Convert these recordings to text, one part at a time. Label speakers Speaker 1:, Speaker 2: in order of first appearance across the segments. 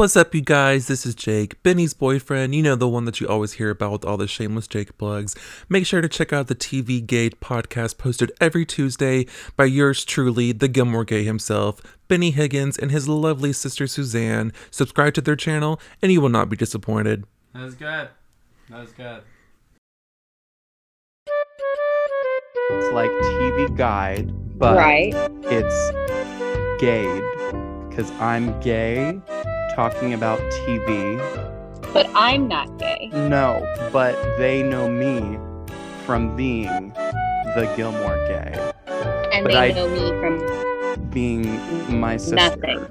Speaker 1: What's up, you guys? This is Jake, Benny's boyfriend. You know, the one that you always hear about with all the shameless Jake plugs. Make sure to check out the TV Gade podcast posted every Tuesday by yours truly, the Gilmore Gay himself, Benny Higgins, and his lovely sister Suzanne. Subscribe to their channel, and you will not be disappointed.
Speaker 2: That was good. That was good.
Speaker 3: It's like TV Guide, but
Speaker 4: right.
Speaker 3: it's gay because I'm gay talking about TV.
Speaker 4: But I'm not gay.
Speaker 3: No, but they know me from being the Gilmore gay,
Speaker 4: And
Speaker 3: But
Speaker 4: they
Speaker 3: I-
Speaker 4: know me from
Speaker 3: being my sister.
Speaker 4: Nothing.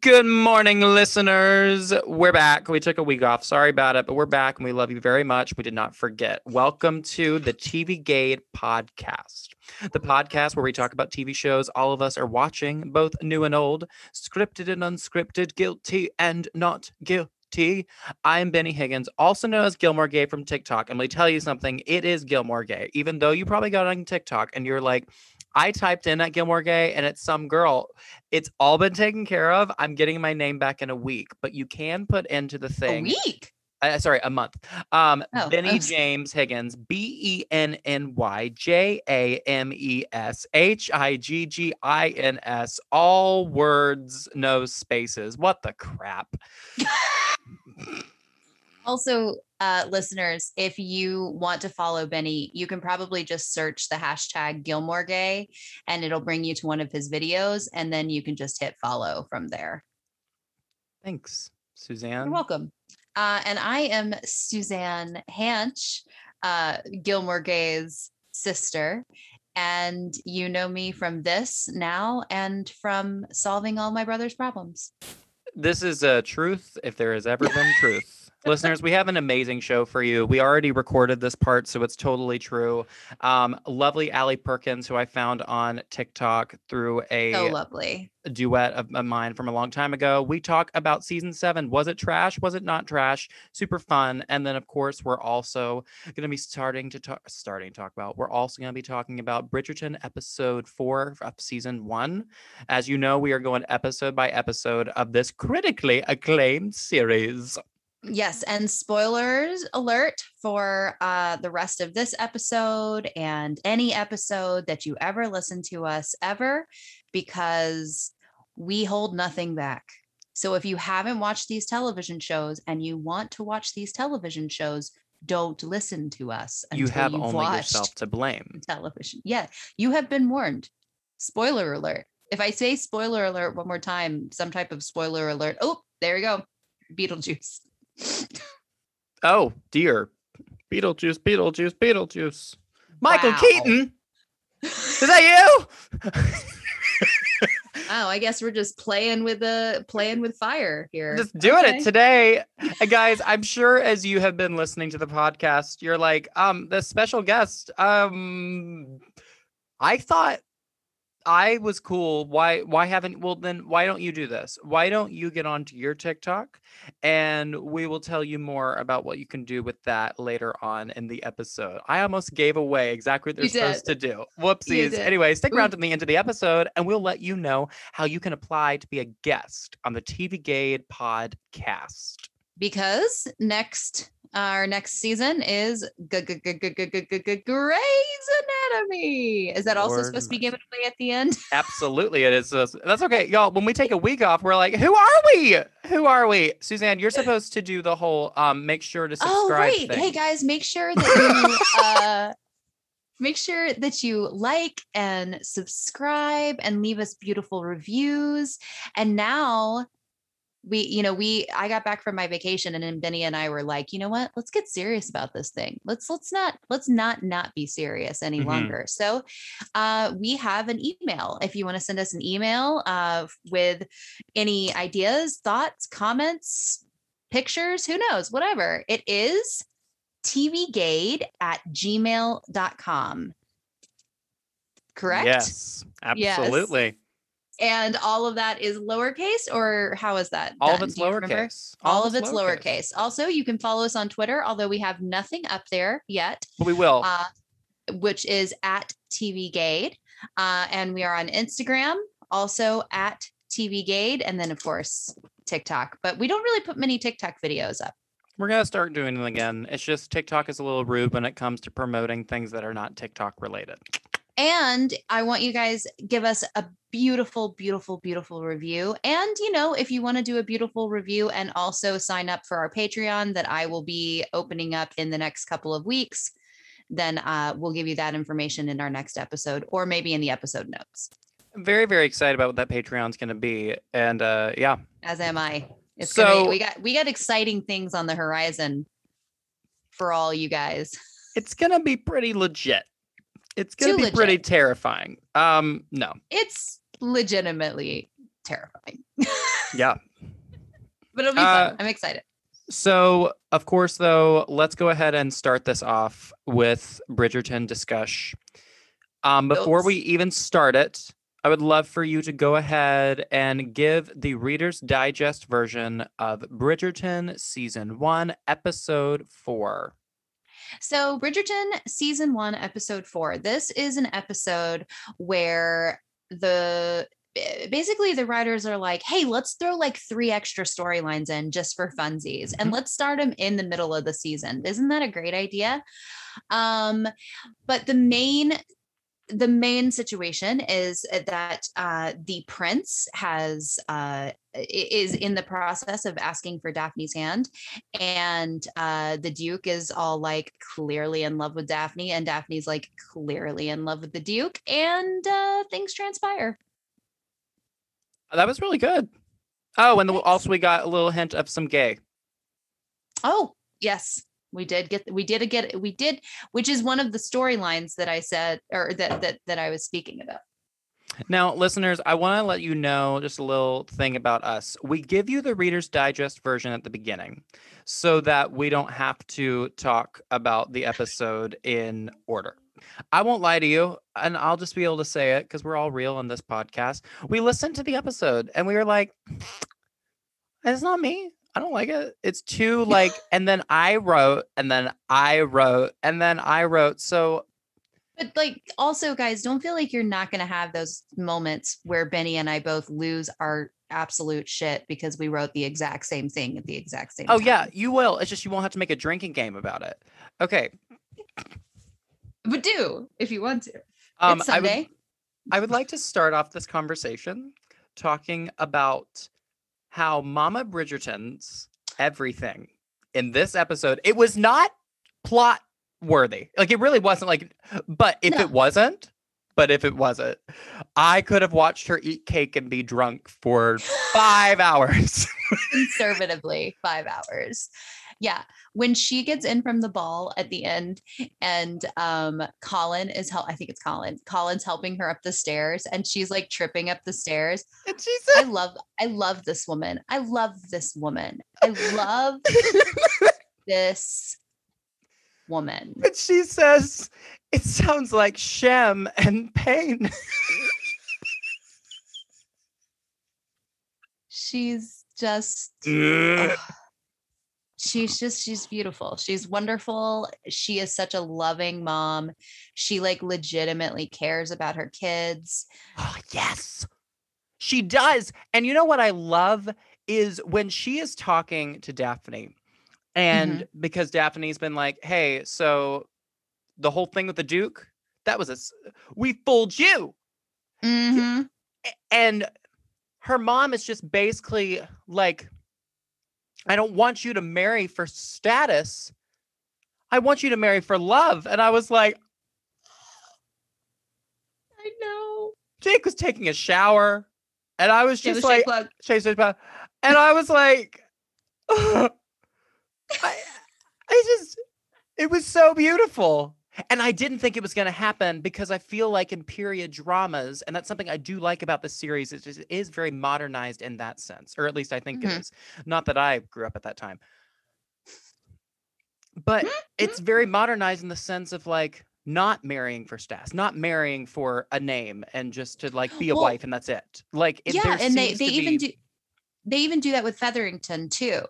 Speaker 3: Good morning, listeners. We're back. We took a week off. Sorry about it, but we're back and we love you very much. We did not forget. Welcome to the TV Gade podcast, the podcast where we talk about TV shows all of us are watching, both new and old, scripted and unscripted, guilty and not guilty. I'm Benny Higgins, also known as Gilmore Gay from TikTok. And let me tell you something it is Gilmore Gay, even though you probably got on TikTok and you're like, I typed in at Gilmore Gay and it's some girl. It's all been taken care of. I'm getting my name back in a week, but you can put into the thing.
Speaker 5: A week.
Speaker 3: Uh, sorry, a month. Um,
Speaker 5: Oh,
Speaker 3: Benny
Speaker 5: was-
Speaker 3: James Higgins, B E N N Y J A M E S H I G G I N S. All words, no spaces. What the crap?
Speaker 5: Also, uh, listeners, if you want to follow Benny, you can probably just search the hashtag Gilmore Gay and it'll bring you to one of his videos. And then you can just hit follow from there.
Speaker 3: Thanks, Suzanne.
Speaker 5: You're welcome. Uh, and I am Suzanne Hanch, uh, Gilmore Gay's sister. And you know me from this now and from solving all my brother's problems.
Speaker 3: This is uh, truth if there has ever been truth. Listeners, we have an amazing show for you. We already recorded this part, so it's totally true. Um, lovely Allie Perkins, who I found on TikTok through a
Speaker 5: So lovely.
Speaker 3: duet of, of mine from a long time ago. We talk about season seven. Was it trash? Was it not trash? Super fun. And then, of course, we're also going to be starting to talk, starting to talk about. We're also going to be talking about Bridgerton episode four of season one. As you know, we are going episode by episode of this critically acclaimed series.
Speaker 5: Yes, and spoilers alert for uh, the rest of this episode and any episode that you ever listen to us ever, because we hold nothing back. So if you haven't watched these television shows and you want to watch these television shows, don't listen to us.
Speaker 3: You have
Speaker 5: you've
Speaker 3: only yourself to blame.
Speaker 5: television. Yeah, you have been warned. Spoiler alert. If I say spoiler alert one more time, some type of spoiler alert. Oh, there you go. Beetlejuice.
Speaker 3: Oh, dear. Beetlejuice, Beetlejuice, Beetlejuice. Michael
Speaker 5: Wow.
Speaker 3: Keaton. Is that you?
Speaker 5: Oh, I guess we're just playing with the playing with fire here.
Speaker 3: just doing
Speaker 5: Okay.
Speaker 3: it today. Guys, I'm sure as you have been listening to the podcast, you're like, um, the special guest, um, I thought I was cool. Why why haven't well then why don't you do this? Why don't you get onto your TikTok and we will tell you more about what you can do with that later on in the episode. I almost gave away exactly what they're supposed to do. Whoopsies. Anyway, stick around to the end of the episode and we'll let you know how you can apply to be a guest on the TV Gade podcast.
Speaker 5: because next our next season is Grey's Anatomy. Is that also supposed to be given away at the end?
Speaker 3: Absolutely, it is. That's okay, y'all. When we take a week off, we're like, who are we? Who are we? Suzanne, you're supposed to do the whole um, make sure to oh, subscribe.
Speaker 5: Oh, right.
Speaker 3: Thing.
Speaker 5: Hey guys, make sure that you. Uh, make sure that you like and subscribe and leave us beautiful reviews. And now we, you know, we I got back from my vacation and then Benny and I were like, you know what? Let's get serious about this thing. Let's let's not let's not not be serious any
Speaker 3: Mhm.
Speaker 5: longer. So uh we have an email. If you want to send us an email uh with any ideas, thoughts, comments, pictures, who knows, whatever. It is tvgade at gmail.com. Correct?
Speaker 3: Yes,
Speaker 5: Yes. And all of that is lowercase, or how is that?
Speaker 3: All of it's
Speaker 5: Do you remember?
Speaker 3: lowercase.
Speaker 5: All, of it's lowercase. Also, you can follow us on Twitter, although we have nothing up there yet,
Speaker 3: But we will.
Speaker 5: uh, which is at tvgade. Uh, and we are on Instagram, also at TV Gade, and then of course TikTok. But we don't really put many TikTok videos up.
Speaker 3: We're gonna start doing them again. It's just TikTok is a little rude when it comes to promoting things that are not TikTok related.
Speaker 5: And I want you guys give us a beautiful, beautiful, beautiful review. And you know, if you want to do a beautiful review and also sign up for our Patreon that I will be opening up in the next couple of weeks, then uh, we'll give you that information in our next episode or maybe in the episode notes.
Speaker 3: I'm very, very excited about what that Patreon's gonna be. And uh yeah.
Speaker 5: As am I. It's gonna
Speaker 3: So-
Speaker 5: be, we got we got exciting things on the horizon for all you guys.
Speaker 3: It's gonna be pretty legit. It's gonna
Speaker 5: Too
Speaker 3: be pretty terrifying. Um, no.
Speaker 5: It's legitimately terrifying,
Speaker 3: Yeah.
Speaker 5: but it'll be
Speaker 3: Uh,
Speaker 5: fun. I'm excited.
Speaker 3: So, of course, though, let's go ahead and start this off with Bridgerton discuss. Um, before we even start it, I would love for you to go ahead and give the Reader's Digest version of Bridgerton Season 1, Episode 4.
Speaker 5: So, Bridgerton season one, episode four. This is an episode where the eh, basically the writers are like, hey, let's throw like three extra storylines in just for funsies and let's start them in the middle of the season. Isn't that a great idea? Um, but the main the main situation is that uh, the prince has uh, is in the process of asking for Daphne's hand, and uh, the Duke is all like clearly in love with Daphne, and Daphne's like clearly in love with the Duke, and uh, things transpire.
Speaker 3: That was really good. Oh, and
Speaker 5: Thanks.
Speaker 3: also we got a little hint of some gay.
Speaker 5: Oh yes, we did get we did get we did, which is one of the storylines that I said or that that that I was speaking about.
Speaker 3: Now, listeners, I want to let you know just a little thing about us. We give you the Reader's Digest version at the beginning so that we don't have to talk about the episode in order. I won't lie to you, and I'll just be able to say it because we're all real on this podcast. We listened to the episode and we were like, it's not me. I don't like it. It's too like, and then I wrote, and then I wrote, and then I wrote. So
Speaker 5: But like also guys, don't feel like you're not going to have those moments where Benny and I both lose our absolute shit because we wrote the exact same thing at the exact same
Speaker 3: Oh
Speaker 5: time.
Speaker 3: yeah, you will. It's just you won't have to make a drinking game about it. Okay.
Speaker 5: But do if you want to.
Speaker 3: Um
Speaker 5: it's
Speaker 3: I would
Speaker 5: Sunday.
Speaker 3: I would like to start off this conversation talking about how Mama Bridgerton's everything in this episode. It was not plot worthy. Like it really wasn't like but if
Speaker 5: No.
Speaker 3: it wasn't, but if it wasn't, I could have watched her eat cake and be drunk for 5 hours.
Speaker 5: conservatively five hours. Yeah. When she gets in from the ball at the end and um Colin is help I think it's Colin. Colin's helping her up the stairs and she's like tripping up the stairs.
Speaker 3: and she
Speaker 5: I love I love this woman. I love this woman. I love this woman.
Speaker 3: and she says it sounds like Shem and Pain.
Speaker 5: She's just ugh. she's just she's beautiful she's wonderful she is such a loving mom she like legitimately cares about her kids
Speaker 3: Oh, yes. She does. And you know what I love is when she is talking to Daphne, and because Daphne's been like, hey, so the whole thing with the Duke, that was a, we fooled you.
Speaker 5: Mhm.
Speaker 3: And her mom is just basically like, I don't want you to marry for status. I want you to marry for love. And I was like,
Speaker 5: i know
Speaker 3: Jake was taking a shower. And I was just like,
Speaker 5: shake
Speaker 3: Fish Pie. And I was like, I, I just, it was so beautiful. And I didn't think it was going to happen because I feel like in period dramas, and that's something I do like about this series, is it is very modernized in that sense, or at least I think
Speaker 5: Mhm.
Speaker 3: it is. Not that I grew up at that time. But it's very modernized in the sense of like not marrying for status, not marrying for a name and just to like be a
Speaker 5: Well,
Speaker 3: wife and that's it. Like it,
Speaker 5: yeah and they they even
Speaker 3: be-
Speaker 5: do they even do that with featherington too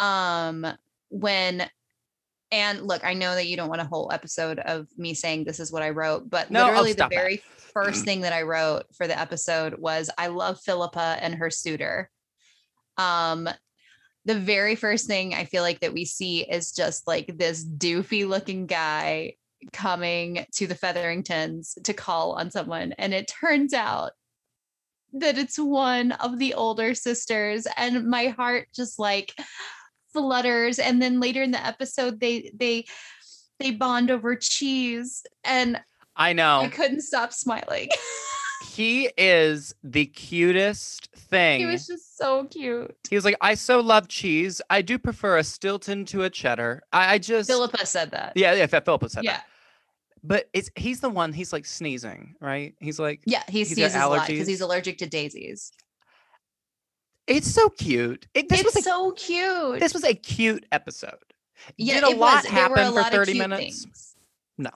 Speaker 5: um when and look i know that you don't want a whole episode of me saying this is what i wrote but
Speaker 3: No,
Speaker 5: literally the
Speaker 3: stop that.
Speaker 5: very first thing that I wrote for the episode was I love Philippa and her suitor. Um, the very first thing I feel like that we see is just like this doofy looking guy coming to the Featheringtons to call on someone. And it turns out that it's one of the older sisters. And my heart just like flutters. And then later in the episode, they they they bond over cheese. And
Speaker 3: I know.
Speaker 5: I couldn't stop smiling.
Speaker 3: he is the cutest thing.
Speaker 5: he was just so cute.
Speaker 3: He was like, I so love cheese. I do prefer a Stilton to a cheddar. I, I just
Speaker 5: Philippa said that.
Speaker 3: Yeah, yeah, Philippa said
Speaker 5: Yeah.
Speaker 3: that. But it's he's the one, he's like sneezing, right? He's like,
Speaker 5: Yeah, he
Speaker 3: He's
Speaker 5: sneezes a lot because he's allergic to daisies.
Speaker 3: It's so cute. It, this
Speaker 5: it's
Speaker 3: was a,
Speaker 5: so cute.
Speaker 3: this was a cute episode.
Speaker 5: yeah,
Speaker 3: Did a
Speaker 5: it
Speaker 3: lot
Speaker 5: was. Were a
Speaker 3: for
Speaker 5: lot of
Speaker 3: 30
Speaker 5: cute
Speaker 3: minutes?
Speaker 5: things.
Speaker 3: No.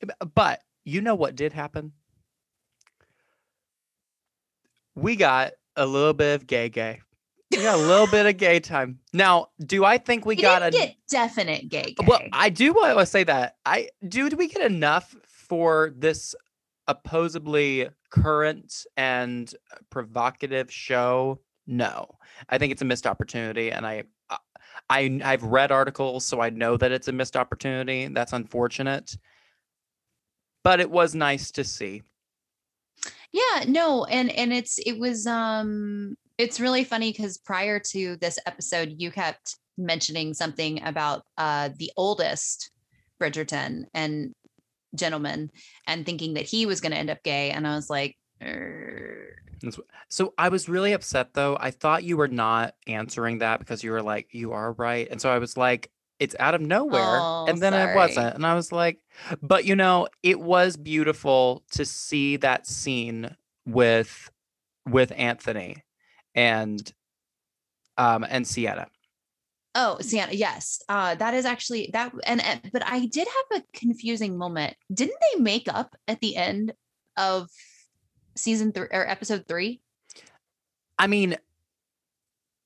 Speaker 3: b- But you know what did happen? We got a little bit of gay gay. We got a little bit of gay time. Now, do I think we
Speaker 5: We
Speaker 3: got a
Speaker 5: get definite gay.
Speaker 3: Well. I do want to say that. I do. Do we get enough for this supposedly current and provocative show? No, I think it's a missed opportunity, and I, I- I, I've read articles, so I know that it's a missed opportunity. That's unfortunate, but it was nice to see.
Speaker 5: yeah no and and it's it was um it's really funny because prior to this episode you kept mentioning something about uh the oldest bridgerton and gentleman and thinking that he was going to end up gay and i was like "Er."
Speaker 3: So I was really upset though. I thought you were not answering that because you were like, you are right. And so I was like, it's out of nowhere.
Speaker 5: Oh,
Speaker 3: and then it wasn't. And I was like, but you know, it was beautiful to see that scene with with Anthony and um and Siena.
Speaker 5: Oh siena yes uh that is actually that and, and but i did have a confusing moment didn't they make up at the end of season three or episode three
Speaker 3: I mean,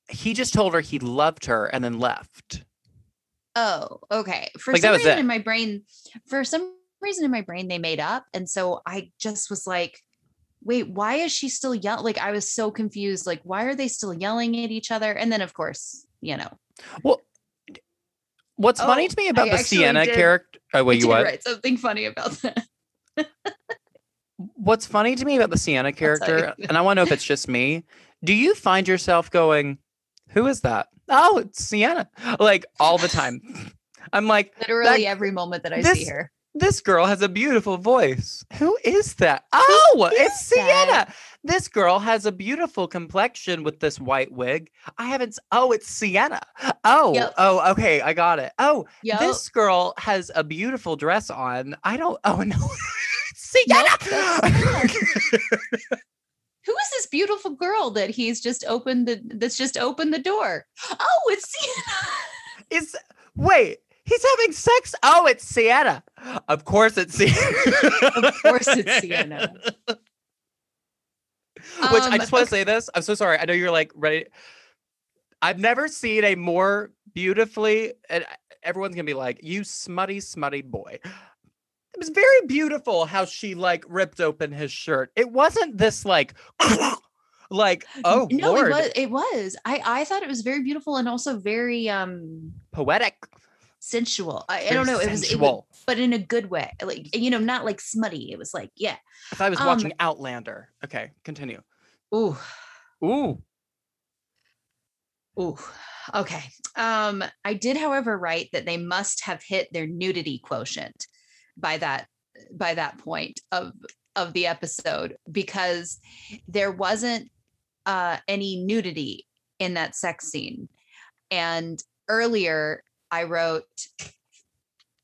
Speaker 3: he just told her he loved her and then left.
Speaker 5: Oh, okay. For
Speaker 3: Like,
Speaker 5: some reason
Speaker 3: it.
Speaker 5: in my brain, for some reason in my brain, they made up. And so I just was like, wait, why is she still yelling? Like, I was so confused. Like, why are they still yelling at each other? And then, of course, you know,
Speaker 3: Well, what's funny
Speaker 5: Oh,
Speaker 3: to me about
Speaker 5: I
Speaker 3: the Siena
Speaker 5: did-
Speaker 3: character? Oh,
Speaker 5: I
Speaker 3: wait, you
Speaker 5: did
Speaker 3: what?
Speaker 5: write something funny about that.
Speaker 3: What's funny to me about the
Speaker 5: Siena
Speaker 3: character, and I want to know if it's just me. Do you find yourself going, "Who is that?" Oh, it's Siena. Like all the time. I'm like,
Speaker 5: Literally every moment that I see her.
Speaker 3: This girl has a beautiful voice. Who is that? Oh, it's Siena.
Speaker 5: that?
Speaker 3: This girl has a beautiful complexion with this white wig. I haven't. Oh, it's Siena. Oh,
Speaker 5: Yep.
Speaker 3: oh, okay, I got it. Oh,
Speaker 5: Yo,
Speaker 3: this girl has a beautiful dress on. I don't. Oh no, it's
Speaker 5: Nope,
Speaker 3: Siena.
Speaker 5: who is this beautiful girl that he's just opened the that's just opened the door? Oh, it's Siena.
Speaker 3: Is wait, he's having sex? Oh, it's Siena. Of course it's Siena.
Speaker 5: Of course it's Siena.
Speaker 3: Which I
Speaker 5: Um,
Speaker 3: just want to say this. I'm so sorry. I know you're like ready. I've never seen a more beautifully, and everyone's gonna be like, "You smutty, smutty boy." It was very beautiful how she like ripped open his shirt. It wasn't this like, like oh
Speaker 5: no,
Speaker 3: lord,
Speaker 5: it was. It was. I I thought it was very beautiful and also very um
Speaker 3: poetic.
Speaker 5: Sensual. I, I don't know. It was, it was, but in a good way. Like you know, not like smutty. It was like yeah.
Speaker 3: I thought I was
Speaker 5: um,
Speaker 3: watching Outlander. Okay, continue.
Speaker 5: Ooh,
Speaker 3: Ooh,
Speaker 5: ooh. Okay. Um, I did, however, write that they must have hit their nudity quotient by that by that point of of the episode because there wasn't uh any nudity in that sex scene. And earlier I wrote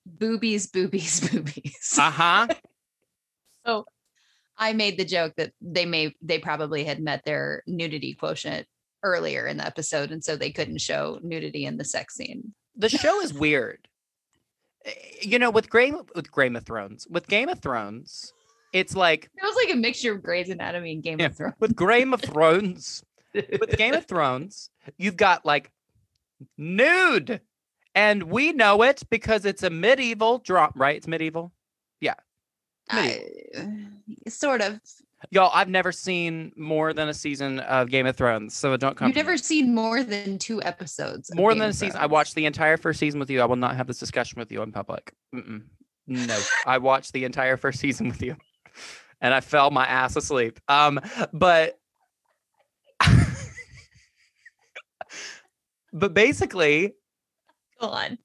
Speaker 5: boobies, boobies, boobies.
Speaker 3: uh huh.
Speaker 5: So I made the joke that they may they probably had met their nudity quotient earlier in the episode, and so they couldn't show nudity in the sex scene.
Speaker 3: the show is weird. Eh, You know, with Game with Game of Thrones, with Game of Thrones, it's like
Speaker 5: It was like a mixture of Grey's Anatomy and Game
Speaker 3: Yeah.
Speaker 5: of Thrones.
Speaker 3: with Game of Thrones, with Game of Thrones, you've got like nude, and we know it because it's a medieval drop, right? It's medieval. Yeah,
Speaker 5: I, sort of.
Speaker 3: Y'all, I've never seen more than a season of Game of Thrones, so don't come.
Speaker 5: You've never seen more than two episodes.
Speaker 3: more
Speaker 5: Game
Speaker 3: than a season. I watched the entire first season with you. I will not have this discussion with you in public. Mm-mm. No, I watched the entire first season with you, and I fell my ass asleep. Um, but but basically,
Speaker 5: Go on.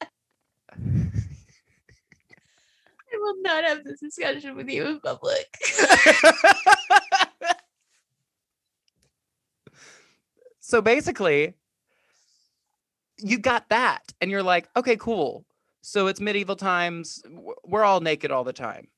Speaker 5: I will not have this discussion with you in public.
Speaker 3: so basically, you got that, and you're like, okay, cool. So it's medieval times. We're all naked all the time.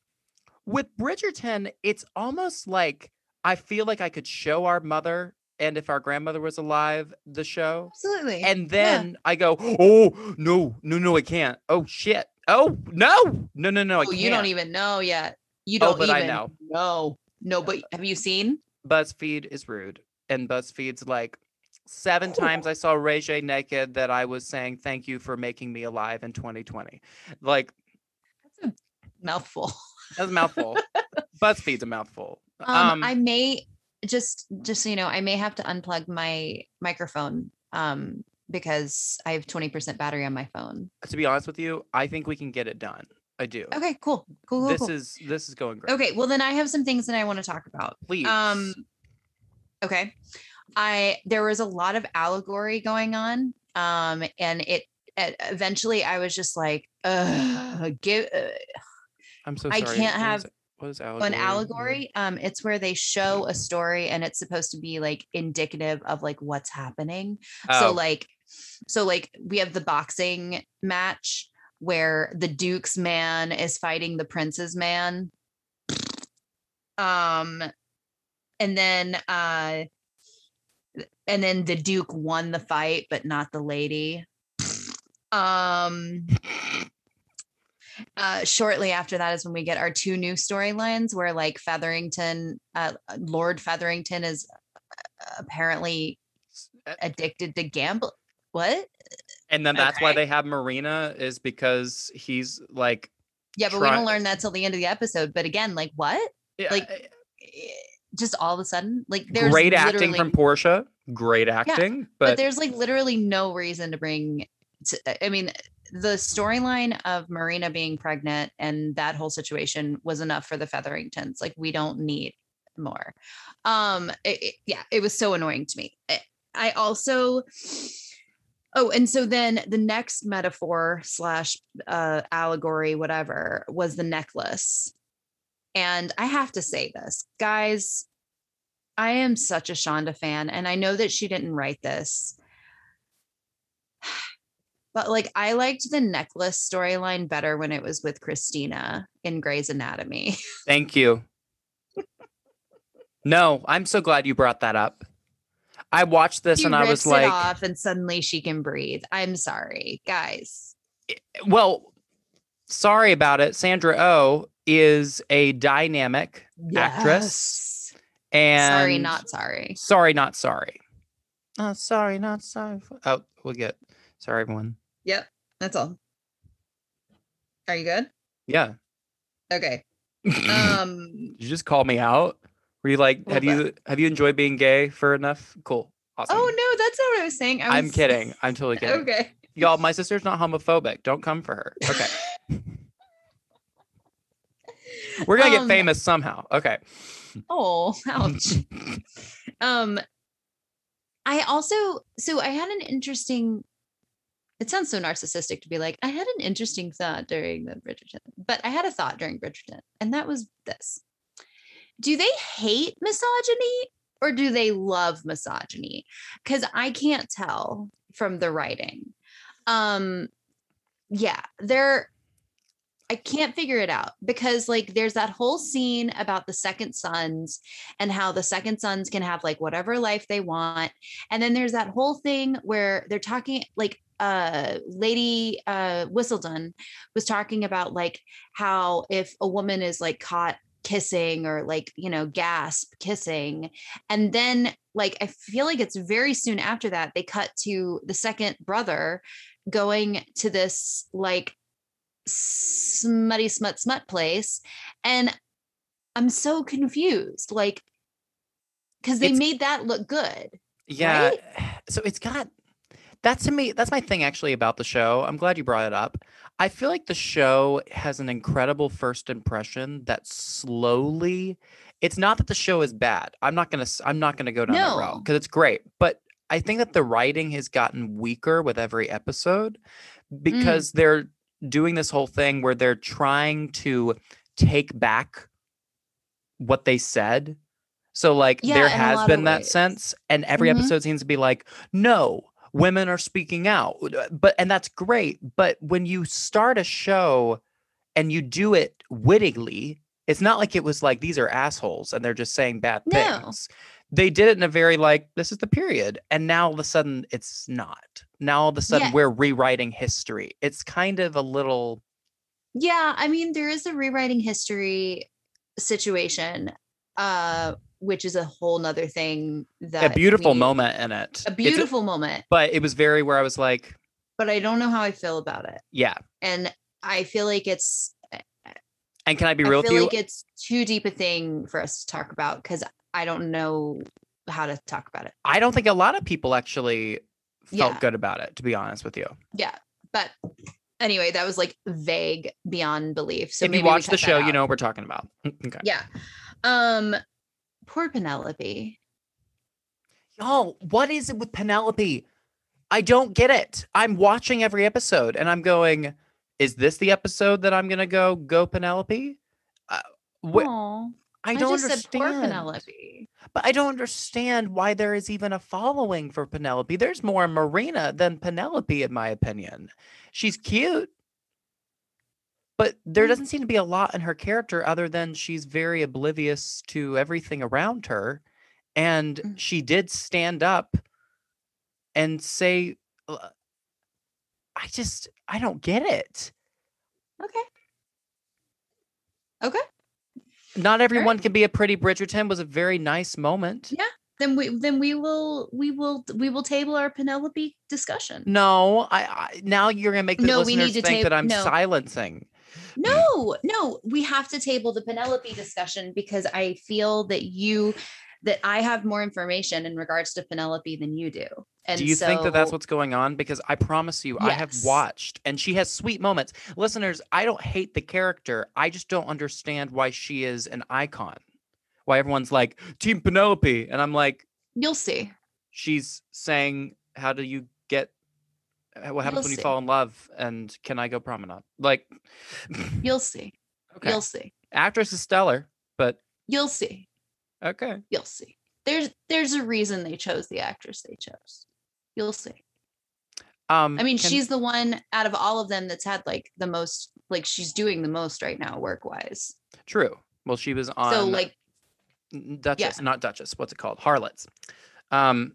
Speaker 3: With Bridgerton, it's almost like I feel like I could show our mother and if our grandmother was alive, the show.
Speaker 5: Absolutely.
Speaker 3: And then I go, oh no, no, no, I can't. Oh shit. Oh no, no, no, no. I
Speaker 5: oh, you don't even know yet. You
Speaker 3: Oh,
Speaker 5: don't oh,
Speaker 3: but I
Speaker 5: even
Speaker 3: know.
Speaker 5: No, no, but have you seen?
Speaker 3: BuzzFeed is rude, and BuzzFeed's like seven times I saw Regé-Jean naked that I was saying thank you for making me alive in 2020. Like
Speaker 5: That's a mouthful.
Speaker 3: that's a mouthful. BuzzFeed's a mouthful.
Speaker 5: Um, I may just just so you know, I may have to unplug my microphone um because I have 20% battery on my phone.
Speaker 3: to be honest with you, I think we can get it done. I do.
Speaker 5: Okay, cool. Cool, cool,
Speaker 3: this
Speaker 5: cool.
Speaker 3: is this is going great.
Speaker 5: Okay, well then I have some things that I want to talk about.
Speaker 3: Please.
Speaker 5: Um okay. I there was a lot of allegory going on. Um and it eventually I was just like uh give uh,
Speaker 3: I'm so
Speaker 5: I can't have
Speaker 3: what is allegory?
Speaker 5: an allegory um it's where they show a story and it's supposed to be like indicative of like what's happening. So
Speaker 3: Oh,
Speaker 5: like so like we have the boxing match where the duke's man is fighting the prince's man. Um and then uh and then the duke won the fight but not the lady. Um uh shortly after that is when we get our two new storylines where like featherington uh lord featherington is uh, apparently
Speaker 3: uh,
Speaker 5: addicted to gamble what
Speaker 3: and then that's why they have Marina is because he's like
Speaker 5: yeah but we don't learn that till the end of the episode but again like what
Speaker 3: yeah,
Speaker 5: Like,
Speaker 3: eh,
Speaker 5: just all of a sudden like there's
Speaker 3: great acting from Portia. Great acting,
Speaker 5: but,
Speaker 3: but,
Speaker 5: there's like literally no reason to bring to, i mean the storyline of marina being pregnant and that whole situation was enough for the featheringtons like we don't need more. Um it- it- yeah it was so annoying to me. I- also oh and so then the next metaphor slash uh allegory whatever was the necklace. And i have to say this guys I am such a Shonda fan, and I know that she didn't write this. But like I liked the necklace storyline better when it was with Cristina in Grey's Anatomy.
Speaker 3: thank you. no, I'm so glad you brought that up. I watched this
Speaker 5: She
Speaker 3: and I was
Speaker 5: rips it
Speaker 3: like,
Speaker 5: off and suddenly she can breathe. I'm sorry, guys.
Speaker 3: well, sorry about it. Sandra O is a dynamic actress and
Speaker 5: sorry, not sorry.
Speaker 3: sorry, not sorry. Uh, sorry, not sorry. Oh, we'll get sorry, everyone.
Speaker 5: Yep, that's all. Are you good?
Speaker 3: Yeah.
Speaker 5: Okay.
Speaker 3: Did
Speaker 5: Um
Speaker 3: you just call me out? Were you like, have you have you enjoyed being gay for enough? Cool. Awesome.
Speaker 5: Oh no, that's not what I was saying. I was
Speaker 3: I'm kidding. I'm totally kidding.
Speaker 5: Okay.
Speaker 3: Y'all, my sister's not homophobic. Don't come for her. Okay. We're gonna
Speaker 5: Um,
Speaker 3: get famous somehow. Okay.
Speaker 5: Oh, ouch. um I also so I had an interesting it sounds so narcissistic to be like, I had an interesting thought during the Bridgerton, but I had a thought during Bridgerton, and that was this. Do they hate misogyny or do they love misogyny? Because I can't tell from the writing. Um, yeah, they're I can't figure it out because like there's that whole scene about the second sons and how the second sons can have like whatever life they want. And then there's that whole thing where they're talking like uh lady uh Whistledown was talking about like how if a woman is like caught kissing or like you know gasp kissing and then like i feel like it's very soon after that they cut to the second brother going to this like smutty smut smut place and i'm so confused like because they
Speaker 3: It's-
Speaker 5: made that look good
Speaker 3: Yeah.
Speaker 5: Right?
Speaker 3: So it's got that to me, that's my thing actually about the show. I'm glad you brought it up. I feel like the show has an incredible first impression that slowly it's not that the show is bad. I'm not going to I'm not going to go down that route cuz it's great, but I think that the writing has gotten weaker with every episode because they're doing this whole thing where they're trying to take back what they said. So like
Speaker 5: Yeah,
Speaker 3: there has been that
Speaker 5: ways.
Speaker 3: sense and every
Speaker 5: Mhm.
Speaker 3: episode seems to be like no women are speaking out uh, but and that's great but when you start a show and you do it wittingly it's not like it was like these are assholes and they're just saying bad
Speaker 5: No.
Speaker 3: things they did it in a very like this is the period and now all of a sudden it's not now all of a sudden
Speaker 5: Yeah.
Speaker 3: we're rewriting history it's kind of a little
Speaker 5: yeah i mean there is a rewriting history situation uh which is a whole nother thing that
Speaker 3: a beautiful
Speaker 5: we-
Speaker 3: moment in it
Speaker 5: a beautiful moment
Speaker 3: but it was very where i was like
Speaker 5: but i don't know how i feel about it
Speaker 3: yeah
Speaker 5: and i feel like it's
Speaker 3: and can i be
Speaker 5: I
Speaker 3: real
Speaker 5: feel
Speaker 3: with you
Speaker 5: like it's too deep a thing for us to talk about because I don't know how to talk about it.
Speaker 3: I don't think a lot of people actually felt
Speaker 5: Yeah.
Speaker 3: good about it, to be honest with you.
Speaker 5: Yeah, but anyway, that was like vague beyond belief. So
Speaker 3: if you watch the show, you know what we're talking about. okay.
Speaker 5: Yeah. Um, poor Penelope.
Speaker 3: Y'all, what is it with Penelope? I don't get it. I'm watching every episode and I'm going, is this the episode that I'm going to go, go Penelope? Uh, wh-
Speaker 5: Aw,
Speaker 3: I don't
Speaker 5: just
Speaker 3: understand.
Speaker 5: said poor Penelope.
Speaker 3: But I don't understand why there is even a following for Penelope. There's more Marina than Penelope, in my opinion. She's cute, but there doesn't seem to be a lot in her character other than she's very oblivious to everything around her. And
Speaker 5: Mm.
Speaker 3: she did stand up and say, I just, I don't get it.
Speaker 5: Okay. Okay.
Speaker 3: Not everyone can be a pretty Bridgerton was a very nice moment.
Speaker 5: Yeah. Then we then we will we will we will table our Penelope discussion.
Speaker 3: No, I, I now you're gonna make the
Speaker 5: No, we
Speaker 3: listeners
Speaker 5: need to
Speaker 3: think
Speaker 5: tape-
Speaker 3: that I'm
Speaker 5: no.
Speaker 3: silencing.
Speaker 5: No, no, we have to table the Penelope discussion because I feel that you that I have more information in regards to Penelope than you do. And
Speaker 3: Do you think that that's what's going on? Because I promise you, I have watched, and she has sweet moments. Listeners, I don't hate the character. I just don't understand why she is an icon. Why everyone's like Team Penelope, and I'm like,
Speaker 5: you'll see.
Speaker 3: she's saying, "How do you What happens
Speaker 5: You'll
Speaker 3: when you
Speaker 5: see.
Speaker 3: fall in love? And can I go promenade?" Like,
Speaker 5: You'll see.
Speaker 3: okay,
Speaker 5: You'll see.
Speaker 3: actress is stellar, but
Speaker 5: You'll see.
Speaker 3: okay.
Speaker 5: You'll see. There's there's a reason they chose the actress they chose. You'll see.
Speaker 3: Um,
Speaker 5: I mean,
Speaker 3: can-
Speaker 5: she's the one out of all of them that's had like the most like she's doing the most right now work wise.
Speaker 3: true. Well, she was on
Speaker 5: So like
Speaker 3: Duchess, not Duchess. What's it called? Harlots. Um,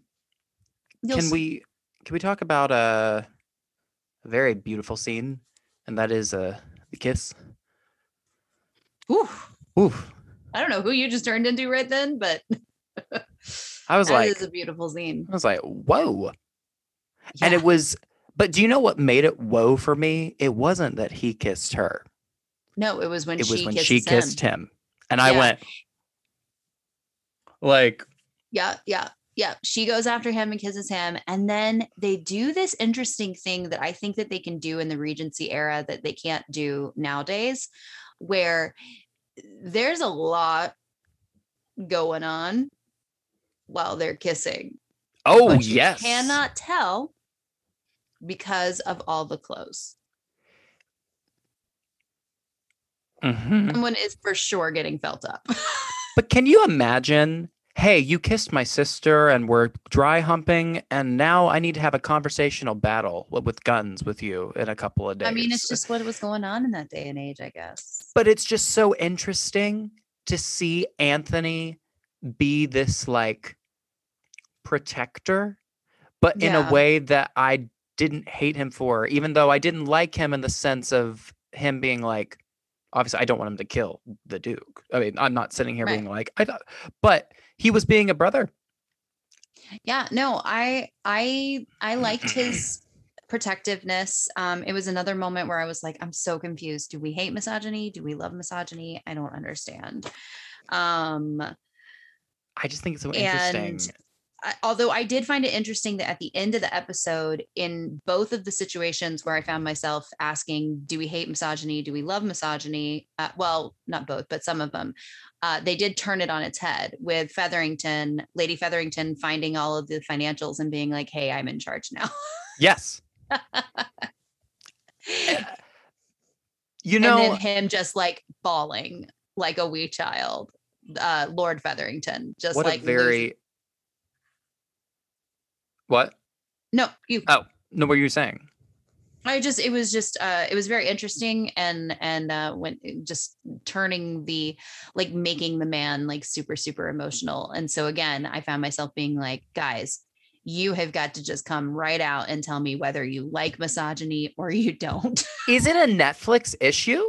Speaker 5: you'll
Speaker 3: can
Speaker 5: see.
Speaker 3: we can we talk about a, a very beautiful scene, and that is uh, the kiss.
Speaker 5: Ooh,
Speaker 3: Ooh,
Speaker 5: I don't know who you just turned into right then, but
Speaker 3: I was
Speaker 5: that
Speaker 3: like,
Speaker 5: is a beautiful scene.
Speaker 3: I was like, whoa, and it was. But do you know what made it whoa for me? It wasn't that he kissed her.
Speaker 5: No, it was when
Speaker 3: it
Speaker 5: she
Speaker 3: was when she
Speaker 5: him.
Speaker 3: kissed him, and I went like,
Speaker 5: Yeah, yeah, yeah. She goes after him and kisses him, and then they do this interesting thing that I think that they can do in the Regency era that they can't do nowadays, where there's a lot going on while they're kissing.
Speaker 3: oh
Speaker 5: but you
Speaker 3: yes,
Speaker 5: cannot tell because of all the clothes.
Speaker 3: Mhm.
Speaker 5: Someone is for sure getting felt up.
Speaker 3: But can you imagine? Hey, you kissed my sister and we're dry humping, and now I need to have a conversational battle with guns with you in a couple of days.
Speaker 5: I mean, it's just what was going on in that day and age, I guess.
Speaker 3: but it's just so interesting to see Anthony be this like protector, but in a way that I didn't hate him for, even though I didn't like him in the sense of him being like, obviously, I don't want him to kill the Duke. I mean, I'm not sitting here
Speaker 5: Right.
Speaker 3: being like, I thought, but he was being a brother.
Speaker 5: Yeah, no, I I I liked his protectiveness. Um, it was another moment where I was like, I'm so confused. Do we hate misogyny? Do we love misogyny? I don't understand. Um,
Speaker 3: I just think it's so interesting.
Speaker 5: I, although I did find it interesting that at the end of the episode, in both of the situations where I found myself asking, "Do we hate misogyny? Do we love misogyny?" Uh, well, not both, but some of them, uh, they did turn it on its head. With Featherington, Lady Featherington finding all of the financials and being like, "Hey, I'm in charge now."
Speaker 3: Yes. You know,
Speaker 5: and then him just like bawling like a wee child. Uh, Lord Featherington, just
Speaker 3: what
Speaker 5: like
Speaker 3: a very
Speaker 5: losing-
Speaker 3: what?
Speaker 5: no, you
Speaker 3: Oh, no, what were you saying?
Speaker 5: I just it was just uh it was very interesting and and uh when just turning the like making the man like super super emotional and so again I found myself being like guys you have got to just come right out and tell me whether you like misogyny or you don't
Speaker 3: Is it a Netflix issue?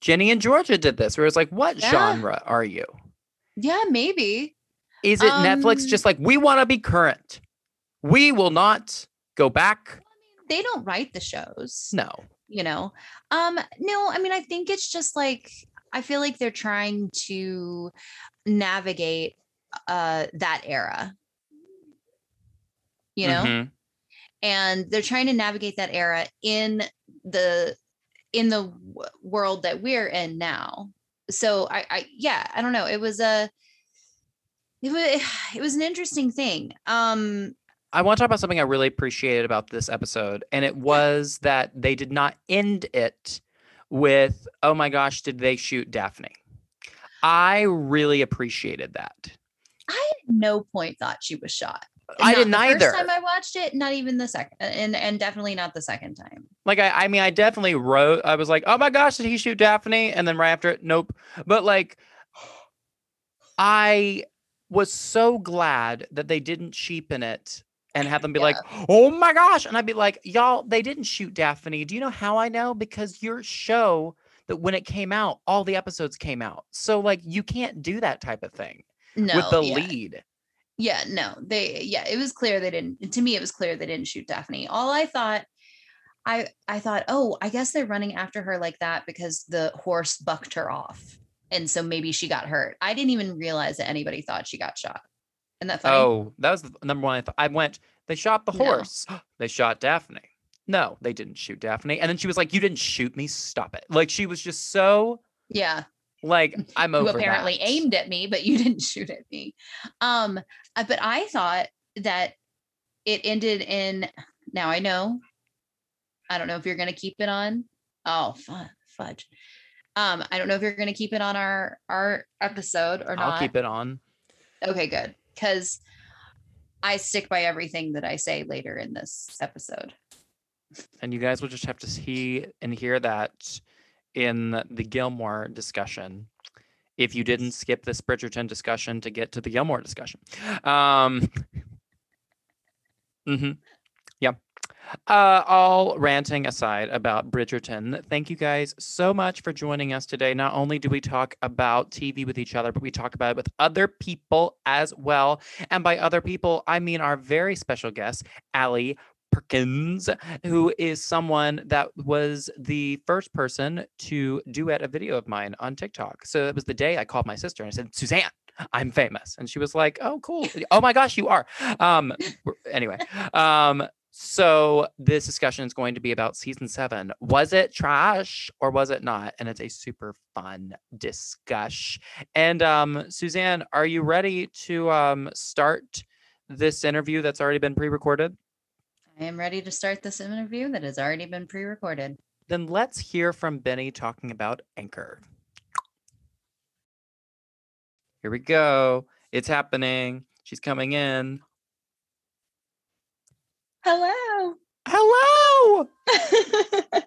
Speaker 3: Ginny and Georgia did this, where it's like, what
Speaker 5: Yeah.
Speaker 3: genre are you?
Speaker 5: yeah maybe
Speaker 3: Is it Netflix
Speaker 5: Um,
Speaker 3: just like, we want to be current? We will not go back.
Speaker 5: They don't write the shows
Speaker 3: No.
Speaker 5: you know? Um no i mean i think it's just like i feel like they're trying to navigate uh that era. You know?
Speaker 3: Mhm.
Speaker 5: and they're trying to navigate that era in the in the w- world that we're in now. So i i yeah i don't know. It was a it was it was an interesting thing. Um
Speaker 3: I want to talk about something I really appreciated about this episode, and it was that they did not end it with, oh my gosh, did they shoot Daphne? I really appreciated that.
Speaker 5: i at no point thought she was shot
Speaker 3: I didn't
Speaker 5: the
Speaker 3: either.
Speaker 5: First time I watched it, not even the second, uh, and and definitely not the second time.
Speaker 3: Like I, I mean, I definitely wrote. I was like, "Oh my gosh, did he shoot Daphne?" And then right after it, nope. But like, I was so glad that they didn't cheapen it and have them be like, "Oh my gosh!" And I'd be like, "Y'all, they didn't shoot Daphne. Do you know how I know? Because your show that when it came out, all the episodes came out. So like, you can't do that type of thing
Speaker 5: No,
Speaker 3: with the
Speaker 5: yeah.
Speaker 3: lead.
Speaker 5: Yeah, no, they yeah, it was clear they didn't. To me, it was clear they didn't shoot Daphne. All I thought, I I thought, oh, I guess they're running after her like that because the horse bucked her off, and so maybe she got hurt. I didn't even realize that anybody thought she got shot. Isn't that funny?
Speaker 3: Oh, that was the number one. I thought I went. They shot the
Speaker 5: No.
Speaker 3: horse. They shot Daphne. No, they didn't shoot Daphne. And then she was like, "You didn't shoot me. Stop it!" Like she was just so
Speaker 5: yeah.
Speaker 3: like, "I'm
Speaker 5: You
Speaker 3: over."
Speaker 5: apparently
Speaker 3: that."
Speaker 5: aimed at me, but you didn't shoot at me. Um, but I thought that it ended in. Now I know. I don't know if you're going to keep it on. Oh, fudge. Um, I don't know if you're going to keep it on our our episode or not.
Speaker 3: I'll keep it on.
Speaker 5: Okay, good, because I stick by everything that I say later in this episode.
Speaker 3: and you guys will just have to see and hear that in the Gilmore discussion. If you didn't skip this Bridgerton discussion to get to the Gilmore discussion, um, mm-hmm. yeah. Uh, all ranting aside about Bridgerton, thank you guys so much for joining us today. Not only do we talk about TV with each other, but we talk about it with other people as well. And by other people, I mean our very special guest, Allie Perkins, who is someone that was the first person to duet a video of mine on TikTok. So it was the day I called my sister and I said, Suzanne, I'm famous. And she was like, Oh, cool. Oh my gosh, you are. Um, anyway, um, so this discussion is going to be about season seven. Was it trash or was it not? And it's a super fun discuss. And um, Suzanne, are you ready to um, start this interview that's already been pre-recorded?
Speaker 5: I am ready to start this interview that has already been pre-recorded.
Speaker 3: Then let's hear from Benny talking about Anchor. Here we go. It's happening. She's coming in.
Speaker 6: Hello.
Speaker 3: Hello.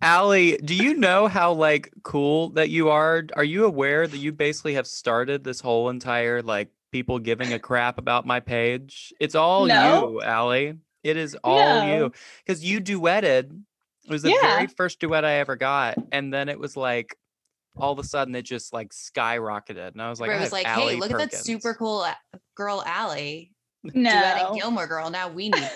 Speaker 3: Allie, do you know how like cool that you are? Are you aware that you basically have started this whole entire like people giving a crap about my page? It's all
Speaker 6: No.
Speaker 3: you, Allie. It is all
Speaker 6: No.
Speaker 3: you. Because you duetted. It was the
Speaker 6: Yeah.
Speaker 3: very first duet I ever got. And then it was like all of a sudden it just like skyrocketed. And I was like,
Speaker 5: Where it was like, hey,
Speaker 3: Allie
Speaker 5: look at that super cool uh, girl, Allie,
Speaker 6: No.
Speaker 5: duetting Gilmore Girl. Now we need to do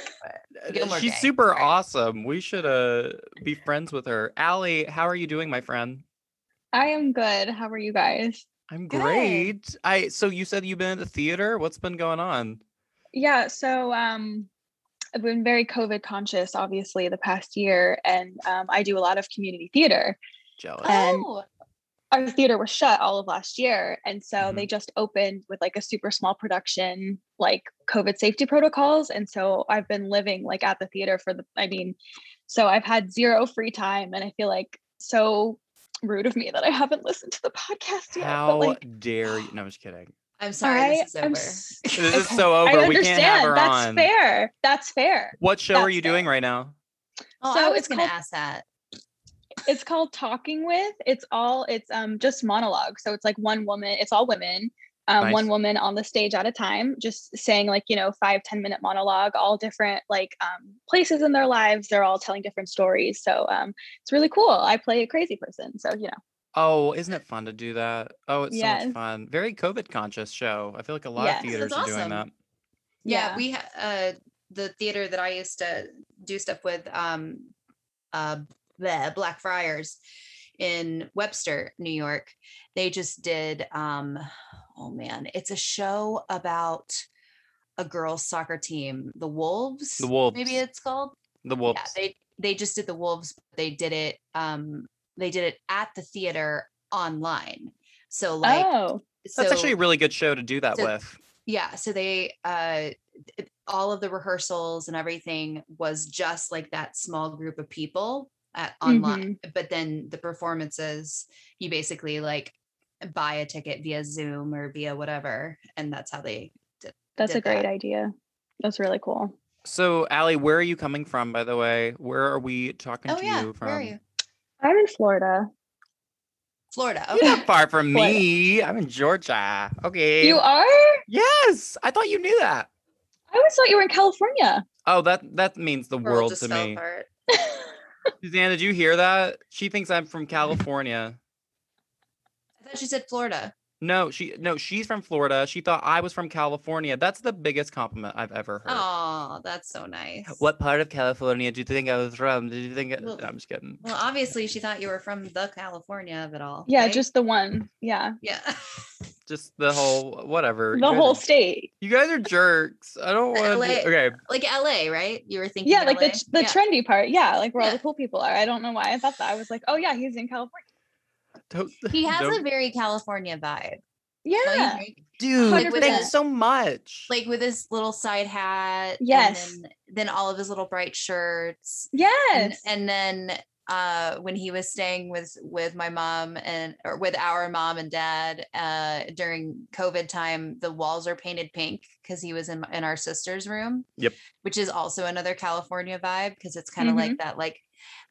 Speaker 5: it. Gilmore
Speaker 3: she's
Speaker 5: Gang,
Speaker 3: super
Speaker 5: sorry.
Speaker 3: awesome. We should uh be friends with her. Allie, how are you doing, my friend?
Speaker 6: I am good. How are you guys?
Speaker 3: I'm
Speaker 5: Good.
Speaker 3: great. I so you said you've been at the theater. What's been going on?
Speaker 6: Yeah, so um I've been very COVID conscious, obviously, the past year, and um, I do a lot of community theater.
Speaker 3: Jealous.
Speaker 6: And-
Speaker 5: Oh,
Speaker 6: Our theater was shut all of last year, and so
Speaker 3: Mhm.
Speaker 6: they just opened with like a super small production, like COVID safety protocols. And so I've been living like at the theater for the, I mean, so I've had zero free time, and I feel like so rude of me that I haven't listened to the podcast yet.
Speaker 3: How
Speaker 6: but like,
Speaker 3: dare you? No, I'm just kidding.
Speaker 5: I'm sorry. this is
Speaker 6: am
Speaker 5: over.
Speaker 6: s-
Speaker 3: This is
Speaker 6: okay,
Speaker 3: so
Speaker 6: I
Speaker 3: over. We can't have
Speaker 6: understand.
Speaker 3: her
Speaker 6: That's
Speaker 3: on.
Speaker 6: fair. That's fair.
Speaker 3: What show are
Speaker 6: That's
Speaker 3: you doing right now?
Speaker 5: Oh,
Speaker 6: So
Speaker 5: I was gonna
Speaker 6: called-
Speaker 5: ask that.
Speaker 6: It's called talking with it's all it's um just monologue so it's like one woman it's all women um one woman on the stage at a time just saying like you know five ten minute monologue all different like um places in their lives they're all telling different stories so um it's really cool i play a crazy person so you know
Speaker 3: Oh, isn't it fun to do that? Oh, it's so much fun. Very COVID conscious show. I feel like a lot
Speaker 6: Yes.
Speaker 3: of theaters
Speaker 5: That's
Speaker 3: are doing that.
Speaker 5: Yeah,
Speaker 6: Yeah.
Speaker 5: we ha- uh the theater that I used to do stuff with um uh the Black Friars in Webster, New York. They just did um oh man, it's a show about a girls soccer team, the Wolves.
Speaker 3: The Wolves.
Speaker 5: Maybe it's called.
Speaker 3: The Wolves.
Speaker 5: Yeah, they they just did the Wolves, but they did it um they did it at the theater online. So like
Speaker 6: oh
Speaker 3: That's actually a really good show to do that
Speaker 5: so-
Speaker 3: with.
Speaker 5: yeah so they uh all of the rehearsals and everything was just like that small group of people Uh, at online mm-hmm. but then the performances you basically like buy a ticket via zoom or via whatever and that's how they
Speaker 6: that's a great
Speaker 5: that.
Speaker 6: idea that's really cool
Speaker 3: So, Allie, where are you coming from, by the way? Where are we talking
Speaker 5: oh
Speaker 3: to
Speaker 5: yeah
Speaker 3: you from?
Speaker 5: where are you
Speaker 6: i'm in florida
Speaker 5: florida
Speaker 3: You're not far from
Speaker 6: Florida.
Speaker 3: me. I'm in Georgia. Okay.
Speaker 6: you are
Speaker 3: Yes, I thought you knew that.
Speaker 6: i always thought you were in california
Speaker 3: Oh, that that means the
Speaker 5: World
Speaker 3: world to
Speaker 5: fell
Speaker 3: me. Suzanne, did you hear that? She thinks I'm from California.
Speaker 5: i thought she said florida
Speaker 3: No, she no, she's from Florida. She thought I was from California. That's the biggest compliment I've ever heard.
Speaker 5: oh that's so nice
Speaker 3: What part of California do you think I was from? Did you think? I,
Speaker 5: well,
Speaker 3: I'm just kidding.
Speaker 5: well obviously she thought you were from the california of it all
Speaker 6: yeah
Speaker 5: right?
Speaker 6: just the one yeah
Speaker 5: yeah
Speaker 3: Just the whole whatever.
Speaker 6: the whole
Speaker 3: are-
Speaker 6: state
Speaker 3: You guys are jerks. I don't want to.
Speaker 5: LA.
Speaker 3: Okay.
Speaker 5: like LA, right? You were thinking
Speaker 6: yeah like the,
Speaker 5: LA?
Speaker 6: ch- the
Speaker 5: Yeah.
Speaker 6: trendy part yeah like where all the cool people are i don't know why i thought that i was like oh yeah he's in california
Speaker 3: Don't-
Speaker 5: He has
Speaker 3: don't-
Speaker 5: a very California vibe.
Speaker 6: yeah
Speaker 5: think?
Speaker 3: dude.
Speaker 6: 100%.
Speaker 3: Thanks so much.
Speaker 5: Like with his little side hat.
Speaker 6: Yes.
Speaker 5: And then, then all of his little bright shirts. And,
Speaker 6: yes
Speaker 5: and then uh when he was staying with with my mom and or with our mom and dad uh during covid time the walls are painted pink because he was in in our sister's room
Speaker 3: Yep.
Speaker 5: which is also another california vibe because it's kind of like that like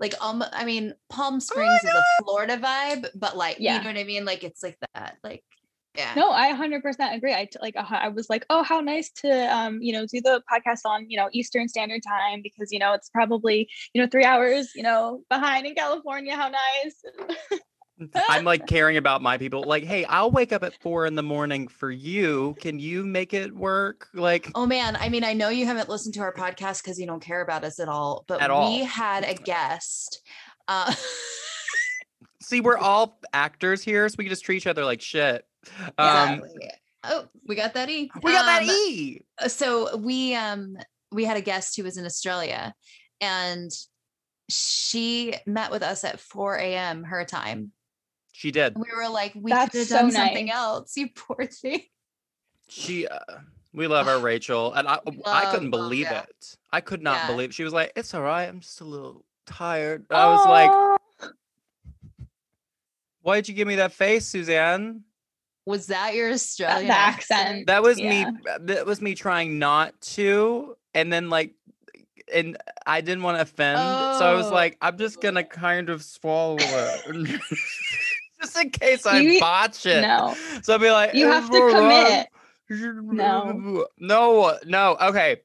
Speaker 5: like um i mean palm springs is a florida vibe but like
Speaker 6: Yeah.
Speaker 5: you know what i mean? Like it's like that like yeah.
Speaker 6: No i 100% agree. I t- like i was like oh how nice to um you know do the podcast on you know eastern standard time because you know it's probably you know three hours you know behind in california. How nice
Speaker 3: I'm like caring about my people. Like, hey, I'll wake up at four in the morning for you. Can you make it work? Like,
Speaker 5: Oh man, I mean, I know you haven't listened to our podcast because you don't care about us at all, but
Speaker 3: At
Speaker 5: we had a guest. Uh,
Speaker 3: see, we're all actors here, so we can just treat each other like shit. Um,
Speaker 5: exactly. oh, we got that E.
Speaker 3: we got that
Speaker 5: Um,
Speaker 3: E.
Speaker 5: So we um we had a guest who was in Australia, and she met with us at 4 a.m. her time.
Speaker 3: She did.
Speaker 5: We were like, we
Speaker 6: That's
Speaker 5: could have
Speaker 6: so
Speaker 5: done something else. You poor thing.
Speaker 3: She. Uh, we love our Rachel, and I. I couldn't
Speaker 5: Love- oh,
Speaker 3: believe
Speaker 5: yeah.
Speaker 3: it. I could not
Speaker 5: Yeah.
Speaker 3: believe. She was like, "It's all right. I'm just a little tired." I was like, "Why did you give me that face, Suzanne?"
Speaker 5: Was that your Australian
Speaker 6: accent.
Speaker 3: That was
Speaker 6: Yeah.
Speaker 3: me. That was me trying not to, and then like, and I didn't want to offend, so I was
Speaker 5: Oh.
Speaker 3: like, I'm just gonna kind of swallow it, just in case I
Speaker 6: You-
Speaker 3: botch it.
Speaker 6: no
Speaker 3: So I'll be like,
Speaker 6: you have to commit No.
Speaker 3: no, no. Okay,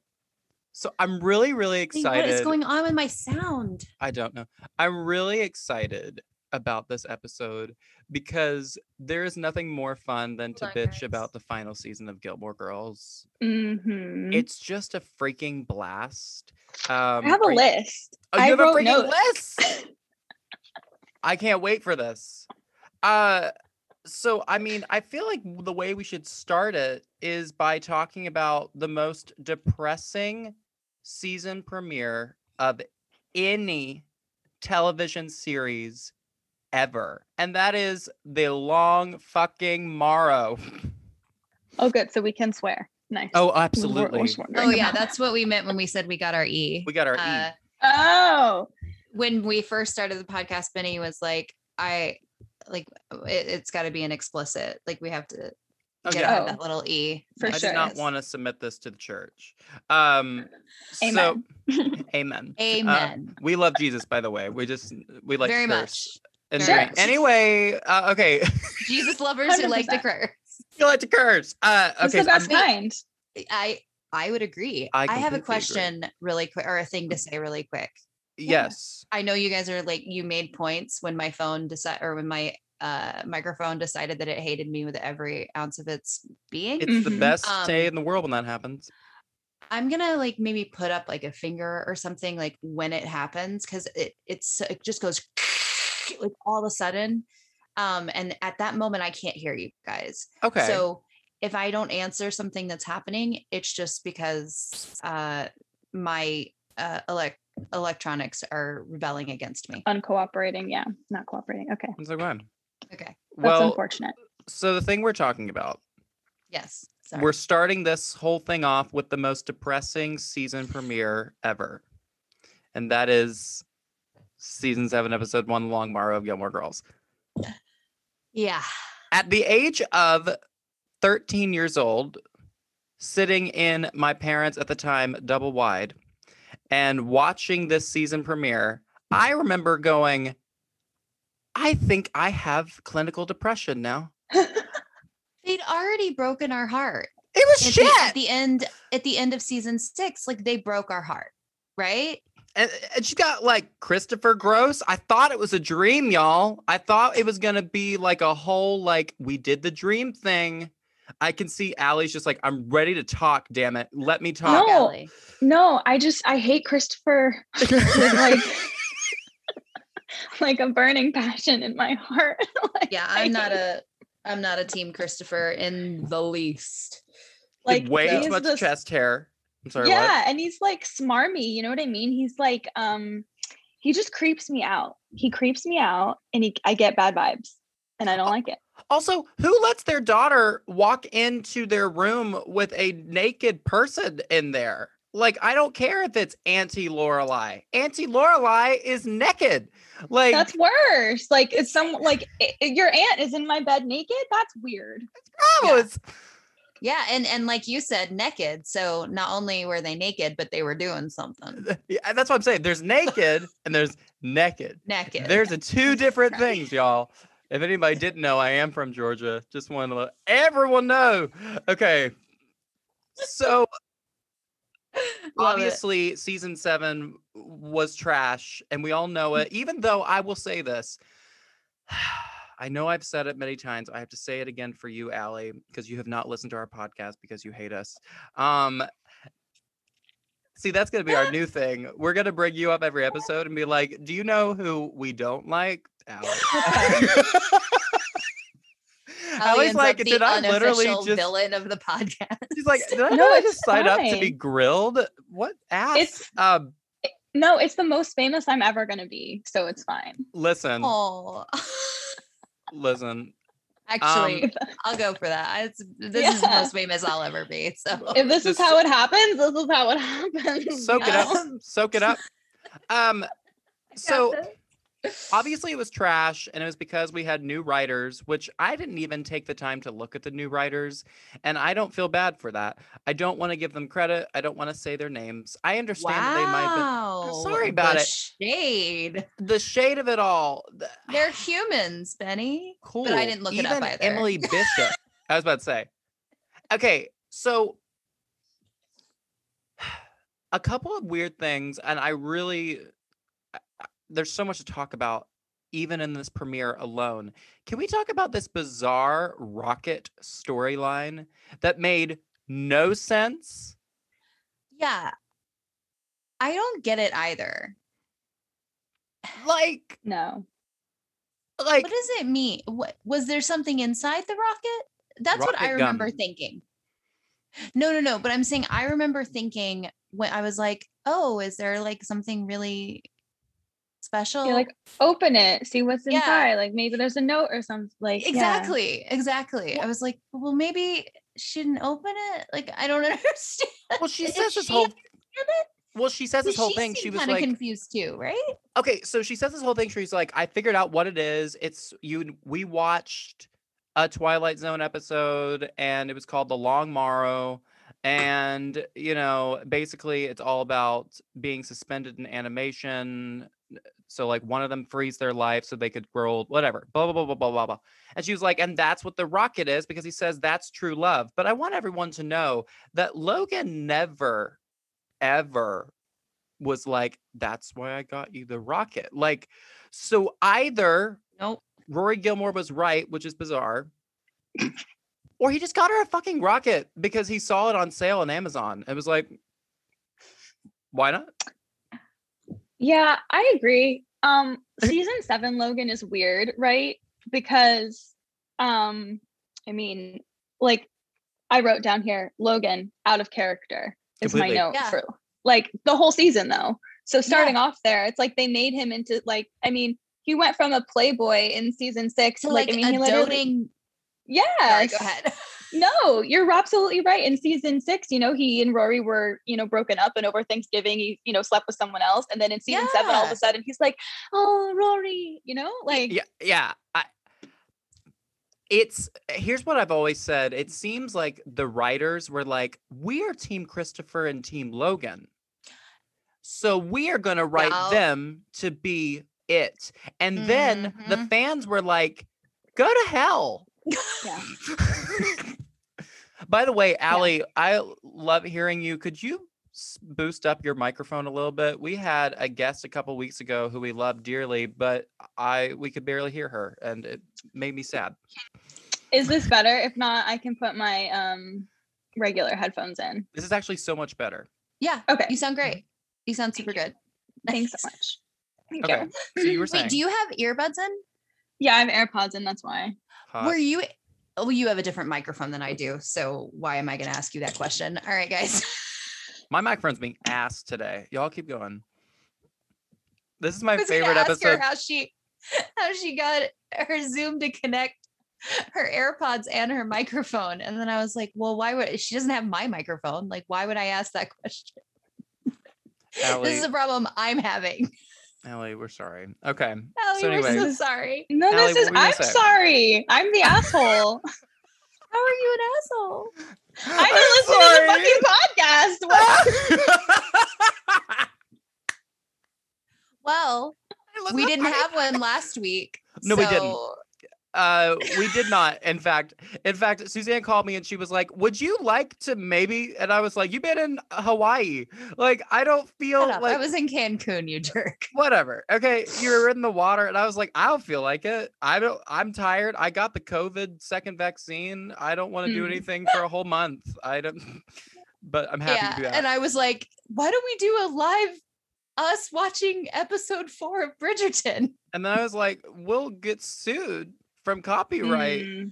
Speaker 3: so I'm really, really excited.
Speaker 5: What is going on with my sound?
Speaker 3: I don't know. I'm really excited about this episode because there is nothing more fun than to
Speaker 5: Hold on,
Speaker 3: bitch
Speaker 5: guys.
Speaker 3: about the final season of Gilmore Girls.
Speaker 6: Mhm.
Speaker 3: It's just a freaking blast. Um,
Speaker 6: I have a
Speaker 3: are you-
Speaker 6: list.
Speaker 3: Oh, you
Speaker 6: I
Speaker 3: have a freaking
Speaker 6: notes.
Speaker 3: list. I can't wait for this. Uh so I mean, I feel like the way we should start it is by talking about the most depressing season premiere of any television series ever. And that is The Long Fucking Morrow.
Speaker 6: Oh, good. So we can swear. Nice.
Speaker 3: Oh,
Speaker 6: We were- we were
Speaker 3: absolutely.
Speaker 5: Oh yeah, that's what we meant when we said we got our E.
Speaker 3: We got our E.
Speaker 5: Uh,
Speaker 6: Oh,
Speaker 5: when we first started the podcast, Benny was like, I like it, it's got to be an explicit. Like we have to
Speaker 3: Oh,
Speaker 5: get
Speaker 3: yeah.
Speaker 5: out
Speaker 6: Oh.
Speaker 5: that little E.
Speaker 6: For
Speaker 3: I
Speaker 5: next
Speaker 3: did
Speaker 6: sure.
Speaker 3: not
Speaker 5: to
Speaker 3: want to submit this to the church. Um
Speaker 6: Amen.
Speaker 3: so amen. Uh,
Speaker 5: Amen.
Speaker 3: we love Jesus, by the way. We just we like to
Speaker 5: Very
Speaker 3: curse
Speaker 5: much.
Speaker 3: and
Speaker 5: Very
Speaker 3: drink.
Speaker 6: much.
Speaker 3: Anyway, uh, okay,
Speaker 5: Jesus lovers who like to curse.
Speaker 3: you like to curse. Uh,
Speaker 6: it's
Speaker 3: okay,
Speaker 6: the
Speaker 3: so I'm-
Speaker 6: best kind.
Speaker 5: I I would agree.
Speaker 3: I
Speaker 5: I, have a
Speaker 3: completely agree.
Speaker 5: question really quick or a thing to say really quick.
Speaker 3: Yes,
Speaker 5: I know you guys are like you made points when my phone decided or when my uh microphone decided that it hated me with every ounce of its being.
Speaker 3: it's the
Speaker 6: Mhm.
Speaker 3: best day
Speaker 5: Um,
Speaker 3: in the world when that happens.
Speaker 5: I'm gonna like maybe put up like a finger or something like when it happens because it it's it just goes like all of a sudden. Um, and at that moment I can't hear you guys.
Speaker 3: Okay,
Speaker 5: So if I don't answer something that's happening, it's just because uh my uh elect electronics are rebelling against me.
Speaker 6: Uncooperating. Yeah, not cooperating. Okay,
Speaker 3: it's okay.
Speaker 5: Okay.
Speaker 6: that's
Speaker 3: Well,
Speaker 6: unfortunate.
Speaker 3: so the thing we're talking about,
Speaker 5: Yes. Sorry.
Speaker 3: we're starting this whole thing off with the most depressing season premiere ever, and that is season seven, episode one, Long Morrow of Gilmore Girls.
Speaker 5: yeah.
Speaker 3: at the age of 13 years old, sitting in my parents at the time double wide and watching this season premiere, I remember going, I think I have clinical depression now.
Speaker 5: They'd already broken our heart.
Speaker 3: It was
Speaker 5: At
Speaker 3: shit.
Speaker 5: the, at the end at the end of season six, like they broke our heart, right?
Speaker 3: and, and she got like Christopher Gross. I thought it was a dream, y'all. I thought it was gonna be like a whole like we did the dream thing. I can see Allie's just like, I'm ready to talk, damn it. Let me talk.
Speaker 6: No.
Speaker 5: Ellie.
Speaker 6: No, I just I hate Christopher like like a burning passion in my heart. Like,
Speaker 5: Yeah,
Speaker 6: I
Speaker 5: I'm not
Speaker 6: hate-
Speaker 5: a I'm not a team Christopher in the least.
Speaker 6: like
Speaker 3: Like way too much
Speaker 6: this-
Speaker 3: chest hair. I'm sorry.
Speaker 6: yeah,
Speaker 3: What?
Speaker 6: and he's like smarmy. You know what I mean? He's like um he just creeps me out. He creeps me out, and he I get bad vibes, and I don't like it.
Speaker 3: Also, who lets their daughter walk into their room with a naked person in there? Like, I don't care if it's Auntie Lorelai. Auntie Lorelai is naked. Like,
Speaker 6: That's worse. Like it's some like i- i- your aunt is in my bed naked. That's weird.
Speaker 3: gross.
Speaker 5: Yeah, and and like you said, naked. So not only were they naked, but they were doing something.
Speaker 3: Yeah, that's what I'm saying. There's naked and there's naked.
Speaker 5: Naked.
Speaker 3: There's a two different things, y'all. If anybody didn't know, I am from Georgia. Just want to let everyone know. Okay. So
Speaker 5: Love it.
Speaker 3: obviously season seven was trash and we all know it even though i will say this i know i've said it many times i have to say it again for you Allie, because you have not listened to our podcast because you hate us um see that's going to be our new thing we're going to bring you up every episode and be like do you know who we don't like Allie.
Speaker 5: Ellie
Speaker 3: Allie's like
Speaker 5: up
Speaker 3: did
Speaker 5: the
Speaker 3: i literally just
Speaker 5: villain of the podcast.
Speaker 3: She's like, did I
Speaker 6: No,
Speaker 3: really just sign up to be grilled? What ass?
Speaker 6: It's-
Speaker 3: um
Speaker 6: No, it's the most famous I'm ever gonna be, so it's fine.
Speaker 3: listen,
Speaker 5: Oh,
Speaker 3: listen.
Speaker 5: Actually,
Speaker 3: Um,
Speaker 5: I'll go for that. It's, this is the most famous I'll ever be. So
Speaker 6: If this is how it happens, this is how it happens.
Speaker 3: Soak
Speaker 6: you
Speaker 3: it up. Soak it up. Um so
Speaker 5: this.
Speaker 3: Obviously it was trash and it was because we had new writers which i didn't even take the time to look at the new writers and i don't feel bad for that i don't want to give them credit i don't want to say their names i understand that they might
Speaker 5: wow.
Speaker 3: sorry about
Speaker 5: the
Speaker 3: it.
Speaker 5: Shade.
Speaker 3: the shade of it all
Speaker 5: They're humans, Benny.
Speaker 3: cool
Speaker 5: But I didn't look it up either.
Speaker 3: emily bishop i was about to say okay so a couple of weird things and i really there's so much to talk about even in this premiere alone. Can we talk about this bizarre rocket storyline that made no sense?
Speaker 5: Yeah. I don't get it either.
Speaker 3: Like,
Speaker 6: No.
Speaker 3: like
Speaker 5: what does it mean? What was there something inside the rocket? That's what I remember
Speaker 3: gum.
Speaker 5: thinking. No, no, no. But I'm saying I remember thinking when I was like, oh, is there like something really special?
Speaker 6: You're like, open it, see what's
Speaker 5: Yeah.
Speaker 6: inside. Like maybe there's a note or something. Like yeah.
Speaker 5: exactly, exactly. I was like, well, maybe she didn't open it. Like, I don't understand.
Speaker 3: well, she says this
Speaker 5: she
Speaker 3: whole well, she says this whole thing. She was
Speaker 5: kind of
Speaker 3: like,
Speaker 5: confused too, right?
Speaker 3: okay, so she says this whole thing. She's like, I figured out what it is. It's you. We watched a Twilight Zone episode, and it was called The Long Morrow. And you know, basically, it's all about being suspended in animation. So, like, one of them freeze their life so they could grow old, whatever. Blah blah blah blah blah blah blah. And she was like, and that's what the rocket is because he says that's true love. But I want everyone to know that Logan never, ever was like, that's why I got you the rocket. Like, so either
Speaker 5: Nope.
Speaker 3: Rory Gilmore was right, which is bizarre, or he just got her a fucking rocket because he saw it on sale on Amazon. It was like, why not?
Speaker 6: Yeah, I agree. Um, season seven Logan is weird, right? Because um, I mean, like I wrote down here, Logan out of character is
Speaker 3: Completely.
Speaker 6: my note
Speaker 5: Yeah.
Speaker 6: for like the whole season though. So starting off there, it's like they made him into like, I mean, he went from a playboy in season six
Speaker 5: So
Speaker 6: to
Speaker 5: like,
Speaker 6: like, I mean,
Speaker 5: a
Speaker 6: he literally,
Speaker 5: doting.
Speaker 6: yeah.
Speaker 5: Sorry, go ahead.
Speaker 6: No, you're absolutely right. In season six, you know, he and Rory were, you know, broken up, and over Thanksgiving, he, you know, slept with someone else. And then in season seven, all of a sudden, he's like, "Oh, Rory," you know, like,
Speaker 3: yeah yeah I, it's here's what i've always said it seems like the writers were like we are team christopher and team logan so we are going to write
Speaker 5: Yeah.
Speaker 3: them to be it and then the
Speaker 5: Mhm.
Speaker 3: fans were like go to hell
Speaker 6: Yeah.
Speaker 3: by the way Allie, i love hearing you could you boost up your microphone a little bit we had a guest a couple weeks ago who we love dearly but i we could barely hear her and it made me sad
Speaker 6: is this better? If not, I can put my um regular headphones in.
Speaker 3: This is actually so much better.
Speaker 5: Yeah.
Speaker 6: Okay.
Speaker 5: You sound great. You sound super good.
Speaker 6: Thanks so much. Thank
Speaker 3: Okay.
Speaker 6: you.
Speaker 3: So you were saying
Speaker 5: Wait, do you have earbuds in?
Speaker 6: Yeah, I have AirPods in. That's why.
Speaker 3: hot.
Speaker 5: Were you? Oh, you have a different microphone than I do. So why am I going to ask you that question? All right, guys.
Speaker 3: my microphone's being asked today. Y'all keep going. This is my favorite
Speaker 5: ask
Speaker 3: episode.
Speaker 5: Her how she how she got her Zoom to connect her AirPods and her microphone, and then I was like, well, why would she doesn't have my microphone? Like, why would I ask that question?
Speaker 3: Allie,
Speaker 5: This is a problem I'm having.
Speaker 3: Allie, we're sorry. Okay.
Speaker 5: Allie,
Speaker 3: So
Speaker 5: we're so sorry.
Speaker 6: No,
Speaker 3: Allie,
Speaker 6: this is.
Speaker 3: what were you
Speaker 6: I'm
Speaker 3: say?
Speaker 6: sorry. I'm the asshole.
Speaker 5: How are you an asshole?
Speaker 6: I didn't listen to the fucking podcast. What?
Speaker 5: Well, we didn't have one last week.
Speaker 3: No, we didn't. Uh, we did not. In fact, in fact, Suzanne called me and she was like, "Would you like to maybe?" And I was like, "You've been in Hawaii. Like, I don't feel like
Speaker 5: I was in Cancun, you jerk.
Speaker 3: whatever. Okay, you were in the water, and I was like, I don't feel like it. I don't. I'm tired. I got the COVID second vaccine. I don't want to do
Speaker 6: Mm.
Speaker 3: anything for a whole month. I don't. But I'm happy
Speaker 5: yeah.
Speaker 3: to do that.
Speaker 5: And I was like, why don't we do a live us watching episode four of Bridgerton?
Speaker 3: And then I was like, we'll get sued from copyright.
Speaker 6: Mm.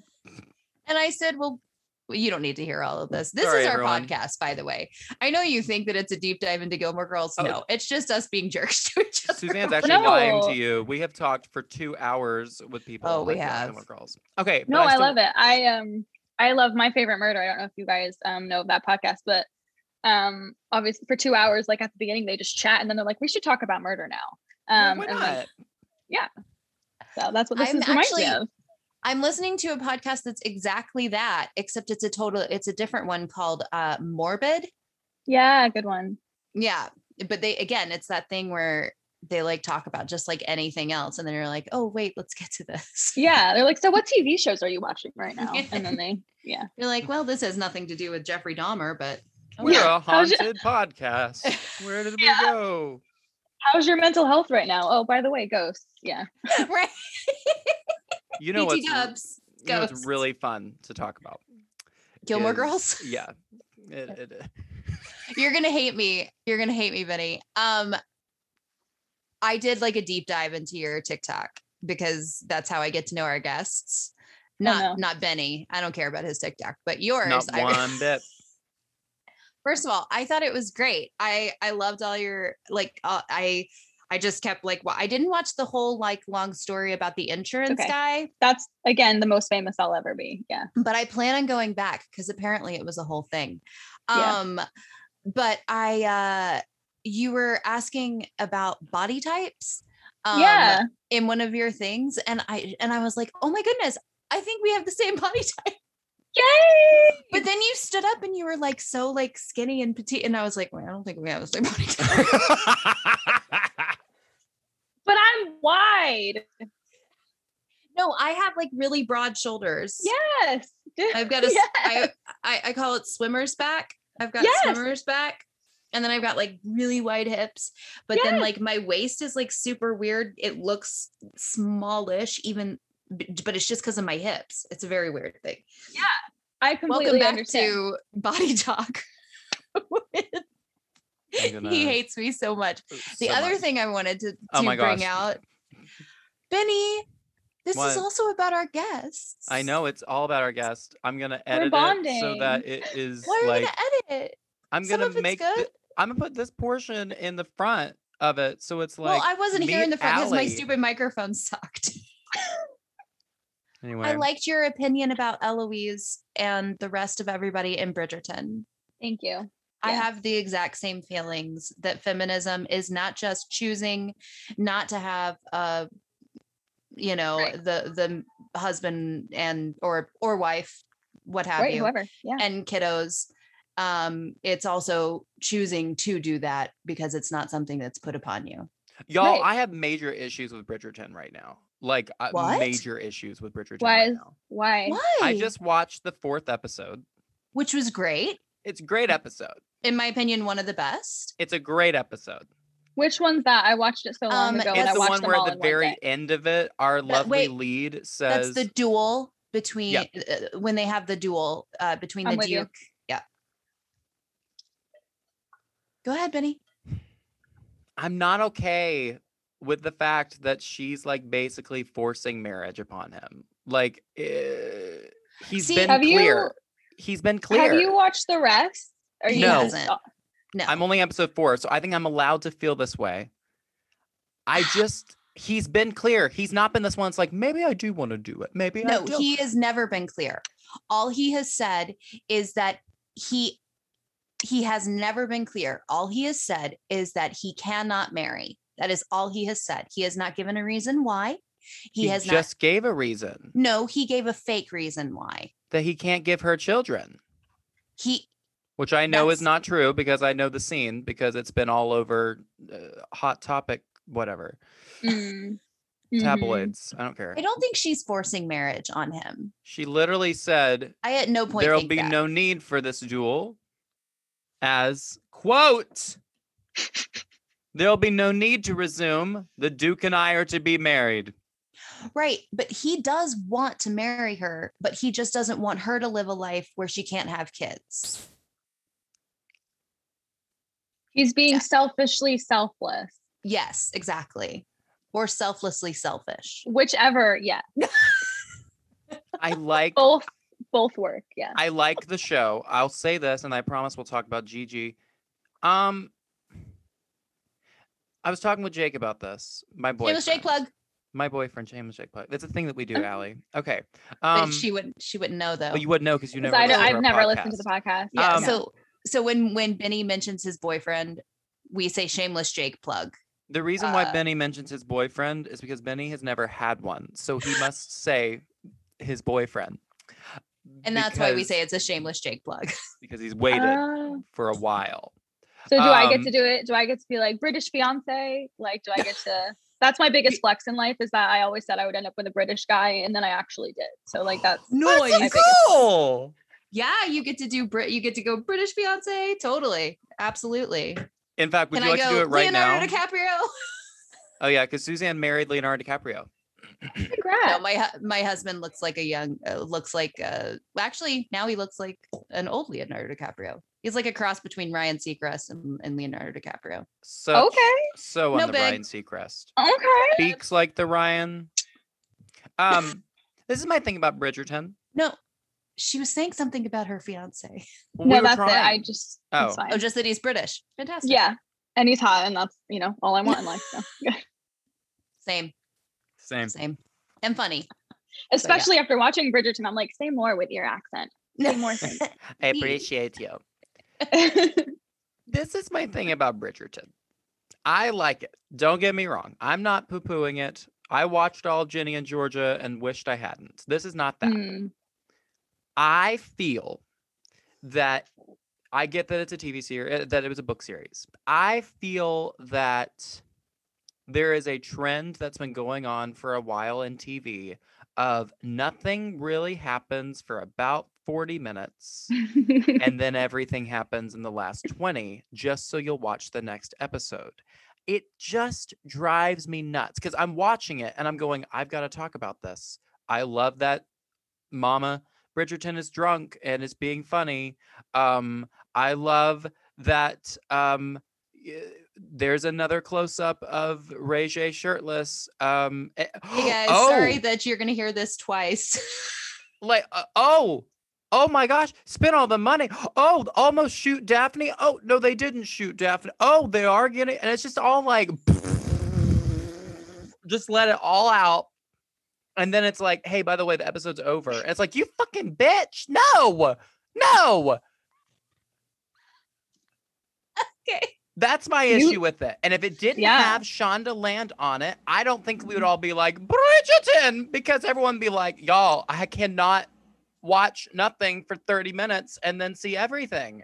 Speaker 5: And I said, well, well, you don't need to hear all of this. This
Speaker 3: Sorry,
Speaker 5: is our
Speaker 3: everyone.
Speaker 5: podcast, by the way. I know you think that it's a deep dive into Gilmore Girls.
Speaker 3: Oh.
Speaker 5: No, it's just us being jerks to each other.
Speaker 3: Suzanne's actually lying to you. We have talked for two hours with people.
Speaker 5: Oh, we
Speaker 3: like
Speaker 5: have.
Speaker 3: Gilmore Girls. Okay.
Speaker 6: No, I, love it. I um I love my favorite murder. I don't know if you guys um know of that podcast, but um obviously for two hours, like at the beginning, they just chat and then they're like, we should talk about murder now. Um
Speaker 3: why
Speaker 6: and
Speaker 3: not?
Speaker 6: then- so that's what this
Speaker 5: I'm
Speaker 6: is reminds me of.
Speaker 5: I'm listening to a podcast that's exactly that, except it's a total, it's a different one called uh Morbid.
Speaker 6: Yeah, good one.
Speaker 5: Yeah. But they again, it's that thing where they like talk about just like anything else. And then you're like, oh wait, let's get to this.
Speaker 6: Yeah, they're like, so what TV shows are you watching right now? And then they, yeah.
Speaker 5: You're like, well, this has nothing to do with Jeffrey Dahmer, but oh,
Speaker 3: We're
Speaker 5: well.
Speaker 3: a haunted podcast. Where did we go?
Speaker 6: How's your mental health right now? Oh, by the way, ghosts. Yeah.
Speaker 5: right.
Speaker 3: You know
Speaker 5: BT
Speaker 3: what's r-
Speaker 5: dubs.
Speaker 3: you know what's really fun to talk about.
Speaker 5: Gilmore
Speaker 3: is-
Speaker 5: Girls.
Speaker 3: Yeah. It, it,
Speaker 5: You're gonna hate me. You're gonna hate me, Benny. Um, I did like a deep dive into your TikTok because that's how I get to know our guests. Not
Speaker 6: no.
Speaker 5: not Benny. I don't care about his TikTok, but yours.
Speaker 3: not
Speaker 5: I-
Speaker 3: one bit.
Speaker 5: First of all, I thought it was great. I I loved all your like. Uh, I I just kept like. Well, I didn't watch the whole like long story about the insurance
Speaker 6: Okay.
Speaker 5: guy,
Speaker 6: That's again the most famous I'll ever be. Yeah.
Speaker 5: but I plan on going back because apparently it was a whole thing.
Speaker 6: Yeah.
Speaker 5: Um, but I uh, you were asking about body types. Um,
Speaker 6: yeah.
Speaker 5: in one of your things and i and i was like oh my goodness i think we have the same body type
Speaker 6: Yay!
Speaker 5: but then you stood up and you were like so like skinny and petite and i was like well, i don't think we have the same body type
Speaker 6: But I'm wide.
Speaker 5: no i have like really broad shoulders
Speaker 6: Yes.
Speaker 5: i've got a
Speaker 6: Yes.
Speaker 5: I, I i call it swimmer's back i've got
Speaker 6: Yes.
Speaker 5: swimmer's back and then I've got like really wide hips, but then like my waist is like super weird. It looks smallish, even, but it's just because of my hips. It's a very weird thing. Yeah.
Speaker 6: I completely
Speaker 5: Welcome back
Speaker 6: understand.
Speaker 5: to Body Talk.
Speaker 3: gonna-
Speaker 5: he hates me so much. Uh, the
Speaker 3: so
Speaker 5: other
Speaker 3: much.
Speaker 5: thing I wanted to, oh to
Speaker 3: Oh my
Speaker 5: bring
Speaker 3: gosh.
Speaker 5: out, Benny, this
Speaker 3: What?
Speaker 5: is also about our guests.
Speaker 3: I know it's all about our guest. I'm gonna edit it so that it is
Speaker 5: Why are
Speaker 3: like
Speaker 5: you gonna edit?
Speaker 3: I'm
Speaker 5: Some
Speaker 3: gonna
Speaker 5: of it's
Speaker 3: make.
Speaker 5: good.
Speaker 3: thi- I'm gonna put this portion in the front of it, so it's like.
Speaker 5: well, I wasn't here in the front because my stupid microphone sucked.
Speaker 3: Anyway,
Speaker 5: I liked your opinion about Eloise and the rest of everybody in Bridgerton.
Speaker 6: Thank you.
Speaker 5: I
Speaker 6: Yeah.
Speaker 5: have the exact same feelings that feminism is not just choosing not to have a you know
Speaker 6: Right.
Speaker 5: the the husband and or or wife what have
Speaker 6: Right,
Speaker 5: you
Speaker 6: whoever. Yeah.
Speaker 5: and kiddos um it's also choosing to do that because it's not something that's put upon you
Speaker 3: y'all,
Speaker 6: Right.
Speaker 3: I have major issues with Bridgerton right now. Like uh,
Speaker 5: What?
Speaker 3: major issues with Bridgerton
Speaker 6: Why
Speaker 3: right now.
Speaker 6: Why?
Speaker 5: why
Speaker 3: I just watched the fourth episode.
Speaker 5: which was great
Speaker 3: It's a great episode.
Speaker 5: in my opinion one of the best
Speaker 3: It's a great episode.
Speaker 6: Which one's that? I watched it so long
Speaker 5: Um,
Speaker 6: ago
Speaker 5: It's
Speaker 6: and I
Speaker 3: the one where at the very
Speaker 6: day.
Speaker 3: end of it, our
Speaker 5: That-
Speaker 3: lovely
Speaker 5: wait,
Speaker 3: lead
Speaker 5: that's
Speaker 3: says,
Speaker 5: the duel between
Speaker 3: Yep.
Speaker 5: uh, when they have the duel uh between
Speaker 6: I'm
Speaker 5: the
Speaker 6: with you.
Speaker 5: duke yeah go ahead benny
Speaker 3: I'm not okay with the fact that she's like basically forcing marriage upon him. Like eh, he's
Speaker 5: See,
Speaker 3: been
Speaker 6: have you-
Speaker 3: clear. He's been clear.
Speaker 6: Have you watched the rest? Or
Speaker 5: He
Speaker 6: you
Speaker 3: No.
Speaker 6: just-
Speaker 5: hasn't.
Speaker 6: oh,
Speaker 5: no
Speaker 3: I'm only episode four, so I think I'm allowed to feel this way. I just he's been clear. He's not been this one. It's like maybe I do want to do it. Maybe I
Speaker 5: no he has never been clear all he has said is that he he has never been clear all he has said is that he cannot marry that is all he has said. He has not given a reason why. He,
Speaker 3: He
Speaker 5: has
Speaker 3: just gave a reason.
Speaker 5: No he gave a fake reason why.
Speaker 3: That he can't give her children,
Speaker 5: he
Speaker 3: which I know is not true because I know the scene because it's been all over uh, hot topic whatever.
Speaker 6: Mm,
Speaker 3: tabloids. I don't care.
Speaker 5: i don't think she's forcing marriage on him.
Speaker 3: She literally said
Speaker 5: i at no point
Speaker 3: there'll be
Speaker 5: that.
Speaker 3: no need for this duel as quote there'll be no need to resume the duke and i are to be married
Speaker 5: right but he does want to marry her but he just doesn't want her to live a life where she can't have kids
Speaker 6: He's being
Speaker 5: Yeah.
Speaker 6: selfishly selfless.
Speaker 5: yes exactly or selflessly selfish
Speaker 6: Whichever, yeah.
Speaker 3: i like
Speaker 6: Both both work. Yeah.
Speaker 3: i like the show i'll say this and i promise we'll talk about gigi um i was talking with jake about this my boyfriend
Speaker 5: was Jake plug,
Speaker 3: my boyfriend James Jake plug it's a thing that we do
Speaker 6: Okay.
Speaker 3: Allie. okay
Speaker 5: but
Speaker 3: um
Speaker 5: she wouldn't. She wouldn't know though.
Speaker 3: well, you wouldn't know because you never
Speaker 6: I
Speaker 3: our
Speaker 6: never listened to the
Speaker 3: podcast.
Speaker 6: podcast.
Speaker 5: yeah.
Speaker 3: um,
Speaker 5: so so when when Benny mentions his boyfriend, we say shameless Jake plug.
Speaker 3: The reason why
Speaker 5: Uh,
Speaker 3: Benny mentions his boyfriend is because Benny has never had one. So he must say his boyfriend.
Speaker 5: And that's why we say it's a shameless Jake plug.
Speaker 3: because he's waited
Speaker 6: Oh.
Speaker 3: for a while.
Speaker 6: So do I get
Speaker 3: Um,
Speaker 6: to do it? Do I get to be like British fiance? Like, do I get to? That's my biggest flex in life is that I always said I would end up with a British guy, and then I actually did. So like that's
Speaker 5: Nice.
Speaker 6: my biggest-
Speaker 3: cool.
Speaker 5: yeah, you get to do Brit. You get to go British fiance. Totally, absolutely.
Speaker 3: In fact, would
Speaker 5: Can
Speaker 3: you
Speaker 5: I
Speaker 3: like
Speaker 5: go
Speaker 3: to do it right
Speaker 5: Leonardo
Speaker 3: now?
Speaker 5: DiCaprio?
Speaker 3: oh yeah, because Suzanne married Leonardo DiCaprio.
Speaker 5: No,
Speaker 6: Congrats.
Speaker 5: my my husband looks like a young, uh, looks like uh, actually now he looks like an old Leonardo DiCaprio. He's like a cross between Ryan Seacrest and, and Leonardo DiCaprio.
Speaker 3: So
Speaker 6: okay.
Speaker 3: so on
Speaker 5: No
Speaker 3: the
Speaker 5: big.
Speaker 3: Ryan Seacrest.
Speaker 6: Okay.
Speaker 3: Speaks like the Ryan. Um, this is my thing about Bridgerton.
Speaker 5: No, she was saying something about her fiance.
Speaker 3: We
Speaker 6: no,
Speaker 3: were
Speaker 6: that's it. I just.
Speaker 3: Oh.
Speaker 6: It's fine.
Speaker 5: Oh, just that he's British. Fantastic.
Speaker 6: yeah. And he's hot, and that's you know all I want in life. So.
Speaker 5: Same,
Speaker 3: Same.
Speaker 5: same, and funny.
Speaker 6: Especially after watching Bridgerton, I'm like, say more with your accent. Say more things.
Speaker 3: I appreciate you. This is my thing about Bridgerton. I like it. Don't get me wrong. I'm not poo pooing it. I watched all Ginny and Georgia and wished I hadn't. This is not that.
Speaker 6: Mm,
Speaker 3: I feel that I get that it's a TV series, that it was a book series. I feel that there is a trend that's been going on for a while in TV of nothing really happens for about 40 minutes and then everything happens in the last 20 just so you'll watch the next episode. It just drives me nuts because I'm watching it and I'm going, I've got to talk about this. I love that Mama Bridgerton is drunk and is being funny. Um, I love that um, there's another close up of Regé-Jean shirtless. Um, eh-
Speaker 5: Hey guys,
Speaker 3: oh,
Speaker 5: sorry that you're gonna hear this twice.
Speaker 3: like uh, oh oh my gosh spend all the money. Oh almost shoot daphne. Oh no they didn't shoot daphne. Oh they are getting and it's just all like just let it all out. And then it's like hey by the way the episode's over. And it's like you fucking bitch. No no.
Speaker 5: Okay.
Speaker 3: that's my
Speaker 6: You-
Speaker 3: issue with it. And if it didn't
Speaker 6: Yeah.
Speaker 3: have Shondaland on it i don't think we would all be like bridgerton because everyone would be like y'all i cannot watch nothing for 30 minutes and then see everything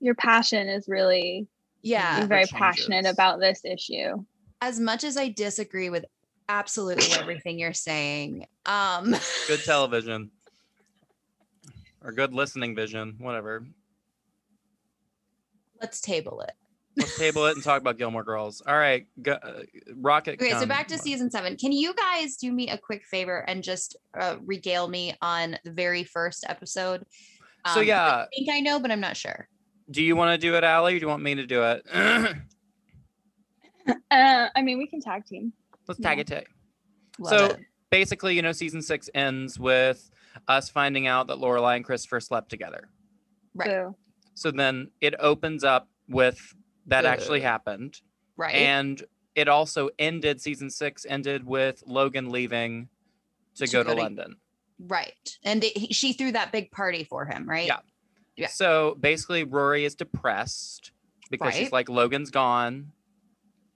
Speaker 6: Your passion is really
Speaker 5: Yeah.
Speaker 6: you're very passionate about this issue.
Speaker 5: As much as I disagree with absolutely everything you're saying, um,
Speaker 3: good television or good listening vision whatever
Speaker 5: let's table it.
Speaker 3: Let's table it and talk about gilmore girls all right go, uh, rocket
Speaker 5: Okay, so back to season seven. Can you guys do me a quick favor and just uh, regale me on the very first episode?
Speaker 3: So,
Speaker 5: Um,
Speaker 3: yeah.
Speaker 5: I think I know, but I'm not sure.
Speaker 3: do you want to do it Allie, or do you want me to do it
Speaker 6: Uh, I mean, we can tag team.
Speaker 3: let's tag
Speaker 6: Yeah.
Speaker 3: it tag
Speaker 5: Love
Speaker 3: so
Speaker 5: it.
Speaker 3: basically you know season six ends with us finding out that lorelai and christopher slept together
Speaker 5: right,
Speaker 6: So,
Speaker 3: So then it opens up with that actually happened.
Speaker 5: right.
Speaker 3: And it also ended season six ended with Logan leaving to,
Speaker 5: To
Speaker 3: go,
Speaker 5: go
Speaker 3: to
Speaker 5: to-
Speaker 3: London.
Speaker 5: right. And it, he, she threw that big party for him, right?
Speaker 3: Yeah.
Speaker 5: Yeah.
Speaker 3: So basically Rory is depressed because she's like Logan's gone.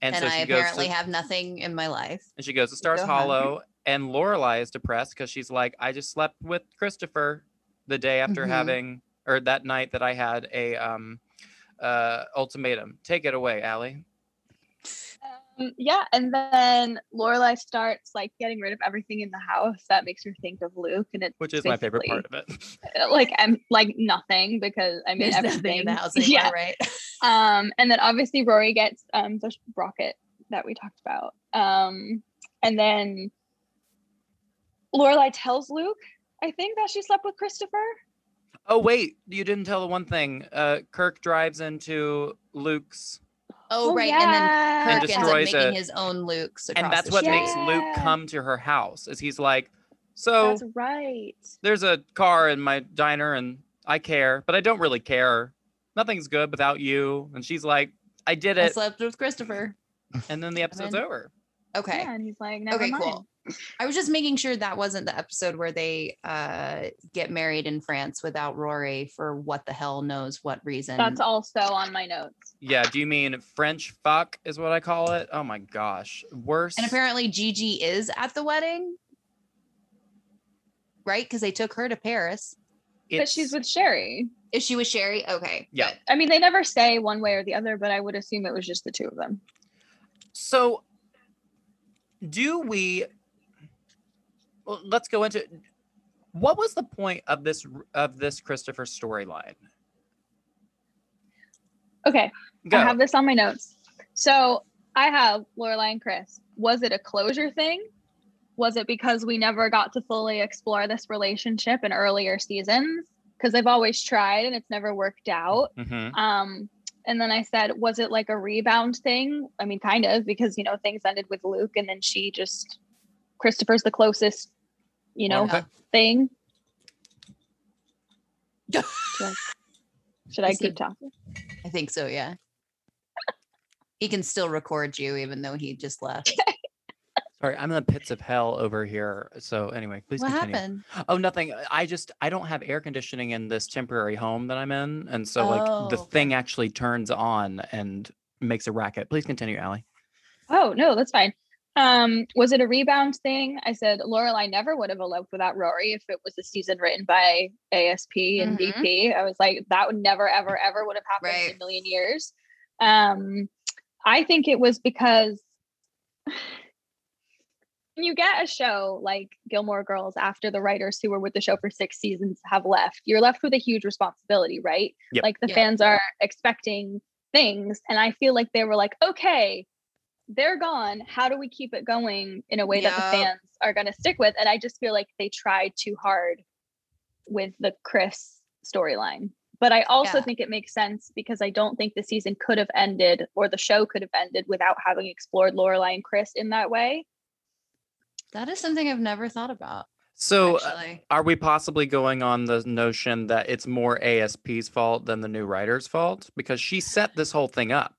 Speaker 3: And,
Speaker 5: And,
Speaker 3: so
Speaker 5: I apparently
Speaker 3: to,
Speaker 5: have nothing in my life.
Speaker 3: and she goes to Stars
Speaker 5: Go.
Speaker 3: Hollow and Lorelai is depressed because she's like, I just slept with Christopher the day after
Speaker 5: Mhm.
Speaker 3: having or that night that I had a um uh ultimatum. Take it away, Allie.
Speaker 6: um, yeah, and then Lorelai starts like getting rid of everything in the house that makes her think of Luke, and it
Speaker 3: Which is my favorite part of it.
Speaker 6: uh, Like I'm like nothing because I mean
Speaker 5: There's
Speaker 6: everything.
Speaker 5: in the house anymore,
Speaker 6: yeah.
Speaker 5: right?
Speaker 6: Um, and then obviously Rory gets um the rocket that we talked about. Um, and then Lorelai tells Luke, I think that she slept with Christopher.
Speaker 3: Oh wait, you didn't tell the one thing. Uh, Kirk drives into Luke's,
Speaker 5: Oh,
Speaker 6: Oh,
Speaker 5: right. And then
Speaker 6: yeah.
Speaker 5: Kirk
Speaker 3: And
Speaker 5: ends up
Speaker 3: destroys
Speaker 5: making
Speaker 3: it.
Speaker 5: his own Luke's.
Speaker 3: and that's what
Speaker 5: street.
Speaker 3: makes Luke come to her house. Is he's like, so
Speaker 6: That's right.
Speaker 3: there's a car in my diner, and I care, but I don't really care. Nothing's good without you. And she's like, I did it.
Speaker 5: I
Speaker 3: it,
Speaker 5: slept with Christopher.
Speaker 3: and then the episode's
Speaker 5: then-
Speaker 3: over.
Speaker 5: Okay.
Speaker 6: Yeah, and he's like, Never
Speaker 5: Okay,
Speaker 6: mind.
Speaker 5: cool. I was just making sure that wasn't the episode where they uh get married in France without Rory for what the hell knows what reason.
Speaker 6: That's also on my notes.
Speaker 3: Yeah. Do you mean French fuck is what I call it? Oh my gosh, worse.
Speaker 5: And apparently Gigi is at the wedding. Right? Because they took her to Paris.
Speaker 6: But she's with Sherry.
Speaker 5: Is she with Sherry? Okay.
Speaker 3: Yeah.
Speaker 5: good.
Speaker 6: I mean, they never say one way or the other, but I would assume it was just the two of them.
Speaker 3: So, do we? Well, let's go into. What was the point of this of this Christopher storyline?
Speaker 6: Okay,
Speaker 3: Go.
Speaker 6: I have this on my notes. So I have Lorelai and Chris. Was it a closure thing? Was it because we never got to fully explore this relationship in earlier seasons? Because I've always tried and it's never worked out.
Speaker 3: Mhm.
Speaker 6: Um, and then I said, was it like a rebound thing? I mean, kind of, because you know things ended with Luke, and then she just Christopher's the closest, you know,
Speaker 3: Okay.
Speaker 6: thing. Should I, should I keep
Speaker 5: it-
Speaker 6: talking?
Speaker 5: I think so, yeah. He can still record you even though he just left.
Speaker 3: Sorry, I'm in the pits of hell over here. So anyway, please
Speaker 5: what
Speaker 3: continue.
Speaker 5: happened?
Speaker 3: Oh, nothing. I just I don't have air conditioning in this temporary home that I'm in, and so like the
Speaker 5: Oh,
Speaker 3: thing actually turns on and makes a racket. Please continue, Allie.
Speaker 6: Oh no, that's fine. Um, was it a rebound thing? I said Lorelai never would have eloped without Rory if it was a season written by ASP and
Speaker 5: Mhm.
Speaker 6: DP. I was like, that would never, ever, ever would have happened in a million years. Um, I think it was because when you get a show like Gilmore Girls after the writers who were with the show for six seasons have left, you're left with a huge responsibility, right?
Speaker 3: Yep.
Speaker 6: Like the
Speaker 5: Yeah.
Speaker 6: fans are expecting things. And I feel like they were like, okay, they're gone. How do we keep it going in a way that the fans are going to stick with? And I just feel like they tried too hard with the Chris storyline. But I also
Speaker 5: Yeah.
Speaker 6: think it makes sense because I don't think the season could have ended or the show could have ended without having explored Lorelai and Chris in that way.
Speaker 5: That is something I've never thought about.
Speaker 3: So uh, are we possibly going on the notion that it's more ASP's fault than the new writer's fault because she set this whole thing up?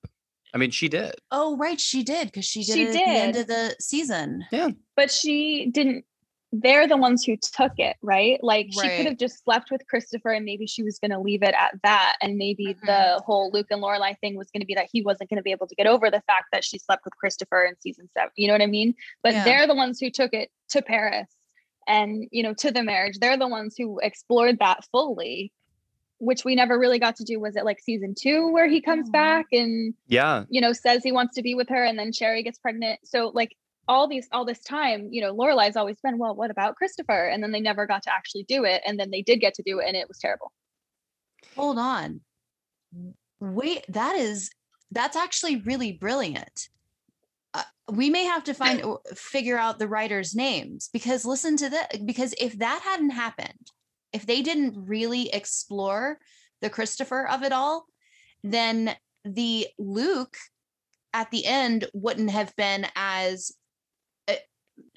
Speaker 3: I mean, she did.
Speaker 5: oh, right, she did because she did
Speaker 6: She
Speaker 5: it at the end of the season.
Speaker 6: Yeah, but she didn't they're the ones who took it, right? Like she could have just slept with Christopher and maybe she was going to leave it at that. And maybe
Speaker 5: Mhm.
Speaker 6: the whole Luke and Lorelai thing was going to be that he wasn't going to be able to get over the fact that she slept with Christopher in season seven. You know what I mean? But
Speaker 5: Yeah.
Speaker 6: they're the ones who took it to Paris and, you know, to the marriage. They're the ones who explored that fully, which we never really got to do. Was it like season two where he comes
Speaker 5: Aw.
Speaker 6: back and
Speaker 3: Yeah.
Speaker 6: you know, says he wants to be with her and then Sherry gets pregnant. So like all these all this time, you know, Lorelai's always been, well, what about Christopher? And then they never got to actually do it. And then they did get to do it and it was terrible.
Speaker 5: Hold on. Wait, that is that's actually really brilliant. Uh, we may have to find figure out the writers' names because listen to that. Because if that hadn't happened, if they didn't really explore the Christopher of it all, then the Luke at the end wouldn't have been as uh,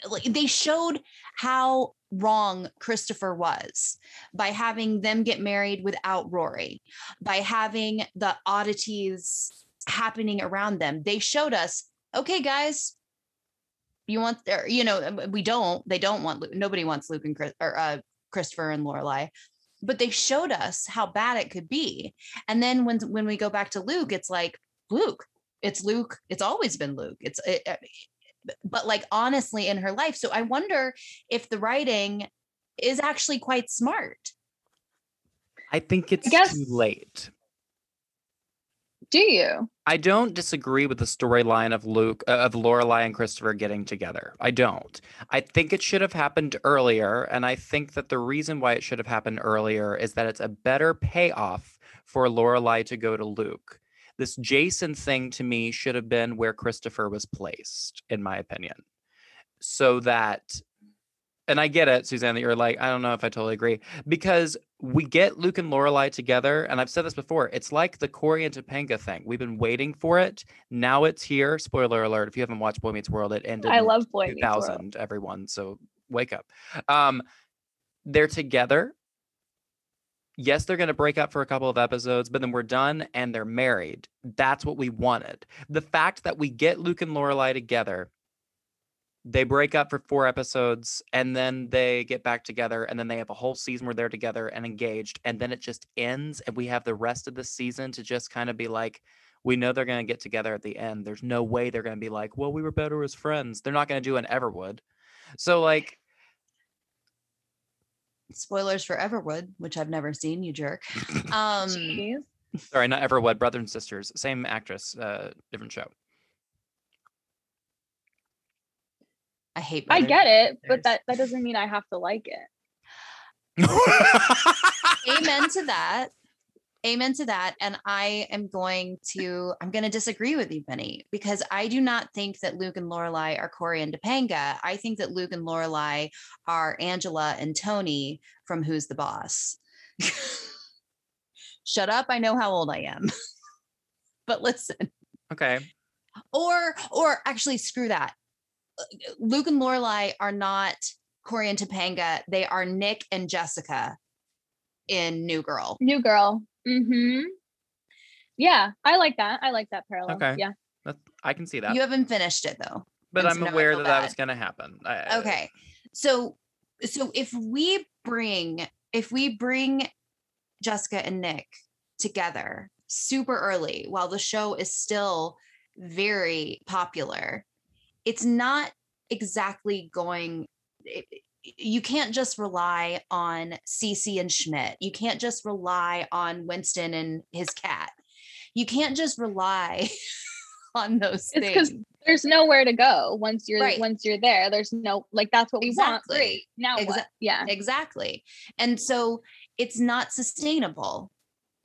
Speaker 5: like they showed how wrong Christopher was by having them get married without Rory, by having the oddities happening around them. They showed us, okay, guys, you want there, you know, we don't, they don't want Luke, nobody wants Luke and Chris or uh, Christopher and Lorelai. But they showed us how bad it could be. And then when when we go back to Luke, it's like, Luke, it's Luke, it's always been Luke. It's it, uh, but like honestly in her life. So I wonder if the writing is actually quite smart.
Speaker 3: I think it's
Speaker 6: guess-
Speaker 3: too late.
Speaker 6: Do you?
Speaker 3: I don't disagree with the storyline of Luke uh, of Lorelai and Christopher getting together. I don't. I think it should have happened earlier, and I think that the reason why it should have happened earlier is that it's a better payoff for Lorelai to go to Luke. This Jason thing to me should have been where Christopher was placed, in my opinion, so that. And I get it, Suzanne, that you're like, I don't know if I totally agree because we get Luke and Lorelai together, and I've said this before. It's like the Corey and Topanga thing. We've been waiting for it. Now it's here. Spoiler alert: if you haven't watched Boy Meets World, it ended.
Speaker 6: I love Boy Meets World.
Speaker 3: Everyone, so wake up. Um, they're together. Yes, they're going to break up for a couple of episodes, but then we're done and they're married. That's what we wanted. The fact that we get Luke and Lorelai together, they break up for four episodes and then they get back together and then they have a whole season where they're together and engaged and then it just ends and we have the rest of the season to just kind of be like we know they're going to get together at the end there's no way they're going to be like well we were better as friends they're not going to do an everwood so like
Speaker 5: Spoilers for Everwood, which I've never seen, you jerk. Um
Speaker 6: Jeez.
Speaker 3: sorry not everwood brother and sisters same actress uh different show
Speaker 5: I hate
Speaker 6: I get it, but that, that doesn't mean I have to like it.
Speaker 5: amen to that. Amen to that. And I am going to, I'm going to disagree with you, Benny, because I do not think that Luke and Lorelai are Corey and Topanga. I think that Luke and Lorelai are Angela and Tony from Who's the Boss. Shut up. I know how old I am. but listen,
Speaker 3: Okay.
Speaker 5: or, or actually screw that. Luke and Lorelai are not Corey and Topanga. They are Nick and Jessica in New Girl.
Speaker 6: New girl. Mm-hmm. Yeah, I like that. I like that parallel.
Speaker 3: Okay.
Speaker 6: Yeah.
Speaker 3: That, I can see that.
Speaker 5: You haven't finished it though.
Speaker 3: but I'm aware
Speaker 5: feel
Speaker 3: that that was going to happen. I-
Speaker 5: okay so so if we bring if we bring jessica and nick together super early while the show is still very popular it's not exactly going it- you can't just rely on Cece and Schmidt. You can't just rely on Winston and his cat. You can't just rely on those
Speaker 6: It's
Speaker 5: things.
Speaker 6: There's nowhere to go once you're
Speaker 5: Right.
Speaker 6: once you're there. There's no like that's what we want.
Speaker 5: Exactly.
Speaker 6: Great. Now
Speaker 5: Exa-
Speaker 6: what? Yeah.
Speaker 5: exactly and so it's not sustainable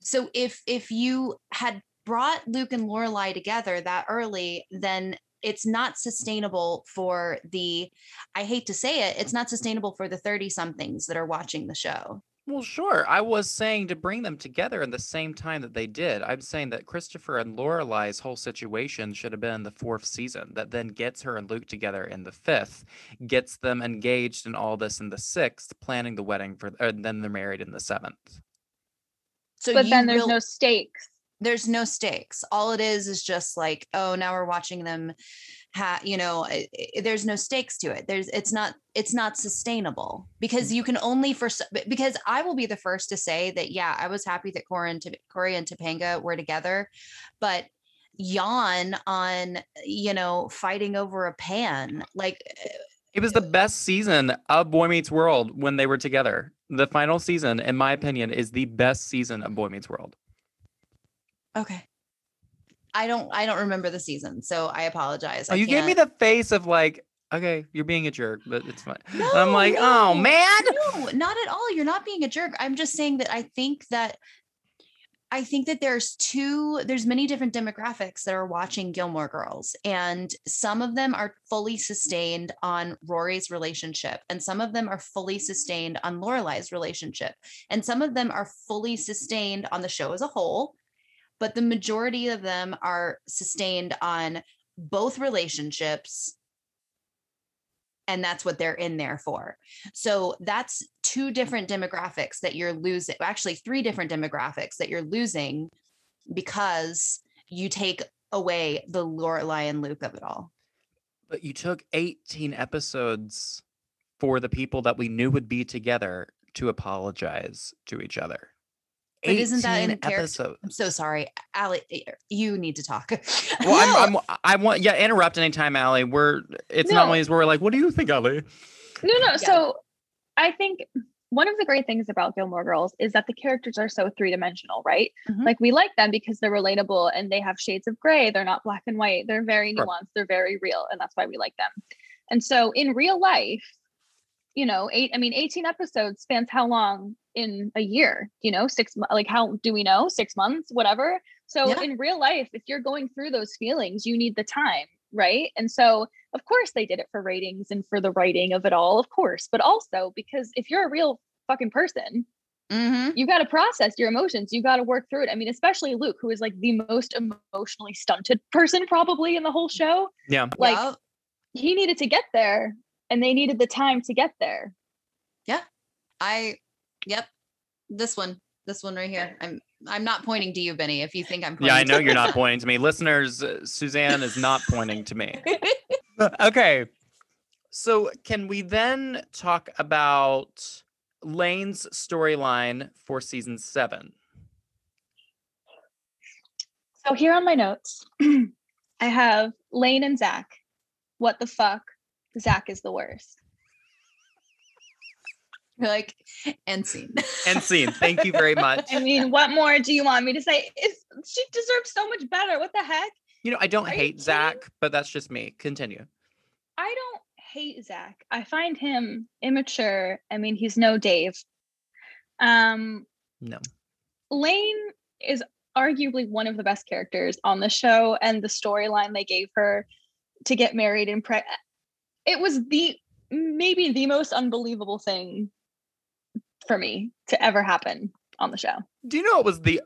Speaker 5: so if if you had brought luke and lorelai together that early then it's not sustainable for the i hate to say it it's not sustainable for the 30 somethings that are watching the show
Speaker 3: Well, sure. I was saying to bring them together in the same time that they did. I'm saying that Christopher and Lorelai's whole situation should have been in the fourth season, that then gets her and Luke together in the fifth, gets them engaged in all this in the sixth, planning the wedding for, and then they're married in the seventh.
Speaker 5: so
Speaker 6: but then there's
Speaker 5: real-
Speaker 6: no stakes.
Speaker 5: There's no stakes all it is is just like oh now we're watching them ha- you know i- i- there's no stakes to it there's it's not it's not sustainable because mm. you can only for because i will be the first to say that yeah i was happy that corey and, Top- corey and topanga were together but yawn on you know fighting over a pan like eh,
Speaker 3: It was the best season of Boy Meets World when they were together. The final season, in my opinion, is the best season of Boy Meets World.
Speaker 5: Okay i don't i don't remember the season so i apologize
Speaker 3: Oh,
Speaker 5: I
Speaker 3: you gave me the face of like, okay, you're being a jerk, but it's fine. And I'm like, oh man.
Speaker 5: No, not at all. You're not being a jerk. I'm just saying that I think that I think that there's two, there's many different demographics that are watching Gilmore Girls, and some of them are fully sustained on Rory's relationship, and some of them are fully sustained on Lorelai's relationship, and some of them are fully sustained on the show as a whole. But the majority of them are sustained on both relationships and that's what they're in there for. So that's two different demographics that you're losing, actually, three different demographics that you're losing because you take away the Lorelai and Luke of it all.
Speaker 3: But you took 18 episodes for the people that we knew would be together to apologize to each other.
Speaker 5: But isn't that in
Speaker 3: 18 episodes.
Speaker 5: I'm so sorry, Allie. You need to talk.
Speaker 3: Well, I'm, I'm, I want, yeah, interrupt anytime, Allie. We're, it's not
Speaker 6: No.
Speaker 3: always where we're like, what do you think, Allie?
Speaker 6: No, no. So I think one of the great things about Gilmore Girls is that the characters are so three dimensional, right?
Speaker 5: Mhm.
Speaker 6: Like we like them because they're relatable and they have shades of gray. They're not black and white. They're very
Speaker 3: Sure.
Speaker 6: nuanced. They're very real. And that's why we like them. And so in real life, you know, eight, I mean, 18 episodes spans how long in a year? You know, six, like how do we know? Six months, whatever. So
Speaker 5: Yeah.
Speaker 6: in real life, if you're going through those feelings, you need the time, right? And so of course they did it for ratings and for the writing of it all, of course, but also because if you're a real fucking person,
Speaker 5: Mhm.
Speaker 6: you got to process your emotions. You got to work through it. I mean, especially Luke, who is like the most emotionally stunted person probably in the whole show.
Speaker 3: Yeah.
Speaker 6: Like
Speaker 5: Yup.
Speaker 6: he needed to get there and they needed the time to get there. Yeah.
Speaker 5: I, yep, this one, this one right here. I'm, I'm not pointing to you, Benny. If you think I'm,
Speaker 3: Yeah, I know
Speaker 5: to
Speaker 3: you're not pointing to me. Listeners, uh, Suzanne is not pointing to me. okay. So, can we then talk about Lane's storyline for season seven?
Speaker 6: So here on my notes, I have Lane and Zach. What the fuck? Zach is the worst.
Speaker 5: You're like, end scene.
Speaker 3: End scene. Thank you very much.
Speaker 6: I mean, what more do you want me to say? It's, she deserves so much better. What the heck?
Speaker 3: You know, I don't
Speaker 6: Are you
Speaker 3: hate
Speaker 6: kidding?
Speaker 3: Zach, but that's just me. Continue.
Speaker 6: I don't hate Zach. I find him immature. I mean, he's no Dave. Um,
Speaker 3: No.
Speaker 6: Lane is arguably one of the best characters on the show, and the storyline they gave her to get married and pre it was the maybe the most unbelievable thing for me to ever happen on the show.
Speaker 3: Do you know what was the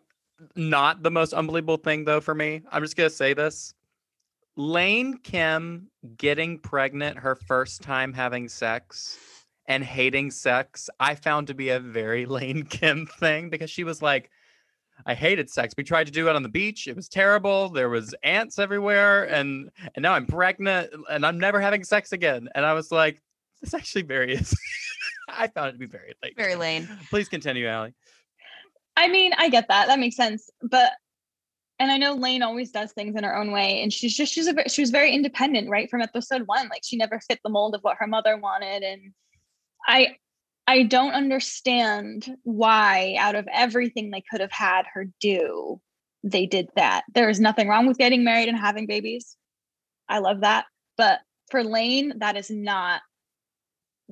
Speaker 3: not the most unbelievable thing though for me? I'm just gonna say this. Lane Kim getting pregnant her first time having sex and hating sex, I found to be a very Lane Kim thing because she was like, I hated sex. We tried to do it on the beach. It was terrible. There was ants everywhere, and and now I'm pregnant, and I'm never having sex again. And I was like, this actually very is. I found it to be very late.
Speaker 5: Very lame.
Speaker 3: Please continue, Allie.
Speaker 6: I mean, I get that. That makes sense. But and I know Lane always does things in her own way, and she's just she's a ve- she was very independent, right from episode one. Like she never fit the mold of what her mother wanted, and I I don't understand why out of everything they could have had her do, they did that. There is nothing wrong with getting married and having babies. I love that, but for Lane, that is not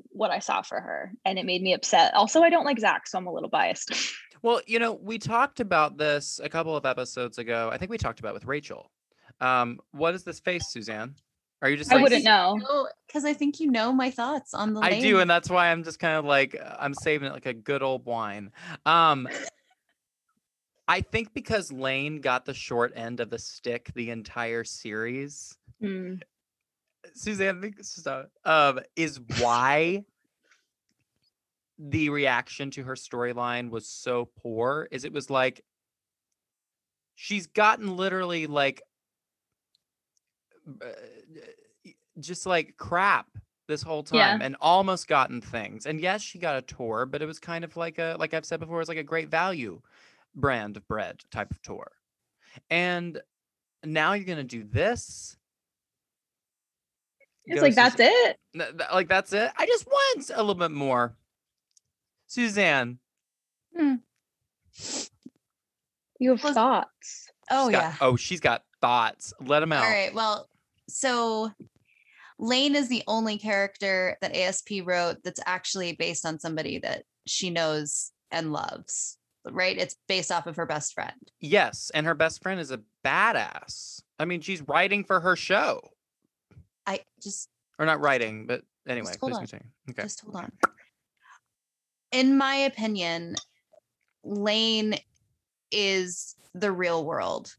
Speaker 6: what I saw for her, and it made me upset. Also, I don't like Zach, so I'm a little biased.
Speaker 3: Well, you know, we talked about this a couple of episodes ago. I think we talked about it with Rachel. Um, what is this face, Suzanne? Are you just
Speaker 6: I
Speaker 3: like
Speaker 6: wouldn't know.
Speaker 5: because I think you know my thoughts on the.
Speaker 3: I do, and that's why I'm just kind of like uh, I'm saving it like a good old wine. Um, I think because Lane got the short end of the stick the entire series,
Speaker 6: Mm.
Speaker 3: Suzanne thinks so. Um, is why the reaction to her storyline was so poor. Is it was like she's gotten literally like uh, just like crap this whole
Speaker 6: Yeah.
Speaker 3: time and almost gotten things. And yes, she got a tour, but it was kind of like a like I've said before, it's like a great value brand of bread type of tour. And now you're gonna do this.
Speaker 6: It's like that's it.
Speaker 3: Th- th- like that's it. I just want a little bit more. Suzanne. Hmm.
Speaker 6: You have
Speaker 5: Well,
Speaker 6: thoughts.
Speaker 5: Oh
Speaker 3: got-
Speaker 5: yeah.
Speaker 3: oh, she's got thoughts. Let them out.
Speaker 5: All right. Well, so Lane is the only character that ASP wrote that's actually based on somebody that she knows and loves. Right? It's based off of her best friend.
Speaker 3: Yes, and her best friend is a badass. I mean, she's writing for her show,
Speaker 5: I just
Speaker 3: or not writing, but anyway,
Speaker 5: hold
Speaker 3: please
Speaker 5: on.
Speaker 3: continue. Okay.
Speaker 5: just hold on. In my opinion, Lane is the real world.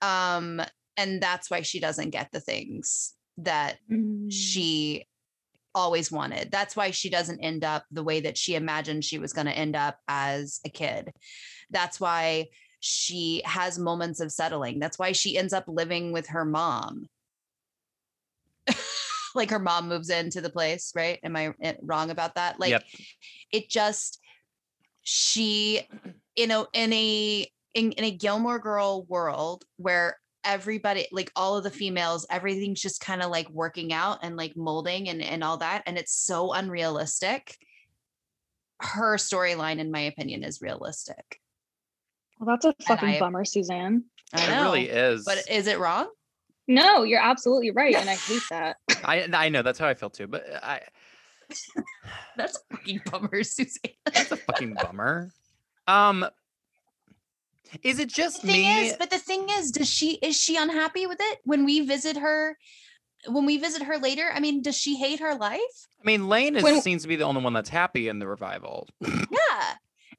Speaker 5: Um, and that's why she doesn't get the things that
Speaker 6: Mm.
Speaker 5: she always wanted. That's why she doesn't end up the way that she imagined she was going to end up as a kid. That's why she has moments of settling. That's why she ends up living with her mom. like her mom moves into the place, right? Am I eh, wrong about that? Like
Speaker 3: Yep.
Speaker 5: it just she you know in a in, in a Gilmore Girl world where everybody like all of the females everything's just kind of like working out and like molding and and all that and it's so unrealistic her storyline in my opinion is realistic
Speaker 6: Well, that's a fucking
Speaker 5: I-
Speaker 6: bummer, Suzanne.
Speaker 5: i
Speaker 3: It really is.
Speaker 5: but is it wrong
Speaker 6: No, you're absolutely right, and I hate that.
Speaker 3: I I know that's how I feel too, but I
Speaker 5: that's a fucking bummer suzanne
Speaker 3: that's a fucking bummer. Um is it just
Speaker 5: the thing
Speaker 3: me?
Speaker 5: is but the thing is does she is she unhappy with it when we visit her when we visit her later i mean does she hate her life
Speaker 3: I mean, Lane is,
Speaker 6: When-
Speaker 3: seems to be the only one that's happy in the revival.
Speaker 5: Yeah.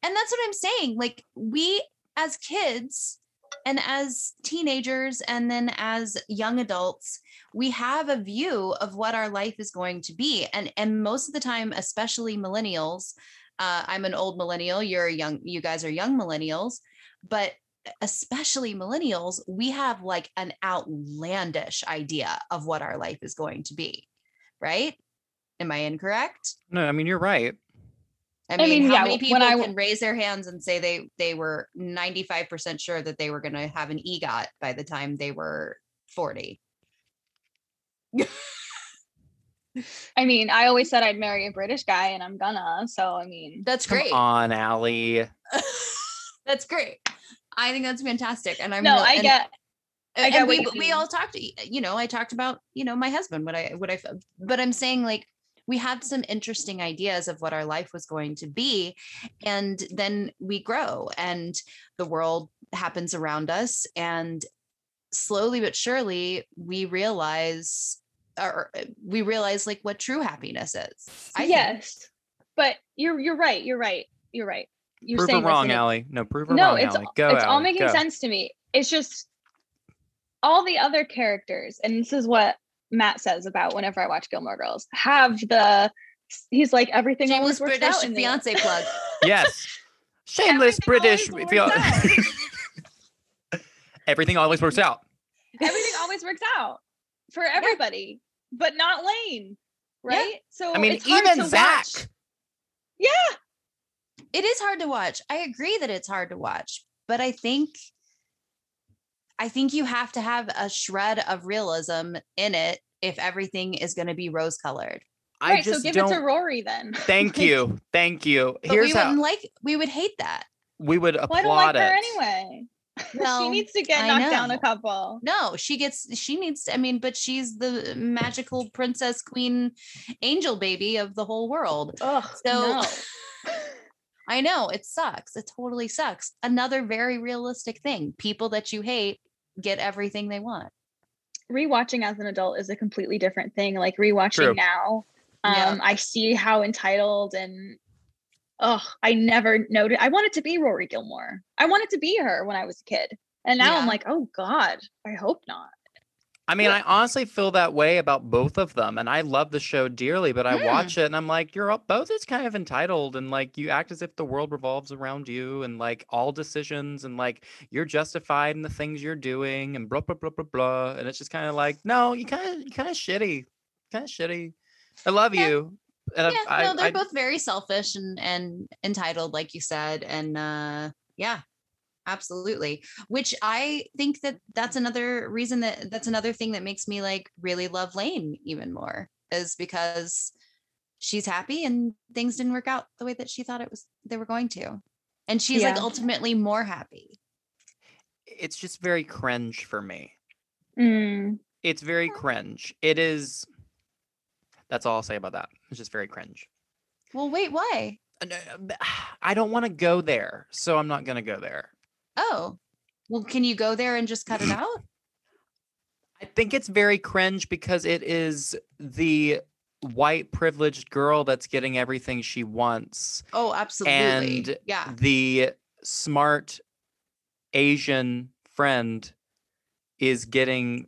Speaker 5: And that's what I'm saying. Like we as kids and as teenagers and then as young adults, we have a view of what our life is going to be. And and most of the time, especially millennials, uh, I'm an old millennial, you're a young, you guys are young millennials, but especially millennials, we have like an outlandish idea of what our life is going to be. Right? Am I incorrect?
Speaker 3: No, I mean you're right.
Speaker 5: I mean,
Speaker 6: mean,
Speaker 5: how
Speaker 6: yeah,
Speaker 5: many
Speaker 6: when
Speaker 5: people
Speaker 6: I w-
Speaker 5: can raise their hands and say they they were 95% sure that they were going to have an EGOT by the time they were 40?
Speaker 6: I mean, I always said I'd marry a British guy, and I'm gonna. So, I mean,
Speaker 5: That's
Speaker 3: Come
Speaker 5: great.
Speaker 3: on, Allie.
Speaker 5: that's great. I think that's fantastic. And I'm
Speaker 6: no,
Speaker 5: real-
Speaker 6: I
Speaker 5: and-
Speaker 6: get. I
Speaker 5: and
Speaker 6: get what
Speaker 5: we
Speaker 6: you
Speaker 5: we
Speaker 6: mean.
Speaker 5: all talked you know, I talked about, you know, my husband, what I what I. But I'm saying like we had some interesting ideas of what our life was going to be and then we grow and the world happens around us and slowly but surely we realize or uh, we realize like what true happiness is I think.
Speaker 6: yes, but you're you're right. You're right. You're right. You're
Speaker 3: prove
Speaker 6: saying
Speaker 3: it
Speaker 6: this
Speaker 3: wrong,
Speaker 6: and
Speaker 3: Allie. No, prove it
Speaker 6: no,
Speaker 3: wrong,
Speaker 6: it's
Speaker 3: Allie. Go,
Speaker 6: it's all making
Speaker 3: go.
Speaker 6: sense to me. It's just all the other characters, and this is what Matt says about whenever I watch Gilmore Girls. Have the he's like everything
Speaker 5: Shameless
Speaker 6: always works
Speaker 5: British
Speaker 6: out in the
Speaker 5: plug.
Speaker 3: Yes. Shameless
Speaker 6: Everything
Speaker 3: British.
Speaker 6: always
Speaker 3: feel- Everything always works out.
Speaker 6: Everything always works out for everybody, but not Lane,
Speaker 5: Yeah.
Speaker 6: right? So
Speaker 3: I mean,
Speaker 6: it's hard
Speaker 3: even
Speaker 6: to
Speaker 3: Zach.
Speaker 6: watch. Yeah,
Speaker 5: it is hard to watch. I agree that it's hard to watch, but I think I think you have to have a shred of realism in it if everything is going to be rose colored.
Speaker 3: I
Speaker 6: right.
Speaker 3: just
Speaker 6: So give
Speaker 3: don't.
Speaker 6: it to Rory then.
Speaker 3: Thank you. Thank you.
Speaker 5: But
Speaker 3: Here's
Speaker 5: we
Speaker 3: how
Speaker 5: wouldn't like we would hate that.
Speaker 3: we would
Speaker 6: Well,
Speaker 3: applaud
Speaker 6: I don't like
Speaker 3: it.
Speaker 6: her anyway.
Speaker 5: Well,
Speaker 6: she needs to get
Speaker 5: I
Speaker 6: knocked down a couple.
Speaker 5: No, she gets she needs to, I mean, but she's the magical princess queen angel baby of the whole world.
Speaker 6: Ugh,
Speaker 5: So-
Speaker 6: no.
Speaker 5: I know it sucks. It totally sucks. Another very realistic thing. People that you hate get everything they want.
Speaker 6: rewatching as an adult is a completely different thing. Like rewatching
Speaker 3: True.
Speaker 6: now, um,
Speaker 5: Yeah.
Speaker 6: I see how entitled and oh, I never noted. I wanted to be Rory Gilmore. I wanted to be her when I was a kid, and now I'm like, oh God, I hope not.
Speaker 3: I mean, I honestly feel that way about both of them, and I love the show dearly. But I
Speaker 5: Mm.
Speaker 3: watch it, and I'm like, you're all, both is kind of entitled, and like you act as if the world revolves around you, and like all decisions, and like you're justified in the things you're doing, and blah blah blah blah blah. And it's just kind of like, no, you kind of you kind of shitty, kind of shitty. I love
Speaker 5: Yeah.
Speaker 3: you. And
Speaker 5: yeah,
Speaker 3: I,
Speaker 5: no, they're
Speaker 3: I,
Speaker 5: both very selfish and and entitled, like you said, and uh, yeah, absolutely. Which I think that that's another reason that that's another thing that makes me like really love Lane even more is because she's happy and things didn't work out the way that she thought it was they were going to, and she's like ultimately more happy.
Speaker 3: it's just very cringe for me.
Speaker 6: Mm,
Speaker 3: It's very cringe. It is. That's all I'll say about that. It's just very cringe.
Speaker 5: Well, wait, why?
Speaker 3: And, uh, b- I don't want to go there, so I'm not gonna go there.
Speaker 5: Oh, well, can you go there and just cut it out?
Speaker 3: I think it's very cringe because it is the white privileged girl that's getting everything she wants.
Speaker 5: Oh, absolutely.
Speaker 3: And
Speaker 5: yeah.
Speaker 3: The smart Asian friend is getting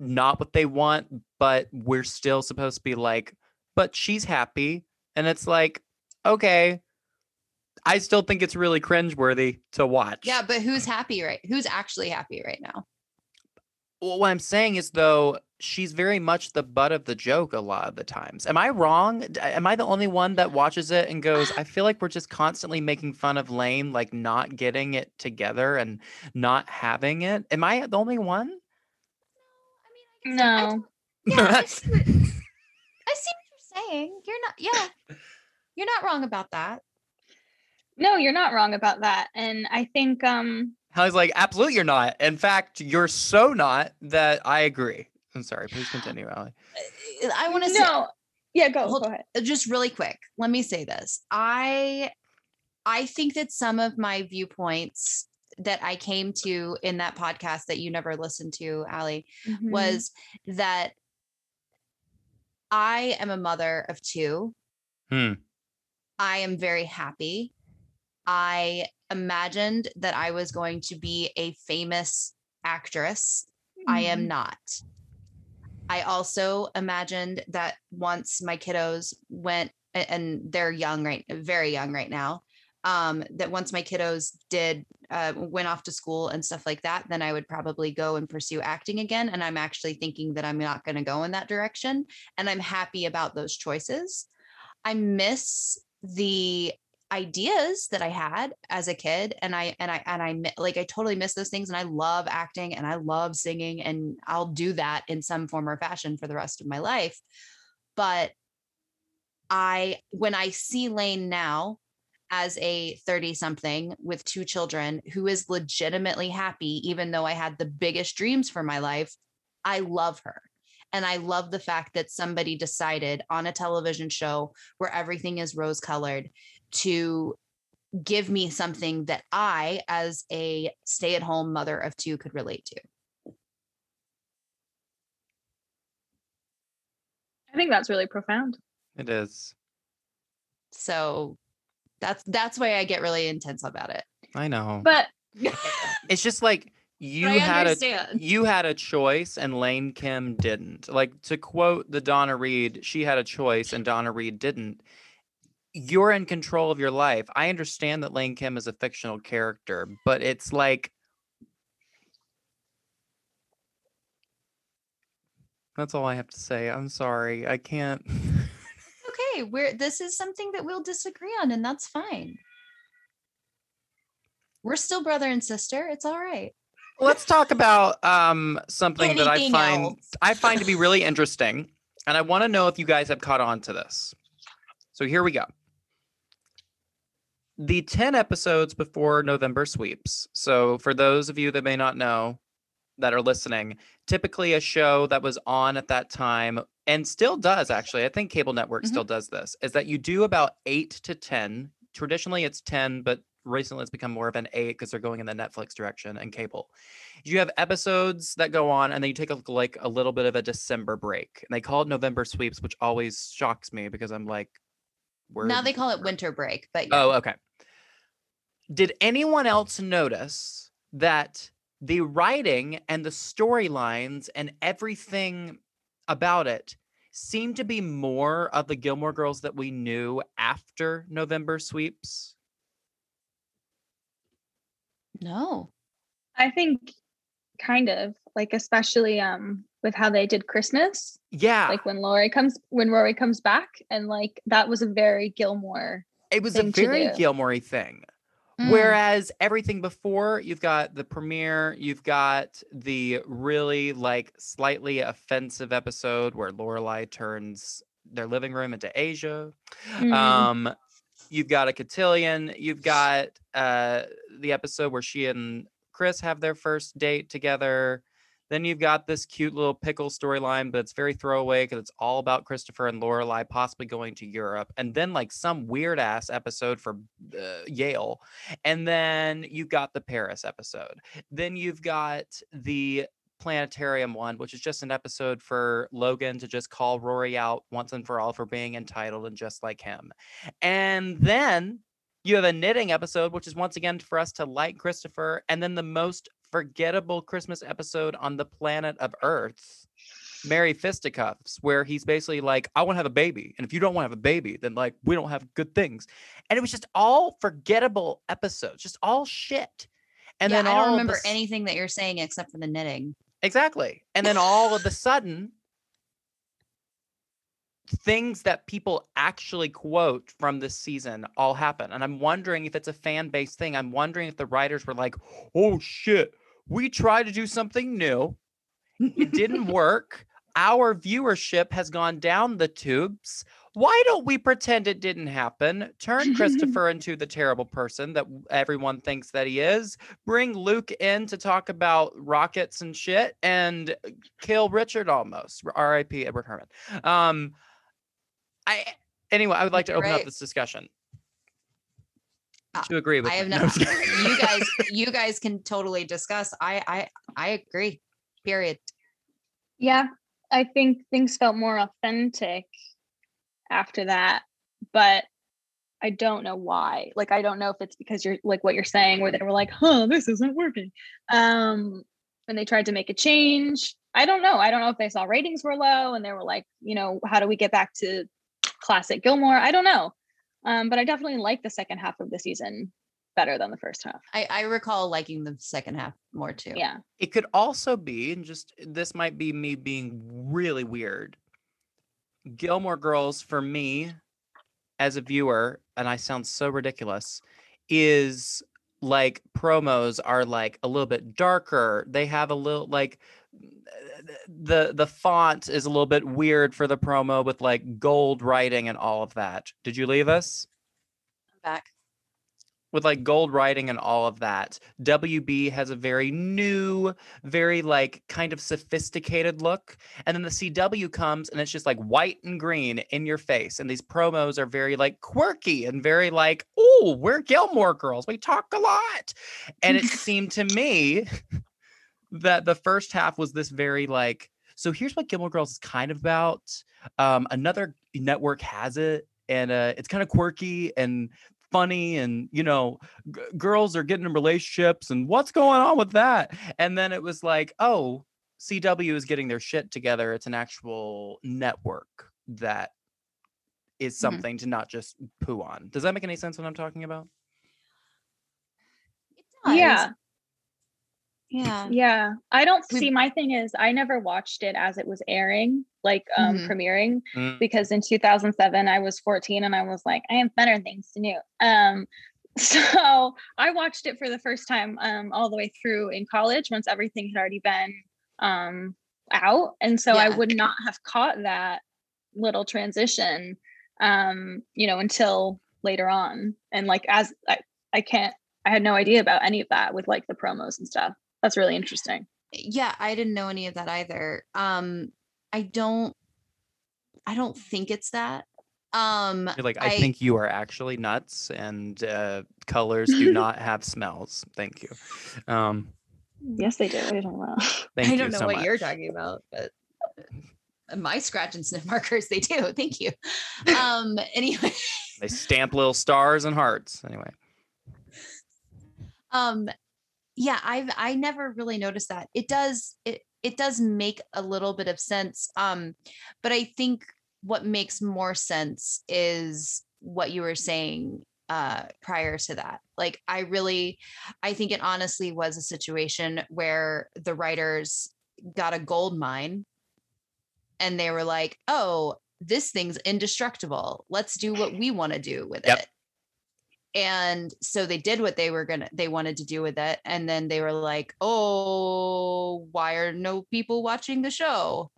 Speaker 3: not what they want, but we're still supposed to be like, but she's happy. And it's like, okay. I still think it's really cringeworthy to watch.
Speaker 5: Yeah, but who's happy right? Who's actually happy right now?
Speaker 3: Well, what I'm saying is though, she's very much the butt of the joke a lot of the times. Am I wrong? Am I the only one that watches it and goes, I feel like we're just constantly making fun of Lane, like not getting it together and not having it. Am I the only one?
Speaker 5: I mean, I
Speaker 6: no,
Speaker 5: yeah, I see, what, I see what you're saying. You're not, yeah, you're not wrong about that.
Speaker 6: No, you're not wrong about that. And I think, um,
Speaker 3: Hallie's like, absolutely you're not. In fact, you're so not that I agree. I'm sorry, please continue, Allie.
Speaker 5: Uh, I want to say
Speaker 6: no, yeah, go,
Speaker 5: Hold-
Speaker 6: go ahead.
Speaker 5: uh, just really quick. Let me say this. I I think that some of my viewpoints that I came to in that podcast that you never listened to, Allie,
Speaker 6: Mhm.
Speaker 5: was that I am a mother of two.
Speaker 3: Hmm.
Speaker 5: I am very happy. I imagined that I was going to be a famous actress. I am
Speaker 6: Mhm.
Speaker 5: not. I also imagined that once my kiddos went and they're young right very young right now um that once my kiddos did uh went off to school and stuff like that then I would probably go and pursue acting again and I'm actually thinking that I'm not going to go in that direction and I'm happy about those choices. I miss the ideas that I had as a kid and I and I and I like I totally miss those things and I love acting and I love singing and I'll do that in some form or fashion for the rest of my life. But I when I see Lane now as a 30 something with two children who is legitimately happy even though I had the biggest dreams for my life, I love her. And I love the fact that somebody decided on a television show where everything is rose colored to give me something that I, as a stay at home mother of two, could relate to.
Speaker 6: I think that's really profound.
Speaker 3: It is.
Speaker 5: So that's that's why I get really intense about it.
Speaker 3: I know.
Speaker 6: But
Speaker 3: it's just like you
Speaker 5: I
Speaker 3: had a you had a choice and Lane Kim didn't. Like to quote the Donna Reed, she had a choice and Donna Reed didn't. You're in control of your life. I understand that Lane Kim is a fictional character, but it's like That's all I have to say. I'm sorry. I can't
Speaker 5: okay, we're this is something that we'll disagree on, and that's fine. We're still brother and sister. It's all right.
Speaker 3: Let's talk about um something that I find
Speaker 5: else.
Speaker 3: I find to be really interesting, and I want to know if you guys have caught on to this. So here we go. The 10 episodes before November sweeps. So for those of you that may not know that are listening, typically a show that was on at that time and still does actually, I think cable network
Speaker 5: Mhm.
Speaker 3: still does this, is that you do about 8 to 10. Traditionally it's 10, but recently it's become more of an 8 because they're going in the Netflix direction and cable you have episodes that go on and then you take a, like a little bit of a december break and they call it november sweeps which always shocks me because i'm like we're
Speaker 5: Now they call it winter break, but yeah.
Speaker 3: oh okay did anyone else notice that the writing and the storylines and everything about it seemed to be more of the gilmore girls that we knew after november sweeps
Speaker 5: no.
Speaker 6: I think kind of like especially um with how they did Christmas,
Speaker 3: yeah
Speaker 6: like when Lori comes when Rory comes back and like that was a very Gilmore.
Speaker 3: it was a very gilmore thing
Speaker 5: Mm.
Speaker 3: Whereas everything before, you've got the premiere, you've got the really like slightly offensive episode where Lorelai turns their living room into Asia.
Speaker 6: Mm.
Speaker 3: Um, you've got a cotillion. You've got uh the episode where she and Chris have their first date together. Then you've got this cute little pickle storyline, but it's very throwaway because it's all about Christopher and Lorelai possibly going to Europe, and then like some weird ass episode for uh, Yale, and then you've got the Paris episode. Then you've got the planetarium one, which is just an episode for Logan to just call Rory out once and for all for being entitled and just like him. And then you have a knitting episode, which is once again for us to like Christopher, and then the most forgettable Christmas episode on the planet of Earth. Merry Fisticuffs, where he's basically like, I want to have a baby. And if you don't want to have a baby, then like we don't have good things. And it was just all forgettable episodes, just all shit. And
Speaker 5: yeah,
Speaker 3: then
Speaker 5: I don't remember
Speaker 3: the
Speaker 5: anything that you're saying except for the knitting.
Speaker 3: Exactly. And then all of a sudden, things that people actually quote from this season all happen. And I'm wondering if it's a fan based thing. I'm wondering if the writers were like, oh shit, we tried to do something new. It didn't work. Our viewership has gone down the tubes. Why don't we pretend it didn't happen? Turn Christopher into the terrible person that everyone thinks that he is. Bring Luke in to talk about rockets and shit and kill Richard almost. R.I.P. Edward Herrmann. Um, I anyway, I would like to open up this discussion.
Speaker 5: Uh,
Speaker 3: to agree with
Speaker 5: I have no.
Speaker 3: I'm just kidding.
Speaker 5: you guys, you guys can totally discuss. I, I, I agree. Period.
Speaker 6: Yeah, I think things felt more authentic after that, but I don't know why. Like, I don't know if it's because you're like what you're saying, where they were like, "Huh, this isn't working," um, and they tried to make a change. I don't know. I don't know if they saw ratings were low and they were like, you know, how do we get back to classic Gilmore? I don't know, um, but I definitely like the second half of the season better than the first half.
Speaker 5: I, I recall liking the second half more too.
Speaker 6: Yeah.
Speaker 3: It could also be, and just this might be me being really weird. Gilmore Girls, for me, as a viewer, and I sound so ridiculous, is like promos are like a little bit darker. They have a little like the the font is a little bit weird for the promo with like gold writing and all of that. Did you leave us?
Speaker 5: I'm back.
Speaker 3: with like gold writing and all of that. WB has a very new, very like kind of sophisticated look. And then the CW comes and it's just like white and green in your face. And these promos are very like quirky and very like, oh, we're Gilmore girls. We talk a lot. And it seemed to me that the first half was this very like, so here's what Gilmore Girls is kind of about. Um, another network has it, and uh, it's kind of quirky and funny, and you know, g- girls are getting in relationships, and what's going on with that? And then it was like, oh, CW is getting their shit together. It's an actual network that is
Speaker 5: Mhm.
Speaker 3: something to not just poo on. Does that make any sense what I'm talking about?
Speaker 5: It does.
Speaker 6: Yeah.
Speaker 5: Yeah.
Speaker 6: Yeah. I don't
Speaker 5: We-
Speaker 6: see my thing is I never watched it as it was airing, like um
Speaker 5: Mhm.
Speaker 6: premiering
Speaker 3: Mm.
Speaker 6: because in 2007 I was 14 and I was like I have better things to do. Um so I watched it for the first time um all the way through in college once everything had already been um out and so I would not have caught that little transition um you know until later on and like as I I can't I had no idea about any of that with like the promos and stuff. That's really interesting.
Speaker 5: yeah i didn't know any of that either um i don't i don't think it's that um
Speaker 3: You're like, I,
Speaker 5: I-
Speaker 3: think you are actually nuts, and uh, colors do not have smells. Thank you. Um,
Speaker 6: Yes, they do. What are you talking about?
Speaker 3: thank
Speaker 5: i don't know
Speaker 3: so
Speaker 5: what you're talking about but my scratch and sniff markers they do thank you um anyway
Speaker 3: They stamp little stars and hearts. Anyway,
Speaker 5: um yeah i've i never really noticed that. It does it it does make a little bit of sense um but i think what makes more sense is what you were saying uh prior to that. Like i really i think it honestly was a situation where the writers got a gold mine and they were like oh this thing's indestructible. Let's do what we want to do with
Speaker 3: Yep.
Speaker 5: it and so they did what they were gonna they wanted to do with it and then they were like oh why are no people watching the show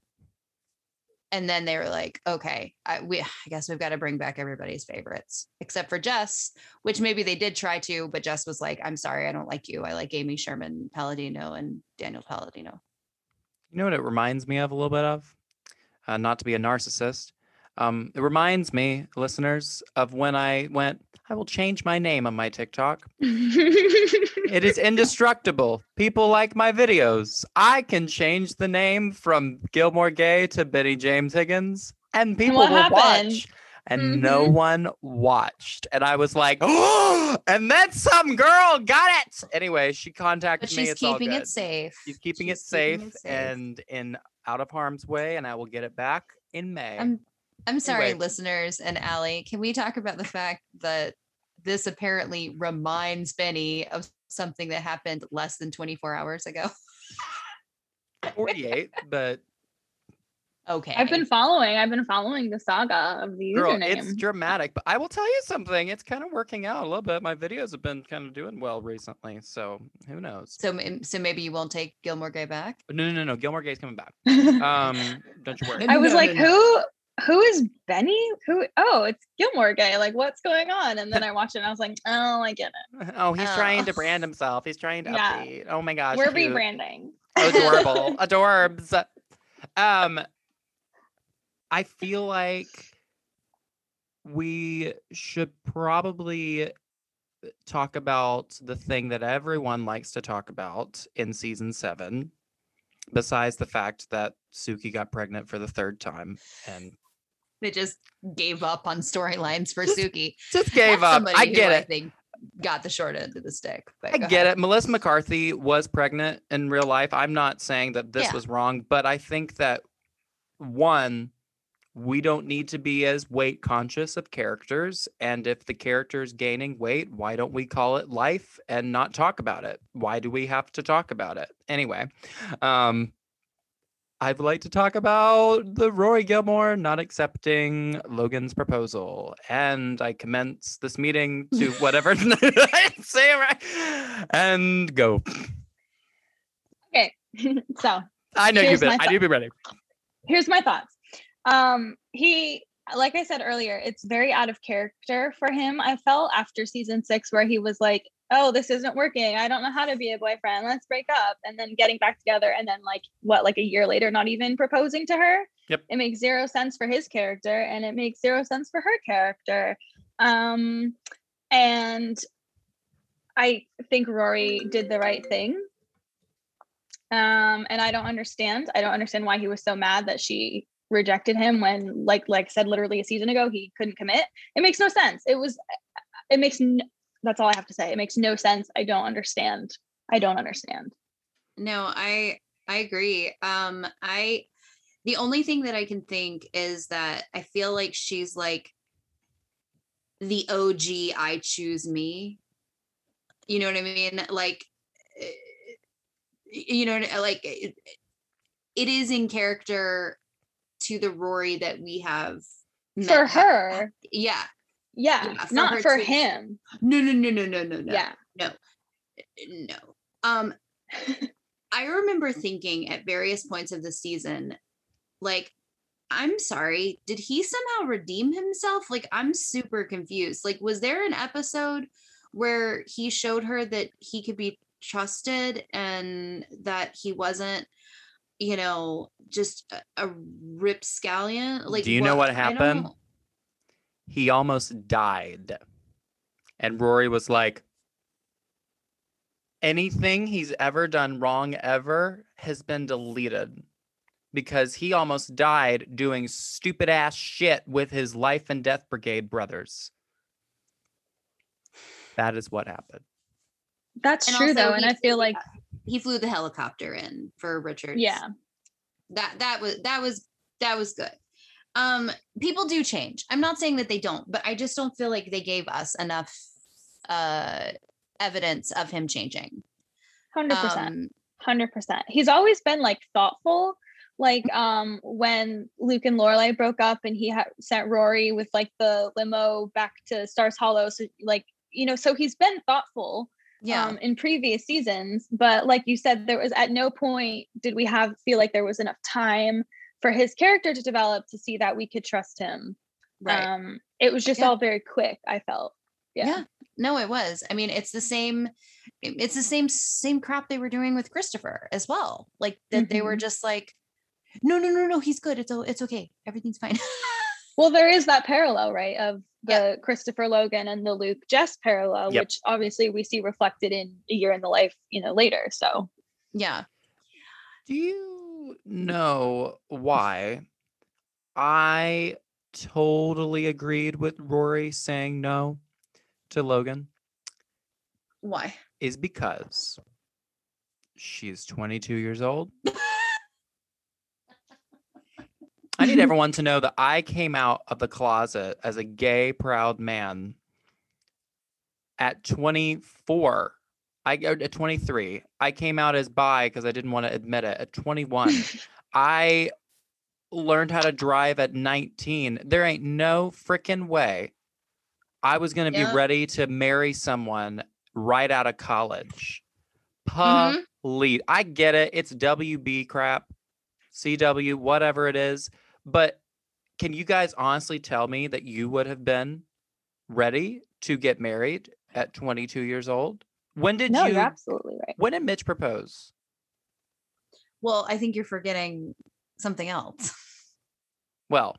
Speaker 5: and then they were like okay I, we, I guess we've got to bring back everybody's favorites except for jess which maybe they did try to but jess was like i'm sorry i don't like you i like amy sherman palladino and daniel palladino
Speaker 3: you know what it reminds me of a little bit of? Uh, not to be a narcissist. Um, it reminds me, listeners, of when I went. I will change my name on my TikTok. It is indestructible. People like my videos. I can change the name from Gilmore Gay to Betty James Higgins, and people
Speaker 6: what
Speaker 3: will
Speaker 6: happened?
Speaker 3: watch. And no
Speaker 6: Mhm.
Speaker 3: one watched. And I was like, oh, and then some girl got it. Anyway, she contacted
Speaker 5: but
Speaker 3: me.
Speaker 5: she's
Speaker 3: It's all
Speaker 5: keeping
Speaker 3: good.
Speaker 5: it safe
Speaker 3: She's keeping it
Speaker 5: She's
Speaker 3: safe
Speaker 5: it safe.
Speaker 3: and in out of harm's way, and I will get it back in May.
Speaker 5: I'm I'm sorry,
Speaker 3: Anyway.
Speaker 5: listeners and Allie. Can we talk about the fact that this apparently reminds Benny of something that happened less than 24 hours ago?
Speaker 3: 48, but
Speaker 5: Okay.
Speaker 6: I've been following. I've been following the saga of the
Speaker 3: girl,
Speaker 6: username.
Speaker 3: it's dramatic. But I will tell you something. It's kind of working out a little bit. My videos have been kind of doing well recently, so who knows?
Speaker 5: so so maybe you won't take Gilmore Gay back.
Speaker 3: No, no, no, no. Gilmore Gay's coming back. Um, don't you worry.
Speaker 6: I was
Speaker 5: No,
Speaker 6: like,
Speaker 5: no, no.
Speaker 6: who who is Benny? Who oh, it's Gilmore Gay. Like, what's going on? And then I watched it and I was like, oh, I get it.
Speaker 3: Oh, he's trying to
Speaker 5: Oh.
Speaker 3: brand himself. He's trying to
Speaker 6: Yeah.
Speaker 3: update. Oh my gosh.
Speaker 6: We're
Speaker 3: cute.
Speaker 6: rebranding.
Speaker 3: adorable adorbs um i feel like we should probably talk about the thing that everyone likes to talk about in season seven besides the fact that suki got pregnant for the third time and
Speaker 5: They just gave up on storylines for Suki.
Speaker 3: just gave
Speaker 5: That's
Speaker 3: up i get
Speaker 5: I
Speaker 3: it
Speaker 5: think got the short end of the stick.
Speaker 3: I get
Speaker 5: ahead.
Speaker 3: it. Melissa McCarthy was pregnant in real life. I'm not saying that this
Speaker 5: Yeah.
Speaker 3: was wrong, but I think that one, we don't need to be as weight conscious of characters. And if the character is gaining weight, why don't we call it life and not talk about it? Why do we have to talk about it? Anyway, um, I'd like to talk about the Rory Gilmore not accepting Logan's proposal. And I commence this meeting to whatever say right and go.
Speaker 6: Okay. so
Speaker 3: I know you've been I do be ready.
Speaker 6: here's my thoughts. Um, he like I said earlier, it's very out of character for him. I felt after season six, where he was like, "Oh, this isn't working. I don't know how to be a boyfriend. Let's break up," and then getting back together, and then like what, like a year later, not even proposing to her.
Speaker 3: Yep.
Speaker 6: It makes zero sense for his character, and it makes zero sense for her character. Um, and I think Rory did the right thing. Um, and I don't understand. I don't understand why he was so mad that she rejected him when, like, like said, literally a season ago, he couldn't commit. It makes no sense. It was, it makes. That's all I have to say. It makes no sense. I don't understand. I don't understand.
Speaker 5: No, I I agree. Um I the only thing that I can think is that I feel like she's like the OG I choose me. You know what I mean? Like eh, you know like it, it is in character to the Rory that we have
Speaker 6: For her,
Speaker 5: Yeah.
Speaker 6: Yeah,
Speaker 5: Yeah, for
Speaker 6: not for
Speaker 5: too.
Speaker 6: him.
Speaker 5: No, no, no, no, no, no, no.
Speaker 6: Yeah.
Speaker 5: no no um i remember thinking at various points of the season like i'm sorry did he somehow redeem himself like i'm super confused like was there an episode where he showed her that he could be trusted and that he wasn't you know just a, a ripscallion like
Speaker 3: Do you know what
Speaker 5: I
Speaker 3: happened?
Speaker 5: Don't-
Speaker 3: He almost died. And Rory was like, anything he's ever done wrong ever has been deleted because he almost died doing stupid ass shit with his life and death brigade brothers. That is what happened.
Speaker 6: That's
Speaker 5: And
Speaker 6: true though, and I feel like
Speaker 5: he flew the helicopter in for Richard.
Speaker 6: yeah,
Speaker 5: that that was that was that was good. Um, people do change. I'm not saying that they don't, but I just don't feel like they gave us enough uh evidence of him changing.
Speaker 6: hundred percent.
Speaker 5: Um,
Speaker 6: Hundred percent. He's always been like thoughtful. Like um when Luke and Lorelai broke up and he ha- sent Rory with like the limo back to Stars Hollow. So like you know, so he's been thoughtful
Speaker 5: yeah.
Speaker 6: um in previous seasons. But like you said, there was at no point did we have feel like there was enough time for his character to develop to see that we could trust him.
Speaker 5: right.
Speaker 6: Um it was just
Speaker 5: Yeah.
Speaker 6: all very quick, I felt. Yeah.
Speaker 5: yeah. No, it was. I mean, it's the same it's the same same crap they were doing with Christopher as well. Like that they were
Speaker 6: Mhm.
Speaker 5: just like no, no, no, no, he's good. It's o- it's okay. Everything's fine.
Speaker 6: Well, there is that parallel, right, of the
Speaker 5: Yeah.
Speaker 6: Christopher Logan and the Luke Jess parallel,
Speaker 3: Yep.
Speaker 6: which obviously we see reflected in a year in the life, you know, later. So
Speaker 5: yeah.
Speaker 3: Do you know why I totally agreed with Rory saying no to Logan?
Speaker 5: Why?
Speaker 3: Is because she's 22 years old. I need everyone to know that I came out of the closet as a gay, proud man at 24. I at 23. I came out as bi because I didn't want to admit it. At 21, I learned how to drive at 19. There ain't no freaking way I was going to
Speaker 5: Yeah.
Speaker 3: be ready to marry someone right out of college.
Speaker 5: Mhm.
Speaker 3: Please. I get it. It's WB crap, CW, whatever it is. But can you guys honestly tell me that you would have been ready to get married at 22 years old? When did
Speaker 6: no,
Speaker 3: you?
Speaker 6: you're absolutely right.
Speaker 3: When did Mitch propose?
Speaker 5: Well, I think you're forgetting something else.
Speaker 3: Well,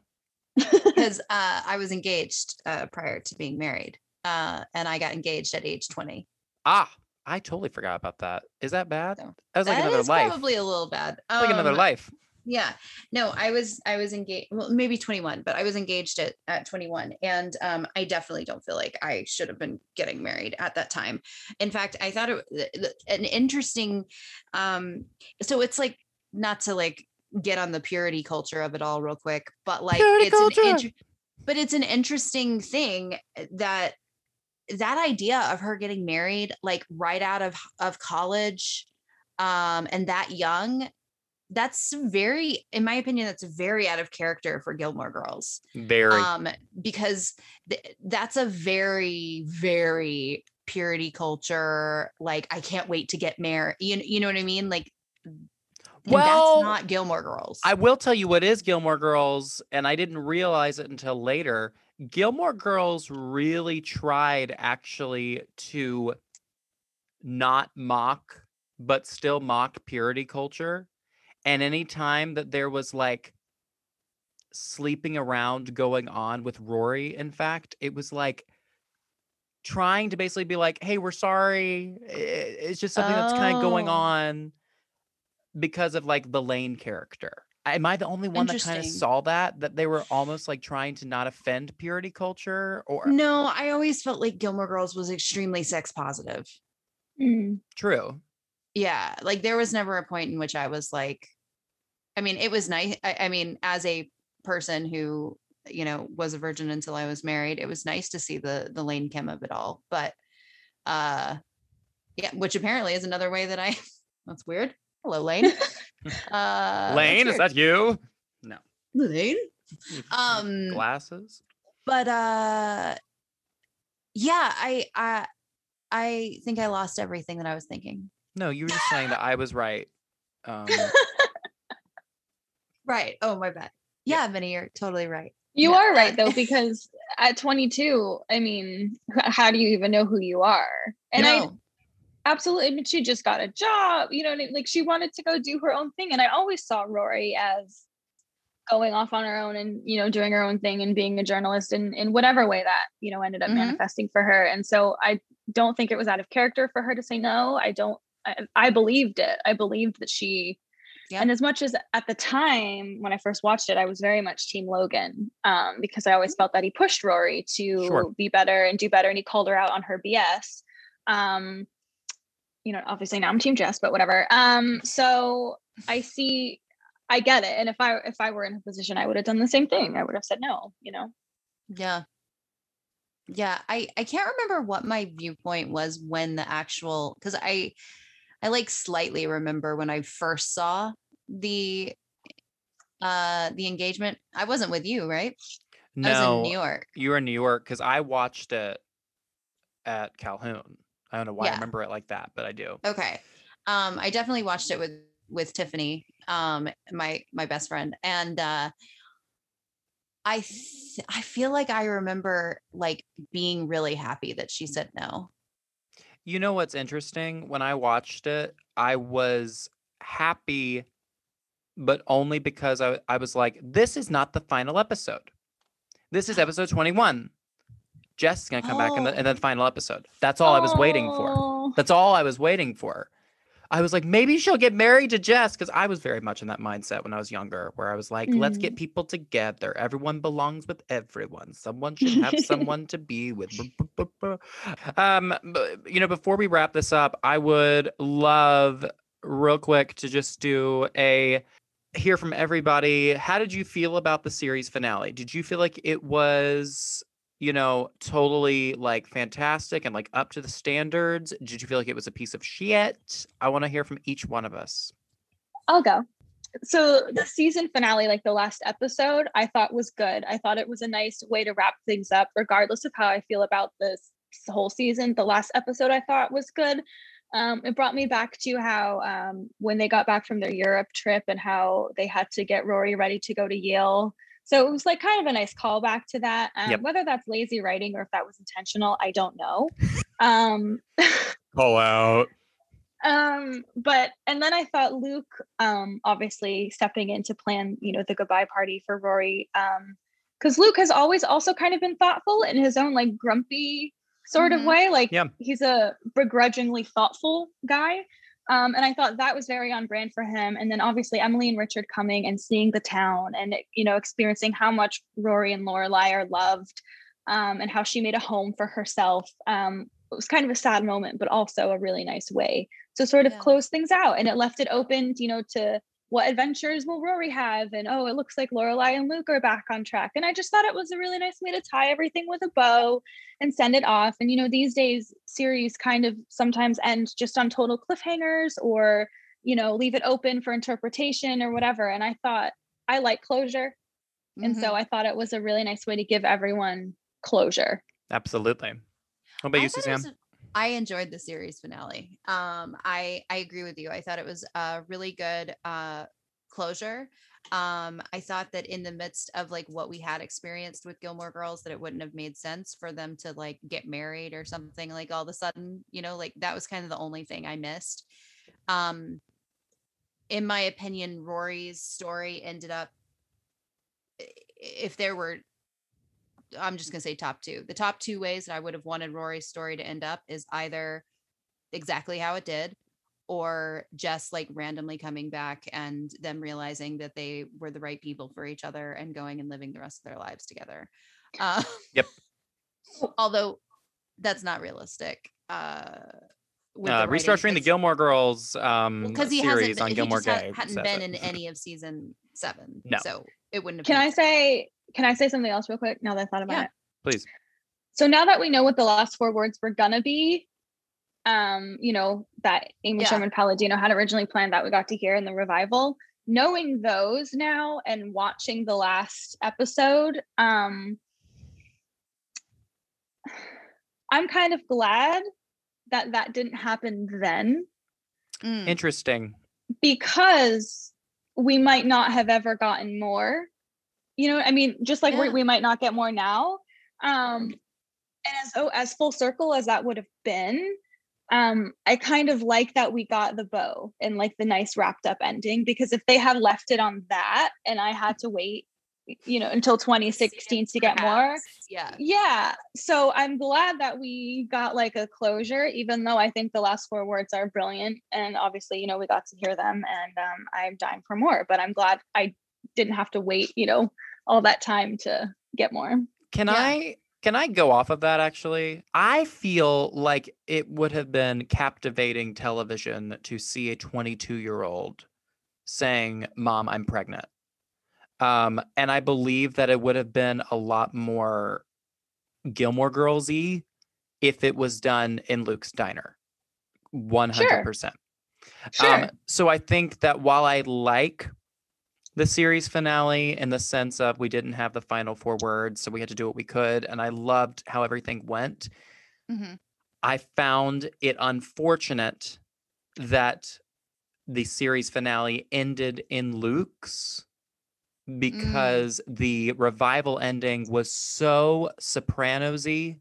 Speaker 5: because uh, I was engaged uh, prior to being married, uh, and I got engaged at age 20.
Speaker 3: ah, I totally forgot about that. Is that bad?
Speaker 5: So,
Speaker 3: That was like
Speaker 5: That
Speaker 3: another
Speaker 5: is
Speaker 3: life.
Speaker 5: probably a little bad.
Speaker 3: like another
Speaker 5: Um,
Speaker 3: life.
Speaker 5: Yeah, no, I was I was engaged. Well, maybe 21, but I was engaged at at 21, and um, I definitely don't feel like I should have been getting married at that time. In fact, I thought it an interesting. Um, so it's like not to like get on the purity culture of it all real quick, but like
Speaker 3: Purity
Speaker 5: it's
Speaker 3: culture.
Speaker 5: an inter- but it's an interesting thing that that idea of her getting married like right out of of college um and that young that's very in my opinion that's very out of character for gilmore girls
Speaker 3: Very.
Speaker 5: um because th- that's a very very purity culture like i can't wait to get married you, you know what i mean like
Speaker 3: Well,
Speaker 5: that's not Gilmore Girls.
Speaker 3: I will tell you what is Gilmore Girls, and I didn't realize it until later. Gilmore Girls really tried actually to not mock, but still mock purity culture. And any time that there was like sleeping around going on with Rory, in fact, it was like trying to basically be like, hey, we're sorry. It's just something that's kind of going
Speaker 5: Oh.
Speaker 3: on because of like the Lane character. Am I the only one that kind of
Speaker 5: Interesting.
Speaker 3: saw that? That they were almost like trying to not offend purity culture or
Speaker 5: no, I always felt like Gilmore Girls was extremely sex positive.
Speaker 6: Mm.
Speaker 3: true.
Speaker 5: Yeah, like there was never a point in which I was like, I mean, it was nice. I, I mean, as a person who you know was a virgin until I was married, it was nice to see the the Lane Kim of it all. But uh, yeah, which apparently is another way that I. That's weird. Hello, Lane. Uh,
Speaker 3: Lane, is that you? No.
Speaker 5: Lane? Um,
Speaker 3: Glasses?
Speaker 5: but uh yeah i i i think i lost everything that i was thinking
Speaker 3: No, you were just saying that I was right. Um,
Speaker 5: right oh my bad yeah Vinny, you're totally right
Speaker 6: You
Speaker 5: Yeah.
Speaker 6: are right though, because at 22, I mean, how do you even know who you are? And I absolutely, I mean, she just got a job, you know, what I mean? like she wanted to go do her own thing. And I always saw Rory as going off on her own and, you know, doing her own thing and being a journalist in, in whatever way that, you know, ended up
Speaker 5: Mhm.
Speaker 6: manifesting for her. And so I don't think it was out of character for her to say no. I don't, I, I believed it. I believed that she, and as much as at the time when I first watched it, I was very much Team Logan um, because I always felt that he pushed Rory to
Speaker 3: Sure.
Speaker 6: be better and do better, and he called her out on her BS. Um, you know, obviously now I'm Team Jess, but whatever. Um, so I see, I get it, and if I if I were in her position, I would have done the same thing. I would have said no. You know.
Speaker 5: yeah yeah i i can't remember what my viewpoint was when the actual because i i like slightly remember when i first saw the uh the engagement i wasn't with you right i was in
Speaker 3: no,
Speaker 5: new york
Speaker 3: you were in New York because I watched it at Calhoun. I don't know why I remember it like that, but I do.
Speaker 5: Okay. Um, I definitely watched it with with Tiffany, um, my my best friend, and uh, I th- I feel like I remember like being really happy that she said no.
Speaker 3: You know what's interesting? When I watched it, I was happy, but only because I, I was like, this is not the final episode. This is episode 21. Jess is going to come back in the, oh. in the
Speaker 5: Oh.
Speaker 3: final episode. That's all I was waiting for.
Speaker 6: Oh.
Speaker 3: That's all I was waiting for. I was like, maybe she'll get married to Jess because I was very much in that mindset when I was younger, where I was like, let's get people together. Everyone belongs with everyone. Someone should have someone to be with. Um, you know, before we wrap this up, I would love real quick to just do a hear from everybody. How did you feel about the series finale? Did you feel like it was you know, totally like fantastic and like up to the standards? Did you feel like it was a piece of shit? I want to hear from each one of us.
Speaker 6: I'll go. So the season finale, like the last episode, I thought was good. I thought it was a nice way to wrap things up, regardless of how I feel about this whole season. The last episode I thought was good. Um, it brought me back to how um, when they got back from their Europe trip and how they had to get Rory ready to go to Yale. So it was like kind of a nice callback to that. Um,
Speaker 3: Yep.
Speaker 6: Whether that's lazy writing or if that was intentional, I don't know. Um,
Speaker 3: Call out.
Speaker 6: um but and then i thought luke um obviously stepping in to plan you know the goodbye party for rory um because luke has always also kind of been thoughtful in his own like grumpy sort
Speaker 5: Mhm.
Speaker 6: of way like
Speaker 3: Yeah.
Speaker 6: he's a begrudgingly thoughtful guy um and i thought that was very on brand for him and then obviously emily and richard coming and seeing the town and you know experiencing how much rory and lorelai are loved um and how she made a home for herself um it was kind of a sad moment but also a really nice way to sort of
Speaker 5: Yeah.
Speaker 6: close things out and it left it open you know to what adventures will rory have and oh it looks like lorelai and luke are back on track and i just thought it was a really nice way to tie everything with a bow and send it off and you know these days series kind of sometimes end just on total cliffhangers or you know leave it open for interpretation or whatever and i thought i like closure and
Speaker 5: Mhm.
Speaker 6: so i thought it was a really nice way to give everyone closure
Speaker 3: Absolutely. What about
Speaker 5: I
Speaker 3: you,
Speaker 5: thought
Speaker 3: Suzanne?
Speaker 5: I enjoyed the series finale. Um, I I agree with you. I thought it was a really good uh closure. Um, I thought that in the midst of like what we had experienced with Gilmore Girls, that it wouldn't have made sense for them to like get married or something like all of a sudden, you know, like that was kind of the only thing I missed. Um, in my opinion, Rory's story ended up if there were I'm just gonna say top two. The top two ways that I would have wanted Rory's story to end up is either exactly how it did, or just like randomly coming back and them realizing that they were the right people for each other and going and living the rest of their lives together. Uh,
Speaker 3: Yep.
Speaker 5: Although that's not realistic. Uh, with
Speaker 3: Uh,
Speaker 5: the
Speaker 3: restructuring the Gilmore Girls um,
Speaker 5: because he
Speaker 3: series
Speaker 5: hasn't
Speaker 3: on
Speaker 5: he
Speaker 3: Gilmore Gay.
Speaker 5: hadn't been in any of season seven.
Speaker 3: No.
Speaker 5: So it wouldn't have
Speaker 6: Can
Speaker 5: made
Speaker 6: I
Speaker 5: sense.
Speaker 6: say can I say something else real quick now that I thought about
Speaker 5: Yeah.
Speaker 6: it?
Speaker 3: Please.
Speaker 6: So now that we know what the last four words were gonna be, um, you know, that Amy
Speaker 5: Yeah.
Speaker 6: Sherman Palladino had originally planned that we got to hear in the revival. Knowing those now and watching the last episode, um, I'm kind of glad that that didn't happen then
Speaker 5: Mm.
Speaker 3: Interesting.
Speaker 6: because we might not have ever gotten more. You know, I mean, just like we
Speaker 5: Yeah.
Speaker 6: we might not get more now. Um, and as oh, as full circle as that would have been, um, I kind of like that we got the bow and like the nice wrapped up ending because if they had left it on that and I had to wait, you know, until 2016 to get more,
Speaker 5: Yeah.
Speaker 6: yeah so i'm glad that we got like a closure even though i think the last four words are brilliant and obviously you know we got to hear them and um, i'm dying for more but i'm glad i didn't have to wait you know all that time to get more
Speaker 3: Can
Speaker 5: Yeah.
Speaker 3: I can I go off of that actually? I feel like it would have been captivating television to see a 22 year old saying, "Mom, I'm pregnant." Um, and I believe that it would have been a lot more Gilmore Girlsy if it was done in Luke's diner. 100%.
Speaker 6: sure
Speaker 3: Um, so I think that while I like the series finale in the sense of we didn't have the final four words, so we had to do what we could, and I loved how everything went,
Speaker 5: Mhm.
Speaker 3: I found it unfortunate that the series finale ended in Luke's Mm. because the revival ending was so Sopranos-y,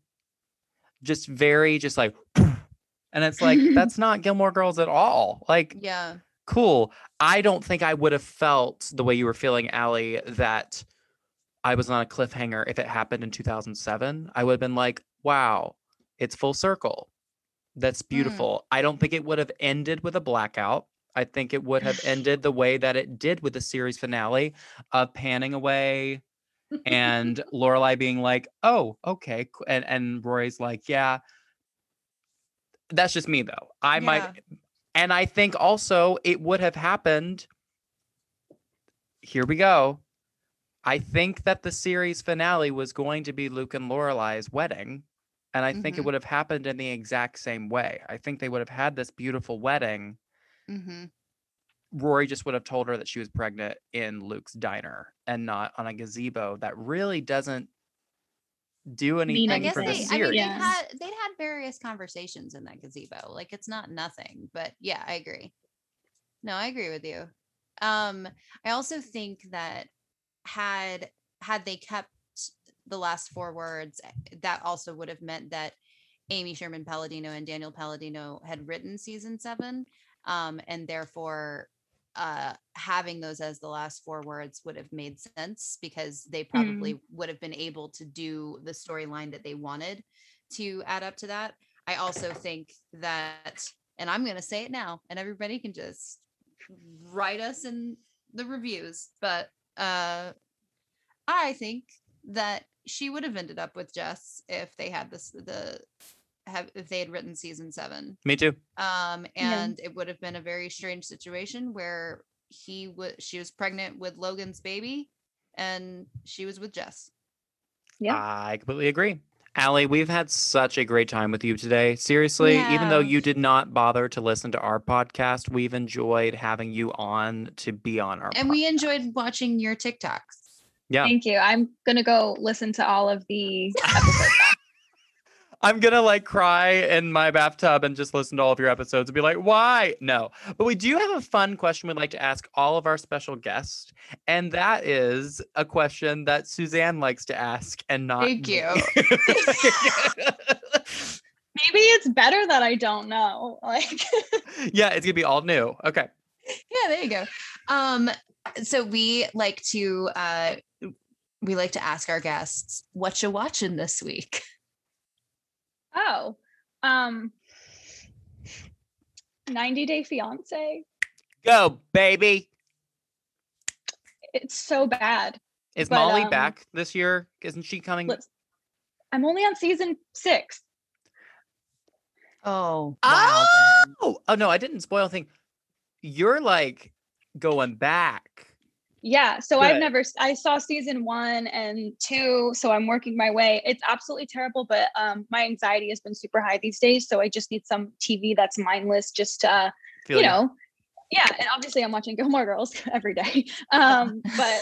Speaker 3: just very just like and it's like that's not Gilmore Girls at all. Like
Speaker 5: Yeah.
Speaker 3: cool. I don't think I would have felt the way you were feeling, Allie, that I was on a cliffhanger if it happened in 2007. I would have been like, wow, it's full circle. That's hmm. beautiful. I don't think it would have ended with a blackout. I think it would have ended the way that it did with the series finale of panning away and Lorelai being like, "Oh, okay," and and Rory's like, "Yeah." That's just me though. I
Speaker 5: Yeah.
Speaker 3: might, and I think also it would have happened. Here we go. I think that the series finale was going to be Luke and Lorelai's wedding, and I think it
Speaker 5: Mhm.
Speaker 3: would have happened in the exact same way. I think they would have had this beautiful wedding.
Speaker 5: Hmm
Speaker 3: Rory just would have told her that she was pregnant in Luke's diner and not on a gazebo that really doesn't do anything
Speaker 5: I
Speaker 6: Mean
Speaker 5: guess
Speaker 3: for the
Speaker 5: they,
Speaker 6: anything.
Speaker 5: I mean,
Speaker 3: series.
Speaker 5: they
Speaker 6: Yeah.
Speaker 5: had they'd had various conversations in that gazebo. Like it's not nothing, but yeah, I agree. No, I agree with you. Um, I also think that had had they kept the last four words, eh, that also would have meant that Amy Sherman Palladino and Daniel Palladino had written season seven, um, and therefore uh having those as the last four words would have made sense because they probably would have been able to do the storyline that they wanted to add up to that. I also think that, and I'm going to say it now, and everybody can just write us in the reviews, but uh I think that she would have ended up with Jess if they had this the have if they had written season seven
Speaker 3: Me too.
Speaker 5: um
Speaker 6: Yeah.
Speaker 5: and it would have been a very strange situation where he was she was pregnant with logan's baby and she was with jess
Speaker 6: Yeah.
Speaker 3: I completely agree. Allie, we've had such a great time with you today. Seriously, even though you did not bother to listen to our podcast, we've enjoyed having you on to be on our
Speaker 5: and we enjoyed watching your tiktoks
Speaker 3: Yeah.
Speaker 6: thank you i'm gonna go listen to all of the episodes
Speaker 3: I'm gonna like cry in my bathtub and just listen to all of your episodes and be like, why? No. But we do have a fun question we'd like to ask all of our special guests. And that is a question that Suzanne likes to ask and not.
Speaker 5: Thank
Speaker 3: me.
Speaker 5: you.
Speaker 6: Maybe it's better that I don't know. Like
Speaker 3: yeah, it's gonna be all new. Okay.
Speaker 5: yeah, there you go. Um, so we like to uh we like to ask our guests, what you watching this week?
Speaker 6: Oh, um, 90 Day Fiance.
Speaker 3: Go, baby.
Speaker 6: It's so bad.
Speaker 3: Is
Speaker 6: But,
Speaker 3: Molly
Speaker 6: um,
Speaker 3: back this year? Isn't she coming?
Speaker 6: I'm only on season six.
Speaker 5: Oh, wow. Ben.
Speaker 3: Oh, oh no, I didn't spoil a thing. You're like going back.
Speaker 6: Yeah. So
Speaker 3: Good.
Speaker 6: I've never, I saw season one and two. So I'm working my way. It's absolutely terrible, but um, my anxiety has been super high these days. So I just need some TV that's mindless, just to, uh,
Speaker 3: Feel
Speaker 6: you know, yeah. And obviously I'm watching Gilmore Girls every day. Um, but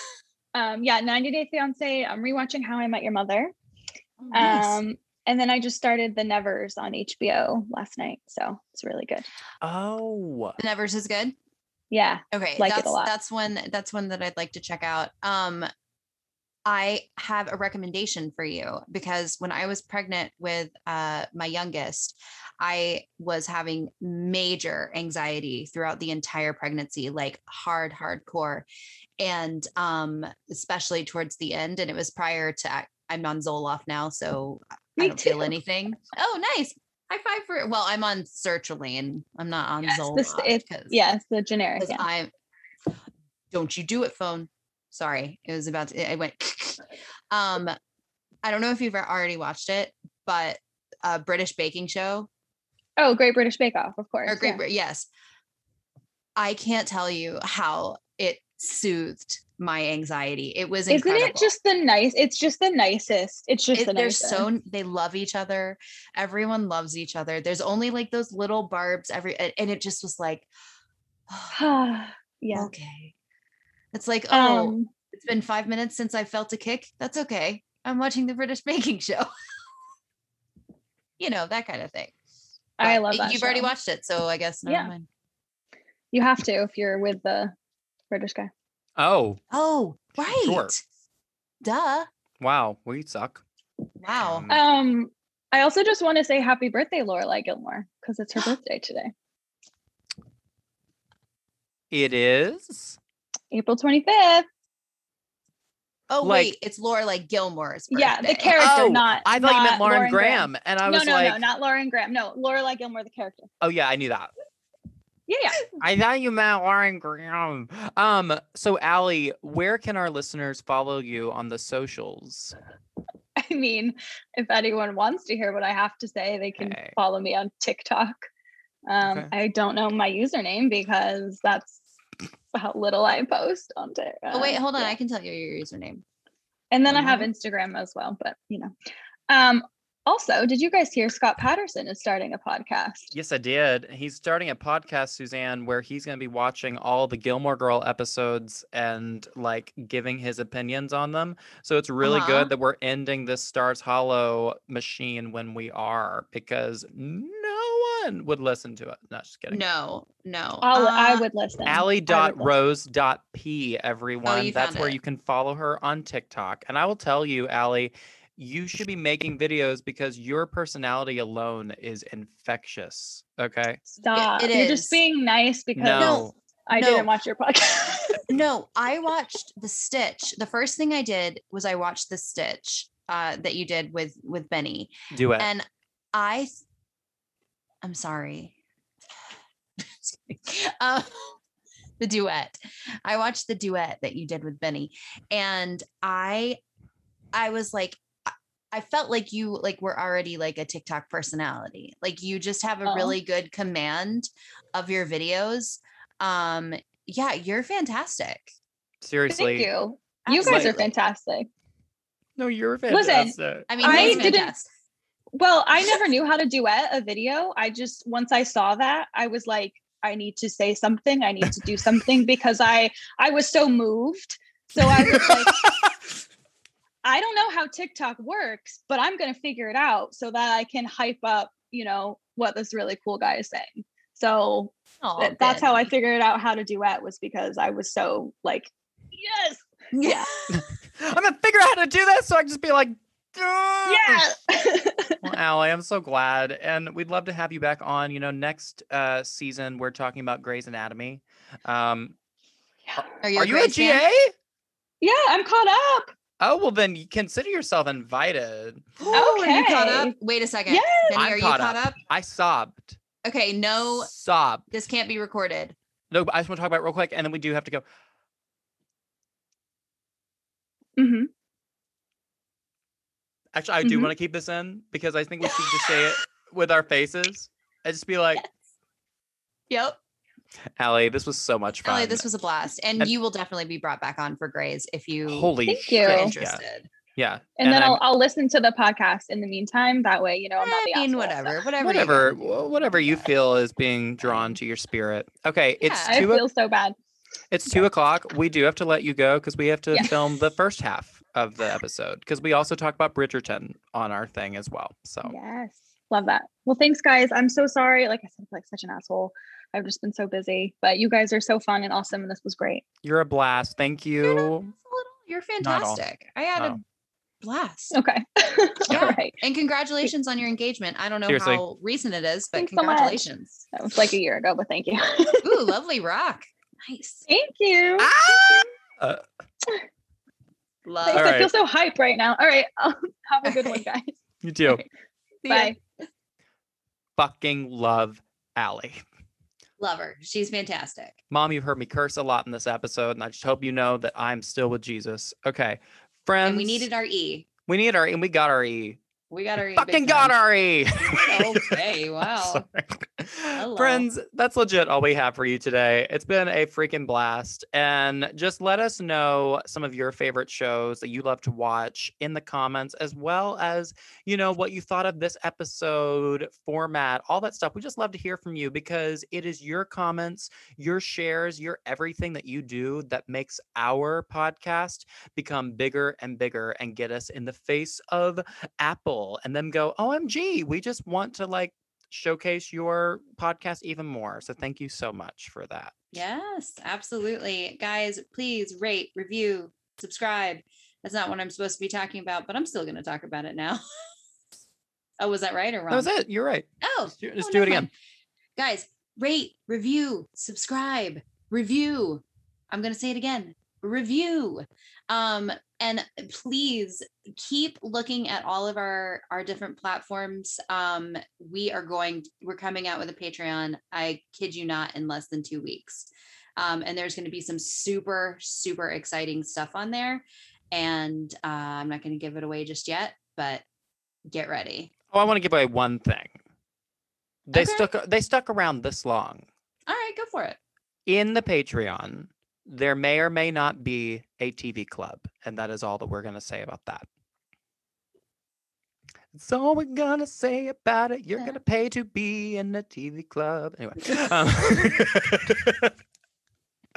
Speaker 6: um, yeah, 90 Day Fiance. I'm rewatching How I Met Your Mother.
Speaker 5: Oh, nice.
Speaker 6: Um, and then I just started The Nevers on HBO last night. So it's really good.
Speaker 3: Oh.
Speaker 5: The Nevers is good.
Speaker 6: Yeah.
Speaker 5: Okay,
Speaker 6: Like it a
Speaker 5: that's
Speaker 6: lot.
Speaker 5: that's one that's one that I'd like to check out. Um, I have a recommendation for you because when I was pregnant with uh, my youngest, I was having major anxiety throughout the entire pregnancy, like hard, hardcore, and um, especially towards the end. And it was prior to I'm on Zoloft now, so I don't feel anything. Oh, nice. High five for well, I'm on sertraline. I'm not on
Speaker 6: Yes,
Speaker 5: Zoloft.
Speaker 6: it's, it's the generic. Yeah.
Speaker 5: I don't you do it phone. Sorry, it was about to, I went. um, I don't know if you've already watched it, but a British baking show
Speaker 6: Oh, Great British Bake Off, of course.
Speaker 5: or Great
Speaker 6: yeah.
Speaker 5: Yes. I can't tell you how it soothed my anxiety. It was incredible.
Speaker 6: Isn't it just the nice? It's just the nicest. It's just
Speaker 5: It-
Speaker 6: the
Speaker 5: they're
Speaker 6: nicest.
Speaker 5: so they love each other. Everyone loves each other. There's only like those little barbs every and it just was like
Speaker 6: yeah.
Speaker 5: okay. It's like, oh,
Speaker 6: Um,
Speaker 5: it's been five minutes since I felt a kick. That's okay. I'm watching the British baking show. you know, that kind of thing.
Speaker 6: I love that.
Speaker 5: You've already watched it, so I guess never
Speaker 6: Yeah.
Speaker 5: mind.
Speaker 6: You have to if you're with the British guy.
Speaker 3: Oh.
Speaker 5: Oh, right.
Speaker 3: Sure.
Speaker 5: Duh.
Speaker 3: Wow. We suck.
Speaker 5: Wow.
Speaker 3: Um,
Speaker 6: Um, I also just want to say happy birthday, Lorelai Gilmore, because it's her birthday today,
Speaker 3: It is.
Speaker 6: April 25th.
Speaker 5: Oh,
Speaker 3: like-
Speaker 5: wait, it's Lorelai Gilmore's birthday.
Speaker 6: Yeah, the character,
Speaker 3: Oh,
Speaker 6: not.
Speaker 3: I thought you meant
Speaker 6: not
Speaker 3: Lauren, Graham, and I
Speaker 6: no,
Speaker 3: was
Speaker 6: no,
Speaker 3: like,
Speaker 6: no, not Lauren Graham. No, Lorelai Gilmore, the character.
Speaker 3: oh yeah, I knew that.
Speaker 6: Yeah, yeah.
Speaker 3: I thought you meant Lauren Graham. Um. So, Allie, where can our listeners follow you on the socials?
Speaker 6: I mean, if anyone wants to hear what I have to say, they can
Speaker 3: Okay.
Speaker 6: follow me on TikTok. Um,
Speaker 3: Okay.
Speaker 6: I don't know my username because that's how little I post on TikTok.
Speaker 5: Oh, wait, hold on. I can tell you your username.
Speaker 6: And then I have
Speaker 5: Mhm.
Speaker 6: Instagram as well, but you know. Um, also, did you guys hear Scott Patterson is starting a podcast?
Speaker 3: Yes, I did. He's starting a podcast, Suzanne, where he's going to be watching all the Gilmore Girl episodes and like giving his opinions on them. So it's really
Speaker 5: Uh-huh.
Speaker 3: good that we're ending this Stars Hollow machine when we are because no one would listen to it. No, just kidding.
Speaker 5: No, no.
Speaker 6: I'll,
Speaker 5: Uh,
Speaker 6: would listen. I
Speaker 3: Allie
Speaker 6: would
Speaker 3: dot
Speaker 6: listen.
Speaker 3: rose dot p everyone.
Speaker 5: you
Speaker 3: That's where
Speaker 5: it.
Speaker 3: you can follow her on TikTok. And I will tell you, Allie, you should be making videos because your personality alone is infectious. Okay.
Speaker 6: Stop.
Speaker 5: it
Speaker 6: You're
Speaker 5: is.
Speaker 6: just being nice because
Speaker 3: No.
Speaker 6: I
Speaker 5: No.
Speaker 6: didn't watch your podcast.
Speaker 5: no, I watched the Stitch. The first thing I did was I watched the Stitch uh, that you did with with Benny,
Speaker 3: Do it.
Speaker 5: and I, th- I'm sorry. uh, the duet. I watched the duet that you did with Benny, and I, I was like. I- I felt like you like were already like a TikTok personality. Like you just have a
Speaker 6: Oh.
Speaker 5: really good command of your videos. Um yeah, you're fantastic.
Speaker 3: Seriously.
Speaker 6: Thank you. You guys are fantastic.
Speaker 3: No, you're fantastic.
Speaker 6: Listen,
Speaker 3: fantastic.
Speaker 5: I mean,
Speaker 6: I
Speaker 5: he's
Speaker 6: didn't-
Speaker 5: fantastic.
Speaker 6: Well, I never knew how to duet a video. I just once I saw that, I was like, I need to say something. I need to do something because I I was so moved. So I was like, I don't know how TikTok works, but I'm going to figure it out so that I can hype up, you know, what this really cool guy is saying. So
Speaker 5: Aw,
Speaker 6: th- that's how I figured out how to duet was because I was so like, yes,
Speaker 5: Yeah.
Speaker 3: I'm gonna figure out how to do this so I can just be like,
Speaker 6: yeah.
Speaker 3: Well, Allie, I'm so glad, and we'd love to have you back on. You know, next uh, season we're talking about Grey's Anatomy. Um,
Speaker 5: Are you,
Speaker 3: are
Speaker 5: a
Speaker 3: you a GA?
Speaker 5: fan?
Speaker 6: yeah, I'm caught up.
Speaker 3: Oh well, then you consider yourself invited.
Speaker 5: Oh, are you caught up? Wait a second.
Speaker 6: Yes.
Speaker 5: Benny,
Speaker 3: I'm
Speaker 5: are you
Speaker 3: caught
Speaker 5: caught
Speaker 3: up.
Speaker 5: up?
Speaker 3: I sobbed.
Speaker 5: Okay, no,
Speaker 3: sob.
Speaker 5: this can't be recorded.
Speaker 3: No, but I just want to talk about it real quick, and then we do have to go.
Speaker 6: hmm
Speaker 3: Actually, I do
Speaker 6: Mhm.
Speaker 3: want to keep this in because I think we should just say it with our faces and just be like,
Speaker 5: Yep.
Speaker 3: Allie, this was so much fun.
Speaker 5: Ellie, this was a blast. And,
Speaker 3: And-
Speaker 5: you will definitely be brought back on for Grey's if you
Speaker 3: holy
Speaker 6: Thank you.
Speaker 5: are
Speaker 6: Yeah.
Speaker 3: Yeah,
Speaker 5: interested.
Speaker 3: yeah.
Speaker 6: And, then
Speaker 3: I'm-
Speaker 6: I'll, I'll listen to the podcast in the meantime. That way, you know, I'm not eh, the
Speaker 5: I mean,
Speaker 6: asshole, so.
Speaker 5: whatever, whatever. you
Speaker 3: whatever,
Speaker 5: wanna do.
Speaker 3: wh- whatever you feel is being drawn to your spirit. Okay, it's
Speaker 5: Yeah.
Speaker 6: I
Speaker 3: two. o-
Speaker 6: feel so bad.
Speaker 3: It's two o'clock. We do have to let you go because we have to
Speaker 6: Yeah.
Speaker 3: film the first half of the episode because we also talk about Bridgerton on our thing as well. So
Speaker 6: Yes. Love that. Well, thanks, guys. I'm so sorry. Like I said, like such an asshole. I've just been so busy, but you guys are so fun and awesome, and this was great.
Speaker 3: you're a blast. Thank
Speaker 5: You're not-
Speaker 3: you.
Speaker 5: it's a little- You're
Speaker 3: Not at all.
Speaker 5: fantastic. I had
Speaker 3: Not
Speaker 5: a blast.
Speaker 6: Okay.
Speaker 5: Yeah.
Speaker 6: All right.
Speaker 5: And congratulations on your engagement. I don't know
Speaker 3: Seriously.
Speaker 5: how recent it is, but
Speaker 6: Thanks so
Speaker 5: congratulations.
Speaker 6: That was like a year ago, but thank you.
Speaker 5: Ooh, lovely rock. Nice.
Speaker 6: thank you.
Speaker 3: Uh,
Speaker 5: Love.
Speaker 6: Thanks.
Speaker 3: All
Speaker 6: I feel so hype right now. All right. Um, have a good one, guys.
Speaker 3: you too.
Speaker 5: See ya.
Speaker 6: Bye.
Speaker 3: Fucking love Allie.
Speaker 5: Love her. She's fantastic.
Speaker 3: Mom, you've heard me curse a lot in this episode, and I just hope you know that I'm still with Jesus. Okay, friends.
Speaker 5: And we needed our E.
Speaker 3: We need our and we got our E.
Speaker 5: We got our E.
Speaker 3: Fucking got
Speaker 5: time.
Speaker 3: our E.
Speaker 5: Okay, wow.
Speaker 3: Friends, that's legit all we have for you today. It's been a freaking blast. And just let us know some of your favorite shows that you love to watch in the comments, as well as, you know, what you thought of this episode format, all that stuff. We just love to hear from you because it is your comments, your shares, your everything that you do that makes our podcast become bigger and bigger and get us in the face of Apple and then go, OMG, we just want to like showcase your podcast even more. So thank you so much for that.
Speaker 5: Yes, absolutely. Guys, please rate, review, subscribe. That's not what I'm supposed to be talking about, but I'm still going to talk about it now. oh, was that right or wrong?
Speaker 3: That was it. You're right.
Speaker 5: Oh,
Speaker 3: Just do, just
Speaker 5: oh,
Speaker 3: do it again.
Speaker 5: Guys, rate, review, subscribe, review. I'm going to say it again. Review. Um and please keep looking at all of our our different platforms. Um we are going we're coming out with a Patreon. I kid you not in less than 2 weeks. Um and there's going to be some super super exciting stuff on there and uh, I'm not going to give it away just yet, but get ready.
Speaker 3: Oh, I want to give away one thing. They
Speaker 5: Okay.
Speaker 3: stuck they stuck around this long.
Speaker 5: All right, go for it.
Speaker 3: In the Patreon, there may or may not be a TV club, and that is all that we're gonna say about that. That's all we're gonna say about it. You're
Speaker 5: Yeah.
Speaker 3: gonna pay to be in the TV club. Anyway.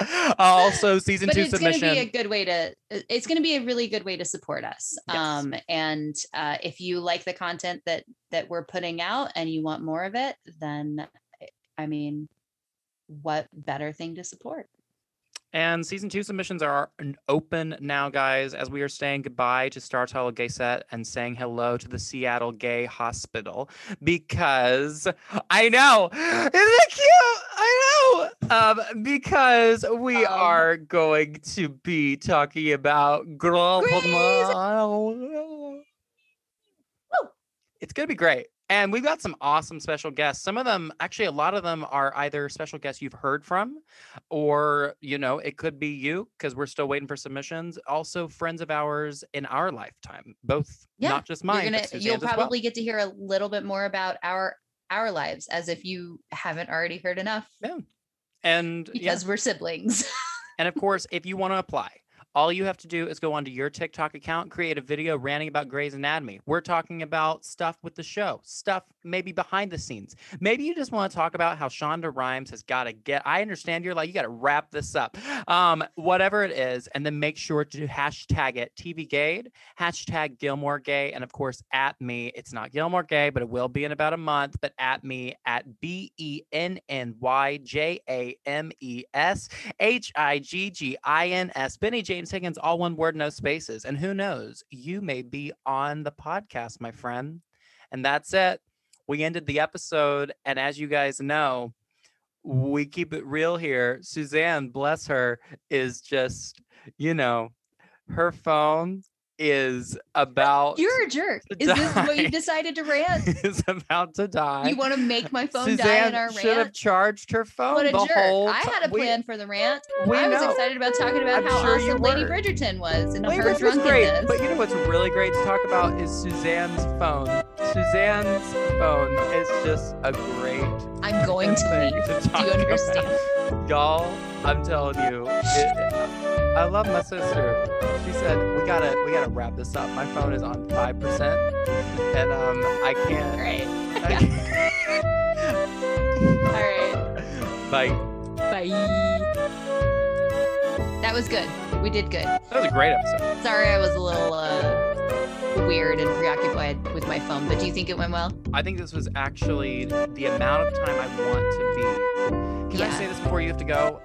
Speaker 3: Um, also, season
Speaker 5: but
Speaker 3: two
Speaker 5: it's
Speaker 3: submission.
Speaker 5: going to be a good way to it's going to be a really good way to support us
Speaker 3: Yes.
Speaker 5: um and uh if you like the content that that we're putting out and you want more of it then i mean what better thing to support
Speaker 3: And season two submissions are open now, guys, as we are saying goodbye to Star Tunnel Gay Set and saying hello to the Seattle Gay Hospital because I know, isn't it cute? I know. Um, because we
Speaker 5: Um,
Speaker 3: are going to be talking about Grand It's gonna be great. And we've got some awesome special guests. Some of them, actually, a lot of them are either special guests you've heard from, or you know, it could be you because we're still waiting for submissions. Also, friends of ours in our lifetime, both
Speaker 5: Yeah,
Speaker 3: not just mine.
Speaker 5: gonna you'll
Speaker 3: as well.
Speaker 5: probably get to hear a little bit more about our our lives as if you haven't already heard enough Yeah.
Speaker 3: and yeah.
Speaker 5: because we're siblings
Speaker 3: And of course, if you want to apply, all you have to do is go onto your TikTok account, create a video ranting about Grey's Anatomy. We're talking about stuff with the show, stuff maybe behind the scenes. Maybe you just want to talk about how Shonda Rhimes has got to get. I understand you're like, you got to wrap this up. Um, whatever it is, and then make sure to hashtag it TV Gade, hashtag Gilmore Gay, and of course at me. It's not Gilmore Gay, but it will be in about a month. But at me at B E N N Y J A M E S H I G G I N S. Benny James Higgins, all one word, no spaces. And who knows, you may be on the podcast, my friend. And that's it. We ended the episode. And as you guys know, we keep it real here. Suzanne, bless her, is just, you know, her phone is about
Speaker 5: You're a jerk. Is this what you decided to rant?
Speaker 3: is about to die.
Speaker 5: You want to make my phone die in
Speaker 3: Suzanne
Speaker 5: our
Speaker 3: should have charged her phone
Speaker 5: What a jerk. I had a
Speaker 3: we-
Speaker 5: plan for the rant.
Speaker 3: we
Speaker 5: I was
Speaker 3: know.
Speaker 5: excited about talking about
Speaker 3: I'm
Speaker 5: how
Speaker 3: sure
Speaker 5: awesome Lady. Bridgerton was and
Speaker 3: Lady
Speaker 5: her
Speaker 3: was great,
Speaker 5: drunkenness.
Speaker 3: but you know what's really great to talk about is Suzanne's phone. Suzanne's phone is just a great
Speaker 5: I'm going to leave.
Speaker 3: to
Speaker 5: Do you understand?
Speaker 3: about. Y'all, I'm telling you, it, I love my sister. She said we gotta we gotta wrap this up. My phone is on five percent, and um I can't.
Speaker 5: Great.
Speaker 3: I
Speaker 5: All right.
Speaker 3: can't. Bye.
Speaker 5: Bye. That was good. We did good.
Speaker 3: That was a great episode.
Speaker 5: Sorry, I was a little uh, weird and preoccupied with my phone, but do you think it went well?
Speaker 3: I think this was actually the amount of time I want to be. Can I say this before you have to go?